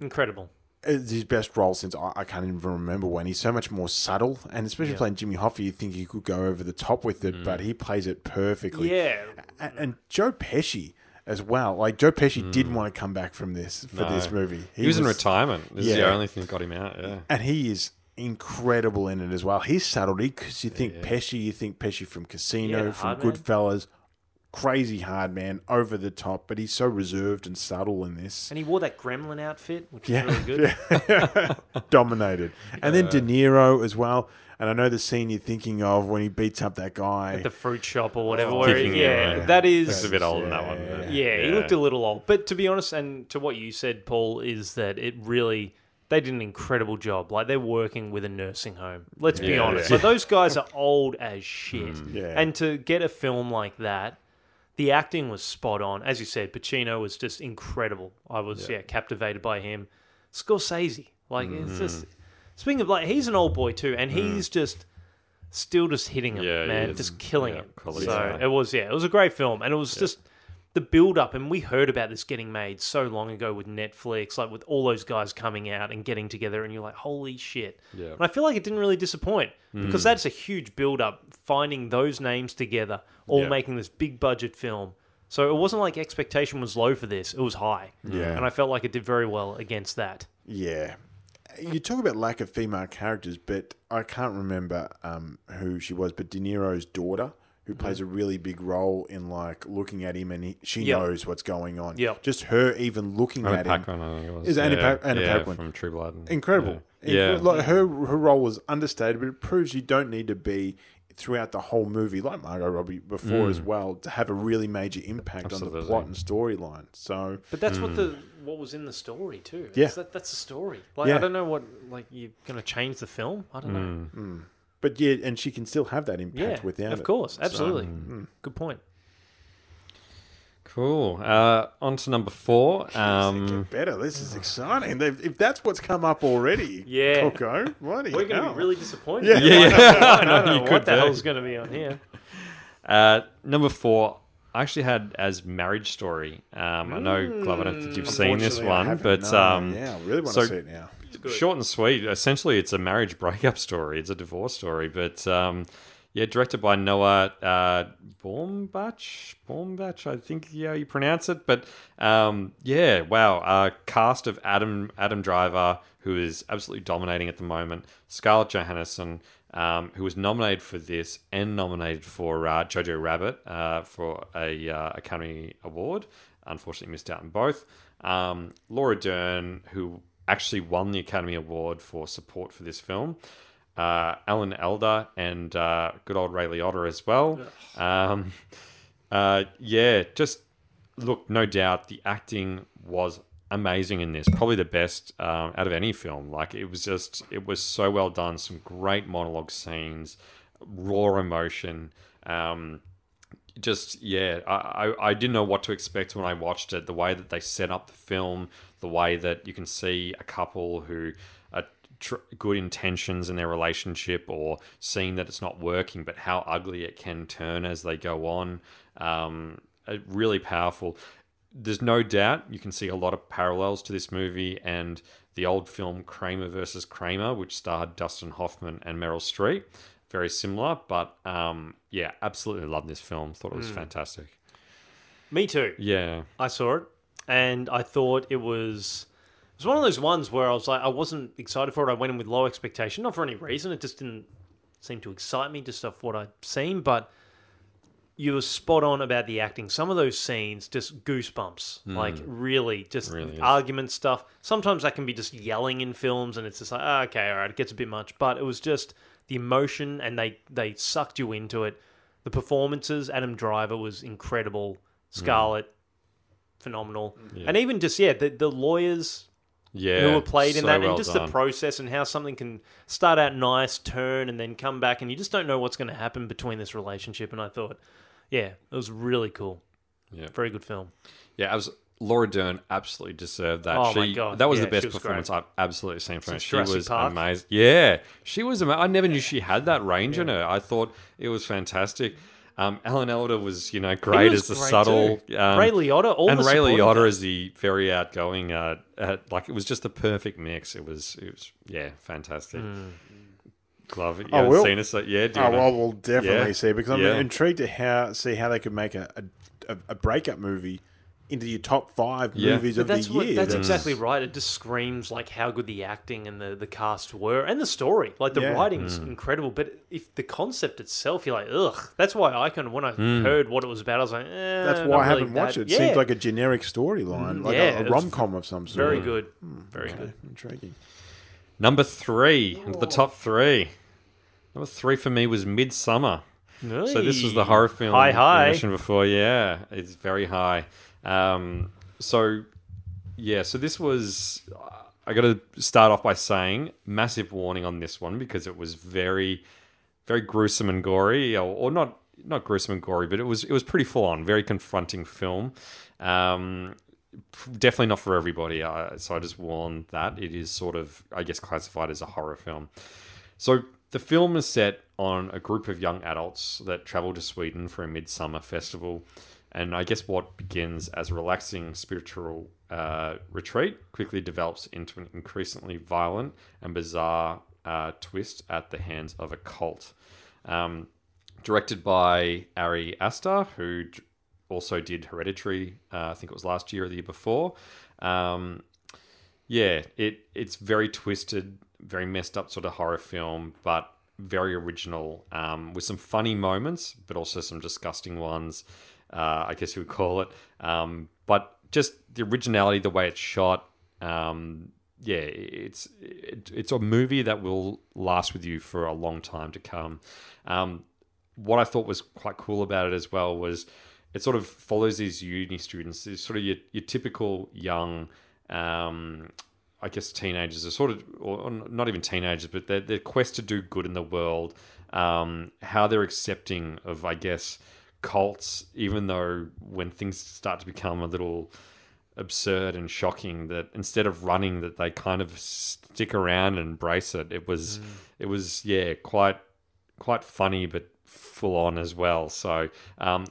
incredible. is his best role since I, I can't even remember when. He's so much more subtle, and especially Yeah. playing Jimmy Hoffa, you think he could go over the top with it, but he plays it perfectly. Yeah, and, and Joe Pesci as well. Like Joe Pesci didn't hmm. want to come back from this for this movie. He, was, in retirement. This is the only thing that got him out. Yeah. and he is incredible in it as well. His subtlety, because you think Pesci, you think Pesci from Casino, Yeah, from hard man. Goodfellas, crazy hard man, over the top, but he's so reserved and subtle in this. and he wore that gremlin outfit, which Yeah. is really good. Dominated, and then De Niro as well. And I know the scene you're thinking of when he beats up that guy. At the fruit shop or whatever. Oh, where he, him, yeah, yeah. that is. It's a bit old in that one. Yeah. but- Yeah, he looked a little old. But to be honest, and to what you said, Paul, is that it really they did an incredible job. Like they're working with a nursing home. Let's be Yeah, honest. yeah. Like those guys are old as shit. Yeah. And to get a film like that, the acting was spot on. As you said, Pacino was just incredible. I was yeah, captivated by him. Scorsese, like Mm-hmm. it's just speaking of like he's an old boy too, and he's just still just hitting him, Mm. Yeah, he man, is. just killing Yeah, it. quality So guy. it was yeah, it was a great film, and it was just the build up. And we heard about this getting made so long ago with Netflix, like with all those guys coming out and getting together, and you're like, holy shit. Yeah. Mm. And I feel like it didn't really disappoint because that's a huge build up, finding those names together, all Yeah. making this big budget film. So it wasn't like expectation was low for this; it was high. Yeah. and I felt like it did very well against that. Yeah. You talk about lack of female characters, but I can't remember um, who she was, but De Niro's daughter, who plays a really big role in like looking at him and he, she Yep. knows what's going on. Yep. Just her even looking Anna at him. Paquin, I think it was. Is it Anna yeah. Pa- Anna yeah, Paquin? from True Blood. Incredible. Yeah. Incre- Like her her role was understated, but it proves you don't need to be throughout the whole movie, like Margot Robbie before as well, to have a really major impact on the Mm. Plot and storyline. So But that's what the what was in the story too. Yeah. That's, that, that's the story. Like Yeah. I don't know what like you're gonna change the film. I don't know. but yeah, and she can still have that impact Yeah, without of it. course, So, absolutely. mm. Good point. Cool. Uh, on to number four. Um, Get better. This is exciting. They've, if that's what's come up already, Yeah. Coco, bloody We're gonna be really disappointed. Yeah. Yeah, yeah. I don't know You what the be. hell's gonna be on here. Uh, number four, I actually had as Marriage Story. Um, I know, Glove, I don't think you've seen this Unfortunately, I one, but No, um, yeah, I really want so- to see it now. short and sweet. Essentially, it's a marriage breakup story. It's a divorce story, but um, yeah, directed by Noah uh, Baumbach. Baumbach, I think yeah you pronounce it. But um, yeah, wow. Uh, cast of Adam Adam Driver, who is absolutely dominating at the moment. Scarlett Johansson. Um, who was nominated for this and nominated for uh, Jojo Rabbit uh, for a uh, Academy Award. Unfortunately, missed out on both. Um, Laura Dern, who actually won the Academy Award for support for this film. Uh, Alan Alda and uh, good old Ray Liotta as well. Um, uh, yeah, just look, no doubt the acting was amazing in this. Probably the best um, out of any film. Like it was just, it was so well done. Some great monologue scenes, raw emotion. Um, just yeah, I, I I didn't know what to expect when I watched it. The way that they set up the film, the way that you can see a couple who tr- good intentions in their relationship or seeing that it's not working, but how ugly it can turn as they go on. Um, really powerful. There's no doubt you can see a lot of parallels to this movie and the old film Kramer versus Kramer, which starred Dustin Hoffman and Meryl Streep. Very similar, but um, yeah, absolutely loved this film. Thought it was fantastic. Me too. Yeah, I saw it, and I thought it was it was one of those ones where I was like, I wasn't excited for it. I went in with low expectation, not for any reason. It just didn't seem to excite me, just off what I'd seen. But you were spot on about the acting. Some of those scenes, just goosebumps. Like really, just Really is. argument stuff. Sometimes that can be just yelling in films, and it's just like, ah, okay, all right, it gets a bit much. But it was just the emotion, and they they sucked you into it. The performances, Adam Driver was incredible. Scarlett, phenomenal, and even just yeah, the the lawyers yeah. who were played in so that, well and just done. the process and how something can start out nice, turn, and then come back, and you just don't know what's going to happen between this relationship. And I thought, yeah, it was really cool. Yeah. Very good film. Yeah, I was. Laura Dern absolutely deserved that. Oh she, my God, that was yeah, the best was performance great. I've absolutely seen from her. She Jurassic was Park. amazing. Yeah, she was amazing. I never knew she had that range in her. I thought it was fantastic. Um, Alan Alda was, you know, great was as the great subtle. too. Um, Ray Liotta, all and the Ray supporting Liotta cast. as the very outgoing. Uh, uh, like it was just the perfect mix. It was, it was, yeah, fantastic. Glove. You Oh, haven't seen it, so yeah. Do you Oh, wanna- well, we'll definitely Yeah. see because I'm Yeah. intrigued to how see how they could make a a, a breakup movie into your top five Yeah. movies But of that's the what, year. that's That's- exactly right. It just screams like how good the acting and the, the cast were, and the story. Like the Yeah. writing's Mm. incredible, but if the concept itself, you're like, ugh. That's why I kind of when I Mm. heard what it was about, I was like, eh, That's why I haven't watched that- it. It Yeah, seems like a generic storyline, like Yeah, a, a rom com of some sort. very good, very Okay, good. intriguing. Number three, the top three. Number three for me was Midsommar. So this was the horror film High, I high. mentioned before. Yeah, it's very high. Um, so yeah, so this was. I got to start off by saying massive warning on this one because it was very, very gruesome and gory, or, or not not gruesome and gory, but it was it was pretty full on, very confronting film. Um, definitely not for everybody. Uh, so I just warn that it is sort of, I guess, classified as a horror film. So the film is set on a group of young adults that travel to Sweden for a midsummer festival. And I guess what begins as a relaxing spiritual uh, retreat quickly develops into an increasingly violent and bizarre uh, twist at the hands of a cult. Um, directed by Ari Aster, who also did Hereditary, uh, I think it was last year or the year before. Um, yeah, it it's very twisted, very messed up sort of horror film, but very original um, with some funny moments, but also some disgusting ones. Uh, I guess you would call it. Um, but just the originality, the way it's shot. Um, yeah, it's it, it's a movie that will last with you for a long time to come. Um, what I thought was quite cool about it as well was it sort of follows these uni students, these sort of your, your typical young, um, I guess teenagers are sort of, or not even teenagers, but their, their quest to do good in the world, um, how they're accepting of, I guess, cults, even though when things start to become a little absurd and shocking that instead of running that they kind of stick around and embrace it. It was it was yeah quite quite funny but full on as well. So um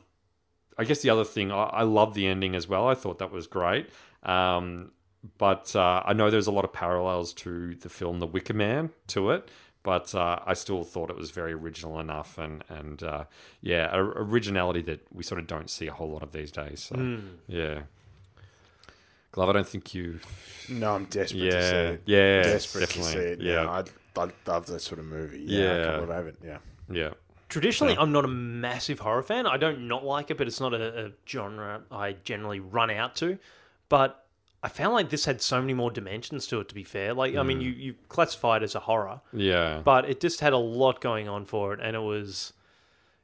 i guess the other thing i, I love the ending as well. I thought that was great. Um but uh, i know there's a lot of parallels to the film the wicker man to it but uh, I still thought it was very original enough, and and uh, yeah, a, originality that we sort of don't see a whole lot of these days. So yeah, Glove, I don't think you. No, I'm desperate to see Yeah, it. yeah, desperate definitely. to see it. Yeah, Yeah, I, I love that sort of movie. Yeah, I Yeah. can't believe I haven't. Yeah. yeah, Traditionally, I'm not a massive horror fan. I don't not like it, but it's not a, a genre I generally run out to. But I found like this had so many more dimensions to it. To be fair, like I mean, Mm. you you classify it as a horror, yeah, but it just had a lot going on for it, and it was,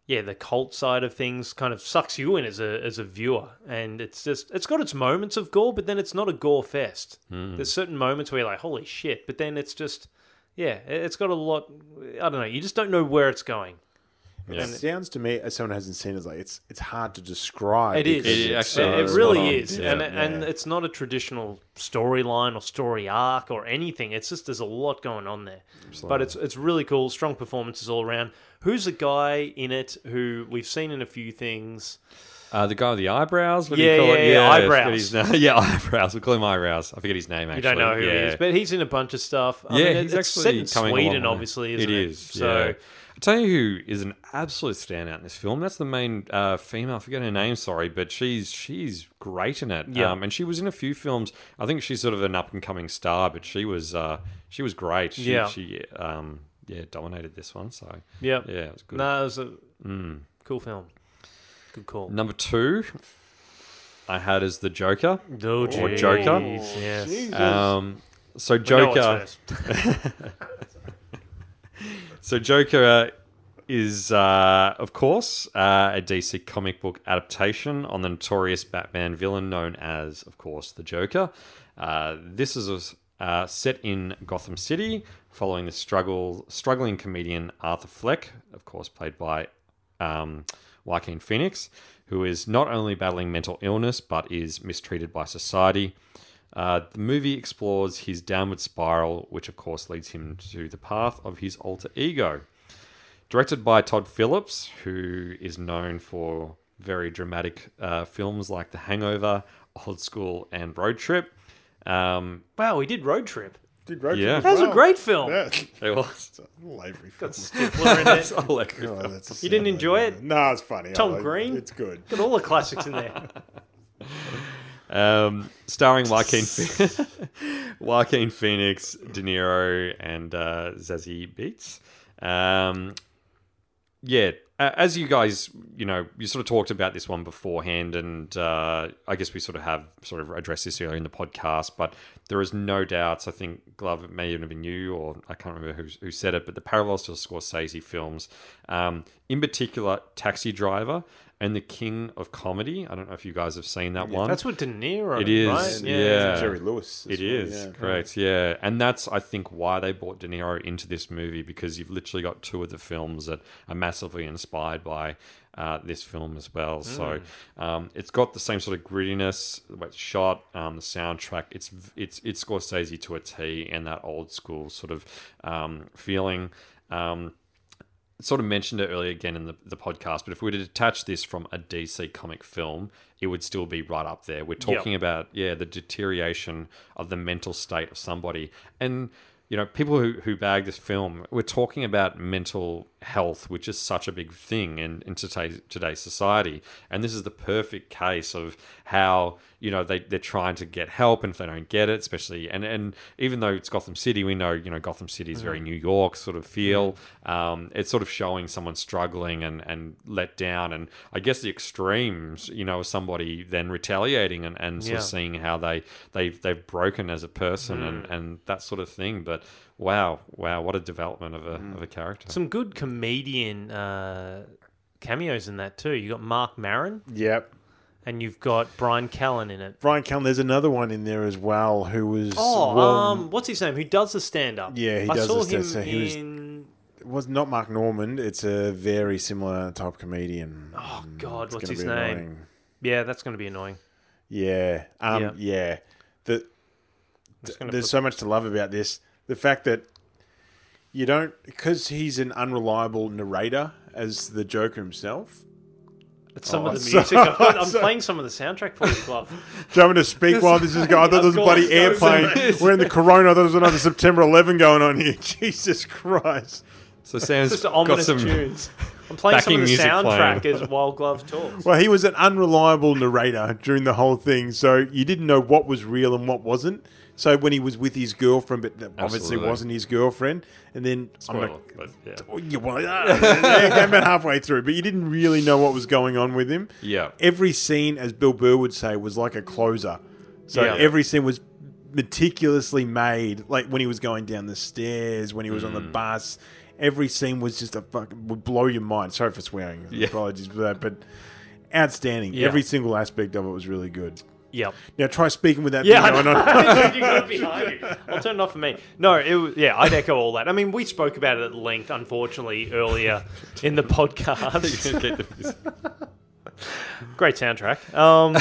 yeah, the cult side of things kind of sucks you in as a as a viewer, and it's just it's got its moments of gore, but then it's not a gore fest. There's certain moments where you're like, holy shit, but then it's just, yeah, it- it's got a lot. I don't know. You just don't know where it's going. Yeah. It sounds to me, as someone who hasn't seen it, it's like it's it's hard to describe. It is. It it's actually It, so- it is. really is, Yeah. and and it's not a traditional storyline or story arc or anything. It's just there's a lot going on there, but it's it's really cool. Strong performances all around. Who's the guy in it who we've seen in a few things? Uh, the guy with the eyebrows. What do Yeah, you call yeah, it? yeah, eyebrows. his name. yeah, eyebrows. We call him eyebrows. I forget his name. Actually, You don't know who yeah. he is, but he's in a bunch of stuff. I yeah, mean, it- he's it's set actually in coming Sweden, way. obviously, isn't it it? is. So yeah. I tell you who is an absolute standout in this film. That's the main uh, female. I forget her name. Sorry, but she's she's great in it. Yeah. Um, and she was in a few films. I think she's sort of an up and coming star, but she was uh, she was great. She, Yeah. She um, yeah dominated this one. So yeah, yeah, it was good. No, it was a Mm. cool film. Good call. Number two, I had as the Joker. Oh, Or jeez, Joker. Yes. Um, so Joker. So Joker is, uh, of course, uh, a DC comic book adaptation on the notorious Batman villain known as, of course, the Joker. Uh, this is uh, set in Gotham City, following the struggle struggling comedian Arthur Fleck, of course, played by um, Joaquin Phoenix, who is not only battling mental illness but is mistreated by society. Uh, the movie explores his downward spiral, which of course leads him to the path of his alter ego. Directed by Todd Phillips, who is known for very dramatic uh, films like The Hangover, Old School, and Road Trip. Um, Wow, we did Road Trip. Did Road Yeah. Trip That was a great film. Yeah. it was It's a Lavery film. Got Stifler in it. a electric Oh, film. that's You didn't enjoy it? No, it's funny. Tom like. Green? It's good. Got all the classics in there. Um, starring Joaquin, Joaquin Phoenix, De Niro, and uh, Zazie Beetz. Um, yeah, as you guys, you know, you sort of talked about this one beforehand, and uh, I guess we sort of have sort of addressed this earlier in the podcast, but there is no doubts. I think Glove it may even have been you, or I can't remember who, who said it, but the parallels to Scorsese films, um, in particular, Taxi Driver and The King of Comedy. I don't know if you guys have seen that one. That's with De Niro. It is, Right? yeah. Jerry Lewis. as It well, is yeah. correct, yeah, and that's I think why they brought De Niro into this movie because you've literally got two of the films that are massively inspired by uh, this film as well. So um, it's got the same sort of grittiness, the way it's shot, um, the soundtrack. It's it's it's Scorsese to a T, and that old school sort of um, feeling. Um, sort of mentioned it earlier again in the, the podcast, but if we were to detach this from a DC comic film, it would still be right up there. We're talking about, yeah, the deterioration of the mental state of somebody. And, you know, people who, who bag this film, we're talking about mental health, which is such a big thing in, in today's, today's society. And this is the perfect case of how, you know, they, they're trying to get help and if they don't get it, especially, and, and even though it's Gotham City, we know, you know, Gotham City is very mm-hmm. New York sort of mm-hmm. feel. Um, it's sort of showing someone struggling and, and let down. And I guess the extremes, you know, somebody then retaliating and, and sort Yeah. of seeing how they, they've, they've broken as a person and, mm. and that sort of thing. But wow, wow, what a development of a, of a character. Some good comedian uh, cameos in that too. You got Marc Maron Yep. and you've got Bryan Callen in it. Bryan Callen, there's another one in there as well who was. Oh, well, um, what's his name? Who does the stand up? Yeah, he I does saw the him stand- so he was- in. it was not Mark Normand. It's a very similar type comedian. Oh God, It's what's his be name? annoying. Yeah, that's going to be annoying. Yeah. Um, Yeah. yeah. The, there's put- so much to love about this. The fact that you don't, because he's an unreliable narrator as the Joker himself. Some Oh, of the so- music. I've got, I'm so- playing some of the soundtrack for you, Glove. Do you want me to speak while this is going? I thought there was a Of bloody course, of course airplane. We're in the Corona. I thought there was another September 11 going on here. Jesus Christ. So Sam's Just got ominous some tunes. I'm playing some of the music soundtrack playing. as while Glove talks. Well, he was an unreliable narrator during the whole thing, so you didn't know what was real and what wasn't. So when he was with his girlfriend, but that obviously Absolutely. wasn't his girlfriend, and then I'm like, but yeah. Yeah, well, yeah, came about halfway through, but you didn't really know what was going on with him. Yeah. Every scene, as Bill Burr would say, was like a closer. So Yeah. every scene was meticulously made. Like when he was going down the stairs, when he was on Mm. the bus, every scene was just a fucking would blow your mind. Sorry for swearing. Yeah. Apologies for that, but outstanding. Every single aspect of it was really good. Yep. Now try speaking with that Yeah, thing I going know. on. you got it behind you. I'll turn it off for me. No, it was, yeah, I'd echo all that. I mean, we spoke about it at length, unfortunately, earlier in the podcast. Great soundtrack. Um,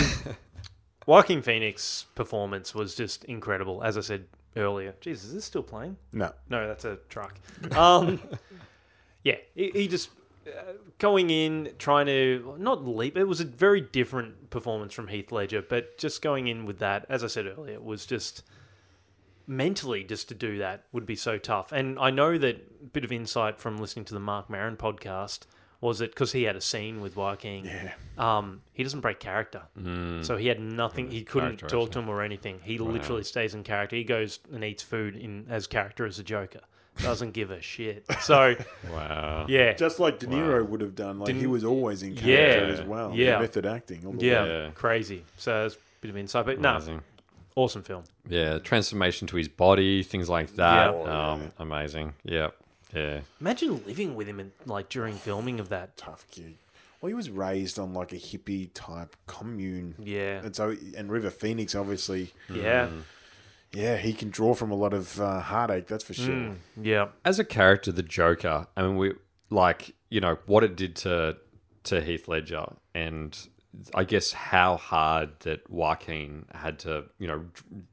Joaquin Phoenix performance was just incredible, as I said earlier. Jesus, is this still playing? No. No, that's a truck. Um, yeah, he, he just going in trying to not leap. It was a very different performance from Heath Ledger, but just going in with that, as I said earlier, it was just mentally just to do that would be so tough. And I know that bit of insight from listening to the Marc Maron podcast was that because he had a scene with Joaquin, Yeah. um, he doesn't break character. So he had nothing. He couldn't talk to him or anything. He literally stays in character. He goes and eats food in as character as a Joker. Doesn't give a shit. So Wow. yeah, Just like De Niro would have done. Like he Didn't- was always in character Yeah. as well. Yeah. Method acting. All the yeah, way. Yeah. crazy. So it's a bit of insight, but no, Amazing. awesome film. Yeah, transformation to his body, things like that. Yeah. Um, amazing. Yep. Yeah. Imagine living with him in, like during filming of that. Tough kid. Well, he was raised on like a hippie type commune. Yeah, And so, and River Phoenix, obviously, yeah, yeah, he can draw from a lot of uh, heartache. That's for sure. Mm. yeah. As a character, the Joker. I mean, we like you know what it did to to Heath Ledger, and I guess how hard that Joaquin had to you know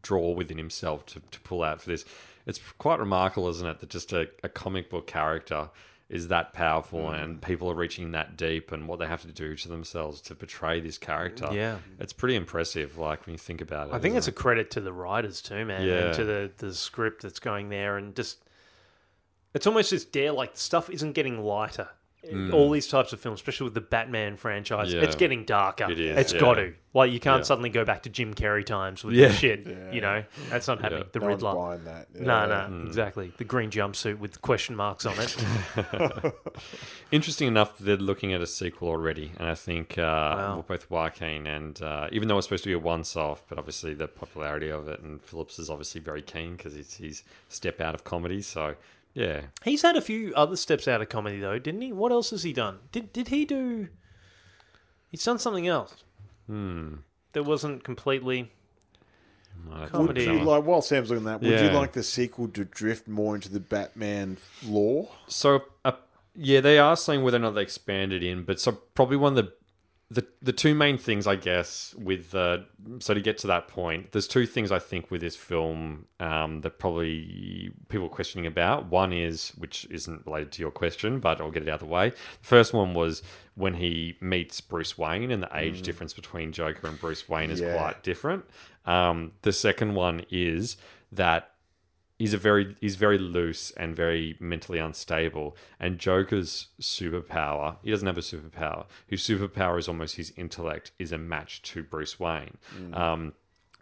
draw within himself to to pull out for this. It's quite remarkable, isn't it, that just a, a comic book character is that powerful mm. and people are reaching that deep and what they have to do to themselves to portray this character. Yeah. It's pretty impressive, like when you think about it. I think isn't it's a credit to the writers too, man, Yeah. and to the the script that's going there, and just it's almost just dare like stuff isn't getting lighter. All these types of films, especially with the Batman franchise, Mm. Yeah. it's getting darker. It is, It's yeah. got to. Like you can't Yeah. suddenly go back to Jim Carrey times with Yeah. this shit. You know, that's not happening. Yeah. The No one's Riddler. buying that. Yeah. No, no, exactly. The green jumpsuit with question marks on it. Interesting enough, they're looking at a sequel already, and I think uh, both Joaquin and uh, even though it's supposed to be a once-off, but obviously the popularity of it, and Phillips is obviously very keen because he's he's step out of comedy. So yeah, He's had a few other steps out of comedy though, didn't he? What else has he done? Did did he do? He's done something else. Hmm. That wasn't completely. I don't Comedy. Would you like, while Sam's looking at that, would you like the sequel to drift more into the Batman lore? So, uh, yeah, they are saying whether or not they expanded in, but so probably one of the the the two main things, I guess, with uh, so to get to that point, there's two things I think with this film um, that probably people are questioning about. One is, which isn't related to your question, but I'll get it out of the way. The first one was when he meets Bruce Wayne, and the age difference between Joker and Bruce Wayne is Yeah. quite different. Um, the second one is that he's a very he's very loose and very mentally unstable. And Joker's superpower, he doesn't have a superpower. His superpower is almost his intellect is a match to Bruce Wayne. Um,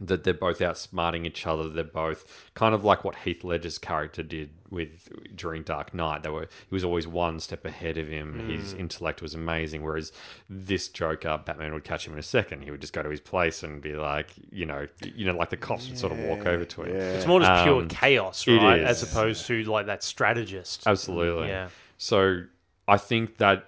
that they're both outsmarting each other. They're both kind of like what Heath Ledger's character did with during Dark Knight. They were he was always one step ahead of him. His intellect was amazing. Whereas this Joker, Batman would catch him in a second. He would just go to his place and be like, you know, you know, like the cops would sort of walk over to him. It's more just pure Um, chaos, right? As opposed to like that strategist. Absolutely. Yeah. So I think that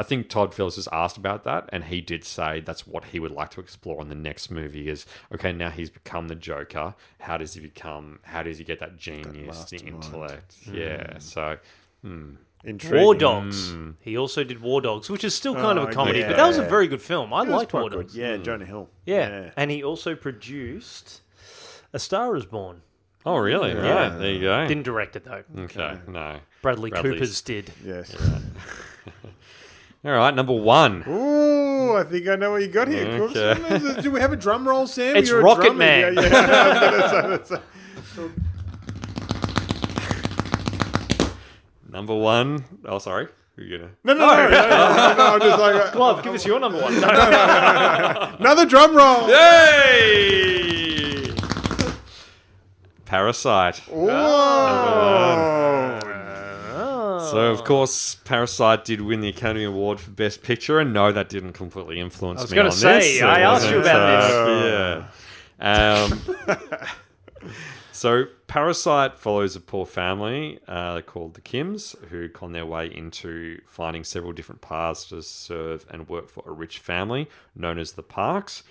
I think Todd Phillips was asked about that, and he did say that's what he would like to explore in the next movie. Is okay now he's become the Joker. How does he become? How does he get that genius, the mastermind. intellect? Hmm. Yeah. So hmm. Intriguing. War Dogs. Hmm. He also did War Dogs, which is still kind of Oh, a comedy, but that was a very good film. I It liked quite War good. Dogs. Yeah, Jonah Hill. Yeah. and he also produced A Star Is Born. oh really? Yeah. There you go. Didn't direct it though. okay. No. Bradley Bradley's- Cooper's did. Yes. All right. Number one. Ooh, I think I know what you got here. Cooks. Okay. Do we have a drum roll, Sam? It's You're a Rocket drummer. Man. Yeah, yeah. Number one. Oh, sorry. You gonna? no, no, no, no, no, no, no, I'm just like, uh, Glove, give us your number one. No. another drum roll. Yay! Parasite. Whoa. So of course, Parasite did win the Academy Award for Best Picture, and no, that didn't completely influence I was me on say, this. I asked you about uh, Yeah. Um, so Parasite follows a poor family uh, called the Kims, who con their way into finding several different paths to serve and work for a rich family known as the Parks.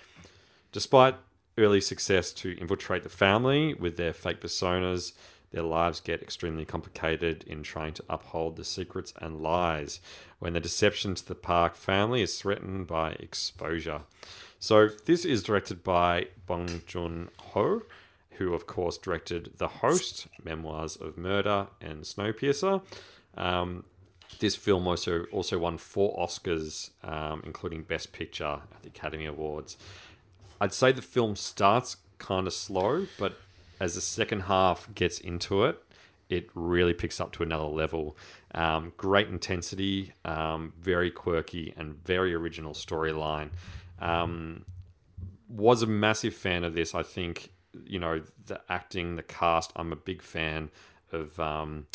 Despite early success to infiltrate the family with their fake personas, their lives get extremely complicated in trying to uphold the secrets and lies when the deception to the Park family is threatened by exposure. So, this is directed by Bong Joon Ho, who, of course, directed The Host, Memoirs of Murder, and Snowpiercer. Um, this film also also won four Oscars, um, including Best Picture at the Academy Awards. I'd say the film starts kind of slow, but as the second half gets into it, it really picks up to another level. Um, great intensity, um, very quirky, and very original storyline. Um, was a massive fan of this. I think you know the acting, the cast. I'm a big fan of. Um,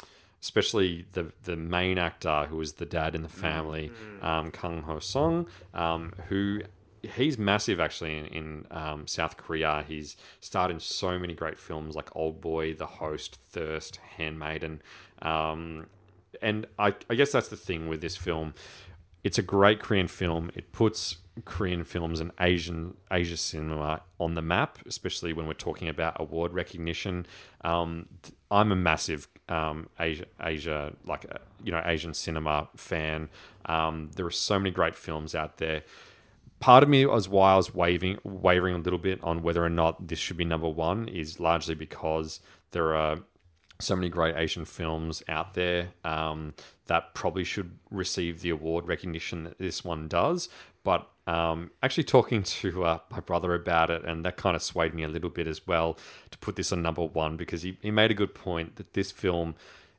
especially the the main actor who was the dad in the family, um, Kang Ho Song, um, who he's massive actually in, in um, South Korea. He's starred in so many great films like Old Boy, The Host, Thirst, Handmaiden, um, and I, I guess that's the thing with this film. It's a great Korean film. It puts Korean films and Asian Asia cinema on the map, especially when we're talking about award recognition. Um, I'm a massive um, Asia, Asia, like uh, you know, Asian cinema fan. Um, there are so many great films out there. Part of me as why I was waving, wavering a little bit on whether or not this should be number one is largely because there are so many great Asian films out there um, that probably should receive the award recognition that this one does. But um, actually, talking to uh, my brother about it, and that kind of swayed me a little bit as well to put this on number one because he, he made a good point that this film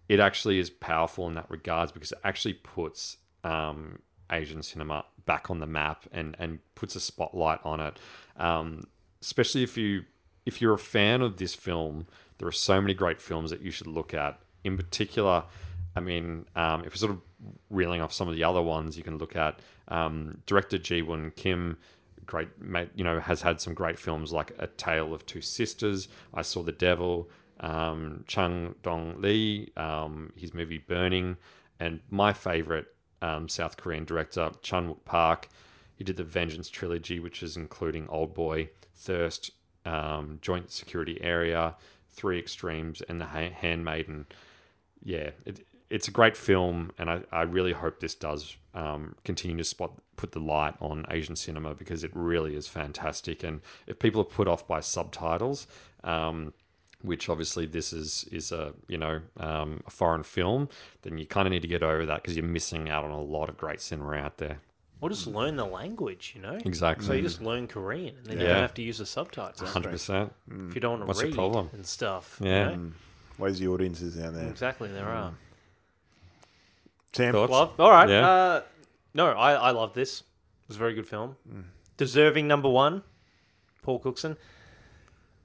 it actually is powerful in that regards because it actually puts um, Asian cinema back on the map and and puts a spotlight on it. Um, especially if you if you're a fan of this film, there are so many great films that you should look at. In particular, I mean, um, if we're sort of reeling off some of the other ones, you can look at um, director Ji Woon Kim. Great, you know, has had some great films like A Tale of Two Sisters. I Saw the Devil. Um, Chung Dong Lee, um, his movie Burning, and my favorite um, South Korean director Chan Wook Park. He did the Vengeance trilogy, which is including Old Boy, Thirst, um, Joint Security Area, Three Extremes, and The Handmaiden. Yeah, it, it's a great film, and I, I really hope this does um, continue to spot put the light on Asian cinema because it really is fantastic. And if people are put off by subtitles, um, which obviously this is is a you know um, a foreign film, then you kind of need to get over that because you're missing out on a lot of great cinema out there. Or just learn the language, you know? Exactly. So you just learn Korean and then you Yeah. don't have to use the subtitles. Hundred percent. If you don't want What's to the read problem? and stuff. you Yeah. know? Where's the audiences down there? Exactly, there are. Sam, Thoughts? Love. All right. Yeah. Uh, no, I, I love this. It was a very good film. Deserving number one, Paul Cookson.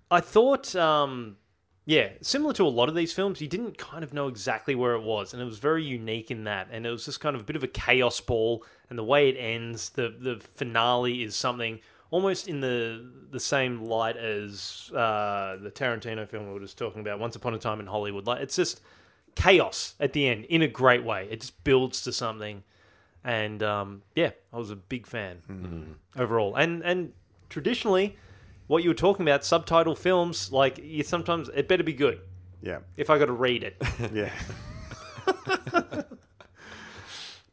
I thought, um, yeah, similar to a lot of these films, you didn't kind of know exactly where it was, and it was very unique in that. And it was just kind of a bit of a chaos ball, and the way it ends, the the finale is something almost in the the same light as uh, the Tarantino film we were just talking about, Once Upon a Time in Hollywood. Like it's just chaos at the end in a great way. It just builds to something, and um, yeah, I was a big fan mm-hmm. overall. And and traditionally, what you were talking about, subtitle films, like you sometimes it better be good yeah, if I got to read it. yeah.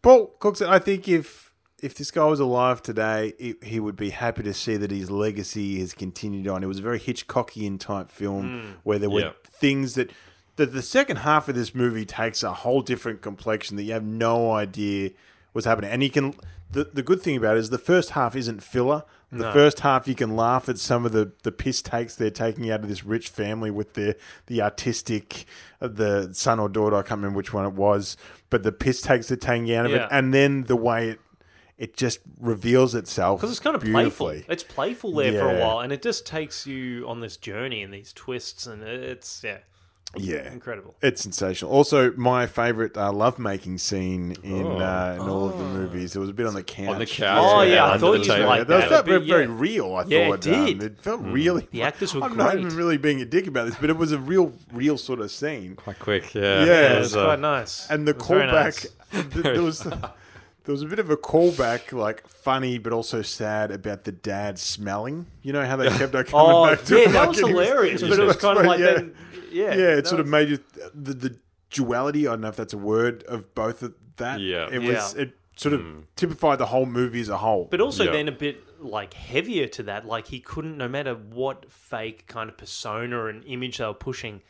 Paul Cookson, I think if if this guy was alive today, he, he would be happy to see that his legacy has continued on. It was a very Hitchcockian type film hmm. where there were Yeah. things that that the second half of this movie takes a whole different complexion that you have no idea was happening. And you can the, the good thing about it is the first half isn't filler. The first half you can laugh at some of the, the piss takes they're taking out of this rich family with the the artistic uh, the son or daughter, I can't remember which one it was, but the piss takes they're taking out of Yeah. it and then the way it it just reveals itself Because it's kind of playful. It's playful there for a while, and it just takes you on this journey and these twists, and it's yeah, Yeah. incredible. It's sensational. Also, my favorite uh, lovemaking scene in, Oh. uh, in all of the movies. There was a bit on the couch. On the couch. Oh, yeah, I thought the you table. liked that, that. felt very, very yeah. real. I Yeah, it thought um, did. it felt really. The actors were I'm not even really being a dick about this, but it was a real, real sort of scene. Quite quick, yeah. Yeah, Yeah, It was, uh, quite nice. And the It was very callback, nice. th- there was There was a bit of a callback, like funny but also sad, about the dad smelling. You know how they kept on coming Oh, back to yeah, it, that like, was and he hilarious. But it was kind of like, yeah, then, yeah, yeah, it that sort of made you the, the duality. I don't know if that's a word of both of that. Yeah. it was. Yeah. It sort of mm. typified the whole movie as a whole. But also Yeah. then a bit like heavier to that. Like he couldn't, no matter what fake kind of persona and image they were pushing,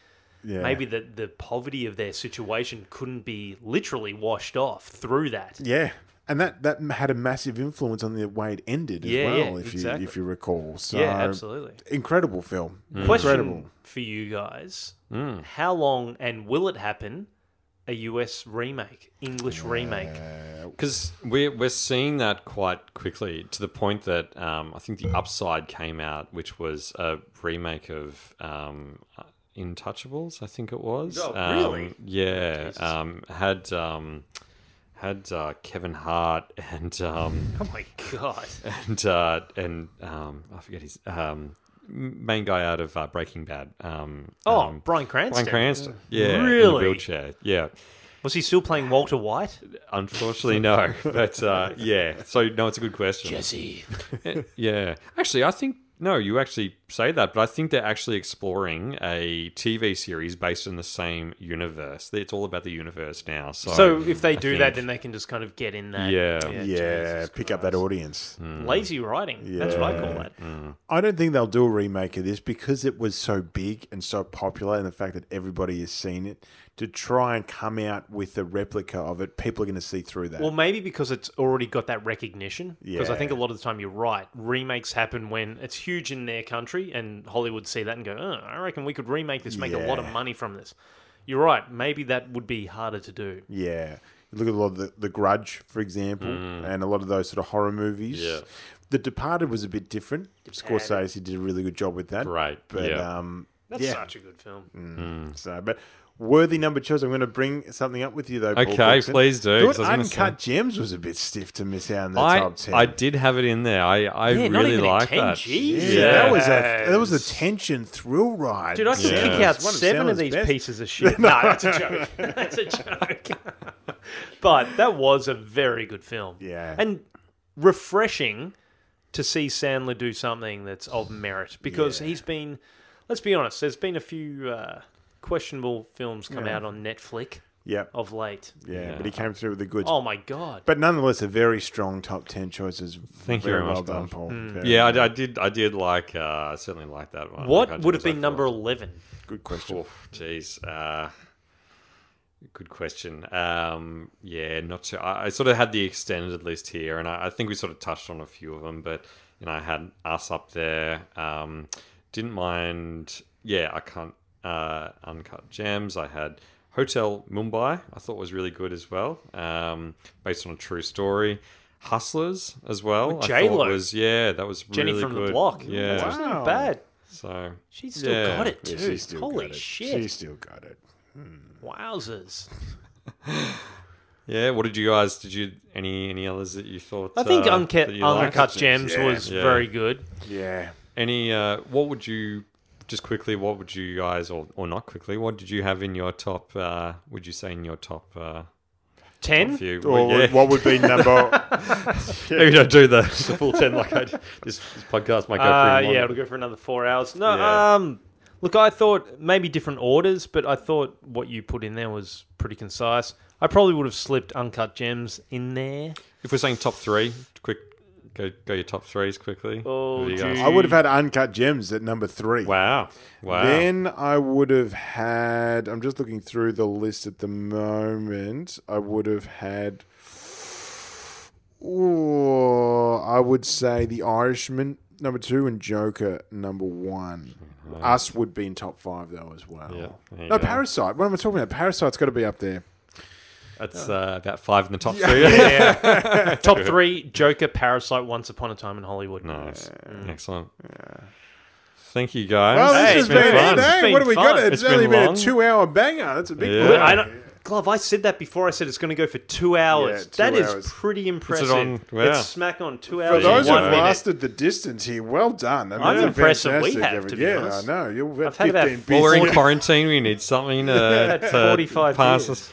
yeah. maybe the the poverty of their situation couldn't be literally washed off through that. Yeah. And that, that had a massive influence on the way it ended as Yeah, well, yeah, if exactly. you if you recall. So Yeah, absolutely. incredible film. Question Incredible. for you guys: Hmm. How long and will it happen? A US remake, English remake. Because we're, we're seeing that quite quickly to the point that um, I think The Upside came out, which was a remake of um, uh, Intouchables, I think it was. Oh, Um, really? yeah. Um, had um, had uh, Kevin Hart and um, Oh my god! and uh, and um, I forget his um, main guy out of uh, Breaking Bad. Um, Oh, um, Bryan Cranston. Bryan Cranston. Yeah, Really? wheelchair. Yeah. Was he still playing Walter White? Unfortunately, no. But uh, yeah, so no, it's a good question. Jesse. Yeah, actually, I think no. You actually say that, but I think they're actually exploring a TV series based in the same universe. It's all about the universe now. So, So if they I do think- that, then they can just kind of get in that. Yeah. Yeah, Jesus pick up that Christ. audience. Hmm. Lazy writing. That's what I call Yeah. that. Hmm. I don't think they'll do a remake of this because it was so big and so popular, and the fact that everybody has seen it. To try and come out with a replica of it, people are going to see through that. Well, maybe because it's already got that recognition. Because I think a lot of the time you're right. Remakes happen when it's huge in their country, and Hollywood see that and go, oh, "I reckon we could remake this, make a lot of money from this." You're right. Maybe that would be harder to do. yeah, you look at a lot of the, the Grudge, for example, and a lot of those sort of horror movies. Yeah. The Departed was a bit different. Scorsese did a really good job with that. Right. but yeah. um, That's yeah. such a good film. Mm. So, but worthy number choice. I'm going to bring something up with you though. Paul Okay, Cookson. please do, Thought 'cause I was gonna Uncut Gems was a bit stiff to miss out in the I, top ten. I did have it in there. I, I Yeah, really like that. jeez. yeah, that was a that was a tension thrill ride. Dude, I could Yeah. pick It's out one of seven of these best. pieces of shit. no, that's a joke. that's a joke. but that was a very good film. Yeah. And refreshing to see Sandler do something that's of merit because he's been, let's be honest, there's been a few uh, questionable films come out on Netflix Yep. of late. Yeah, but he came through with the goods. Oh my God. But nonetheless, a very strong top ten choices. Thank you very very well much, done, Bob. Paul. Hmm. Very Yeah, I, I did. I did like. Uh, I certainly like that one. what Like, I would have did, been I number thought- 11? good question. Oh, jeez. Uh, good question. Um, yeah, not too. I, I sort of had the extended list here, and I, I think we sort of touched on a few of them. But you know, I had us up there. Um, didn't mind. Yeah, I can't. Uh, uncut gems. I had Hotel Mumbai. I thought was really good as well. Um, based on a true story. Hustlers as well. With I J-Lo. thought was yeah, that was Jenny really from good. the block. Yeah. That's Wow. not bad. So She's still yeah. got it Yeah, too. she's still Holy got it. shit. She still got it. Wowzers. Yeah, what did you guys? Did you any any others that you thought? I think uh, Uncut, that you liked? Uncut Gems Yeah. was Yeah. very good. Yeah. Any? Uh, what would you? Just quickly, what would you guys, or or not quickly, what did you have in your top? Uh, would you say in your top? Uh, Ten. few? Or Well, yeah. what would be number? Maybe don't do the, the full ten like I. This, this podcast might go Uh, pretty yeah, it'll go for another four hours. No, Yeah. um, look, I thought maybe different orders, but I thought what you put in there was pretty concise. I probably would have slipped Uncut Gems in there. If we're saying top three, quick, go go your top threes quickly. Oh, Who do you guys- gee. I would have had Uncut Gems at number three. Wow, wow. Then I would have had. I'm just looking through the list at the moment. I would have had. Or I would say The Irishman number two and Joker number one. Us would be in top five though as well. Yeah, No, go. Parasite. What am I talking about? Parasite's got to be up there. That's uh, about five in the top three. Yeah. Top three: Joker, Parasite, Once Upon a Time in Hollywood. nice, excellent. Thank you guys. Well, Hey, this has it's been been, fun. it, It's been What have we got? It's, It's only been been, long. a two-hour banger. That's a big Yeah. one. I don't, Glove, I said that before. I said it's going to go for two hours. Yeah, two that is hours. pretty impressive. on- wow. It's smack on two For hours. those and who've minute. lasted the distance here, well done. I mean, I'm that's impressed that we fantastic have, effort. to be yeah, honest. I know. You've had I've had about 15 four- Well, we're in quarantine. We need something to, Had to 45 pass years. us.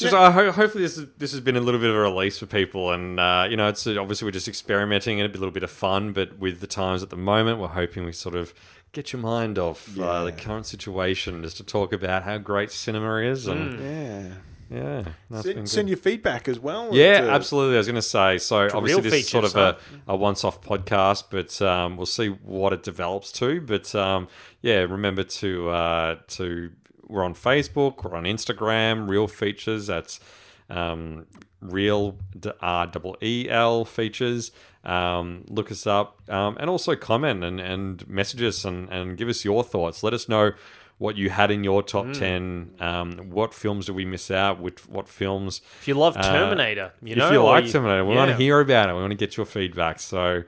Just I ho- hopefully this is, this has been a little bit of a release for people, and uh, you know, it's obviously we're just experimenting and a little bit of fun, but with the times at the moment, we're hoping we sort of get your mind off uh, the current situation, just to talk about how great cinema is, and Yeah. yeah, that's Send, send your feedback as well. Yeah, to- absolutely. I was going to say. So obviously, real this is sort of features, a, a once-off podcast, but um, we'll see what it develops to. But um, yeah, remember to uh, to we're on Facebook, we're on Instagram, Reel Features. That's um, Real D- R double E L Features. Um, look us up um, and also comment and, and message us and, and give us your thoughts. Let us know what you had in your top 10. Um, what films did we miss out? Which, what films If you love uh, Terminator, you know, if you or like Terminator, we want to hear about it. We want to get your feedback. So,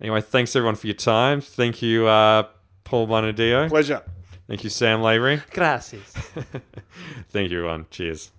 anyway, thanks everyone for your time. Thank you, uh, Paul Bonadio. Pleasure. Thank you, Sam Lavery. Gracias. Thank you, everyone. Cheers.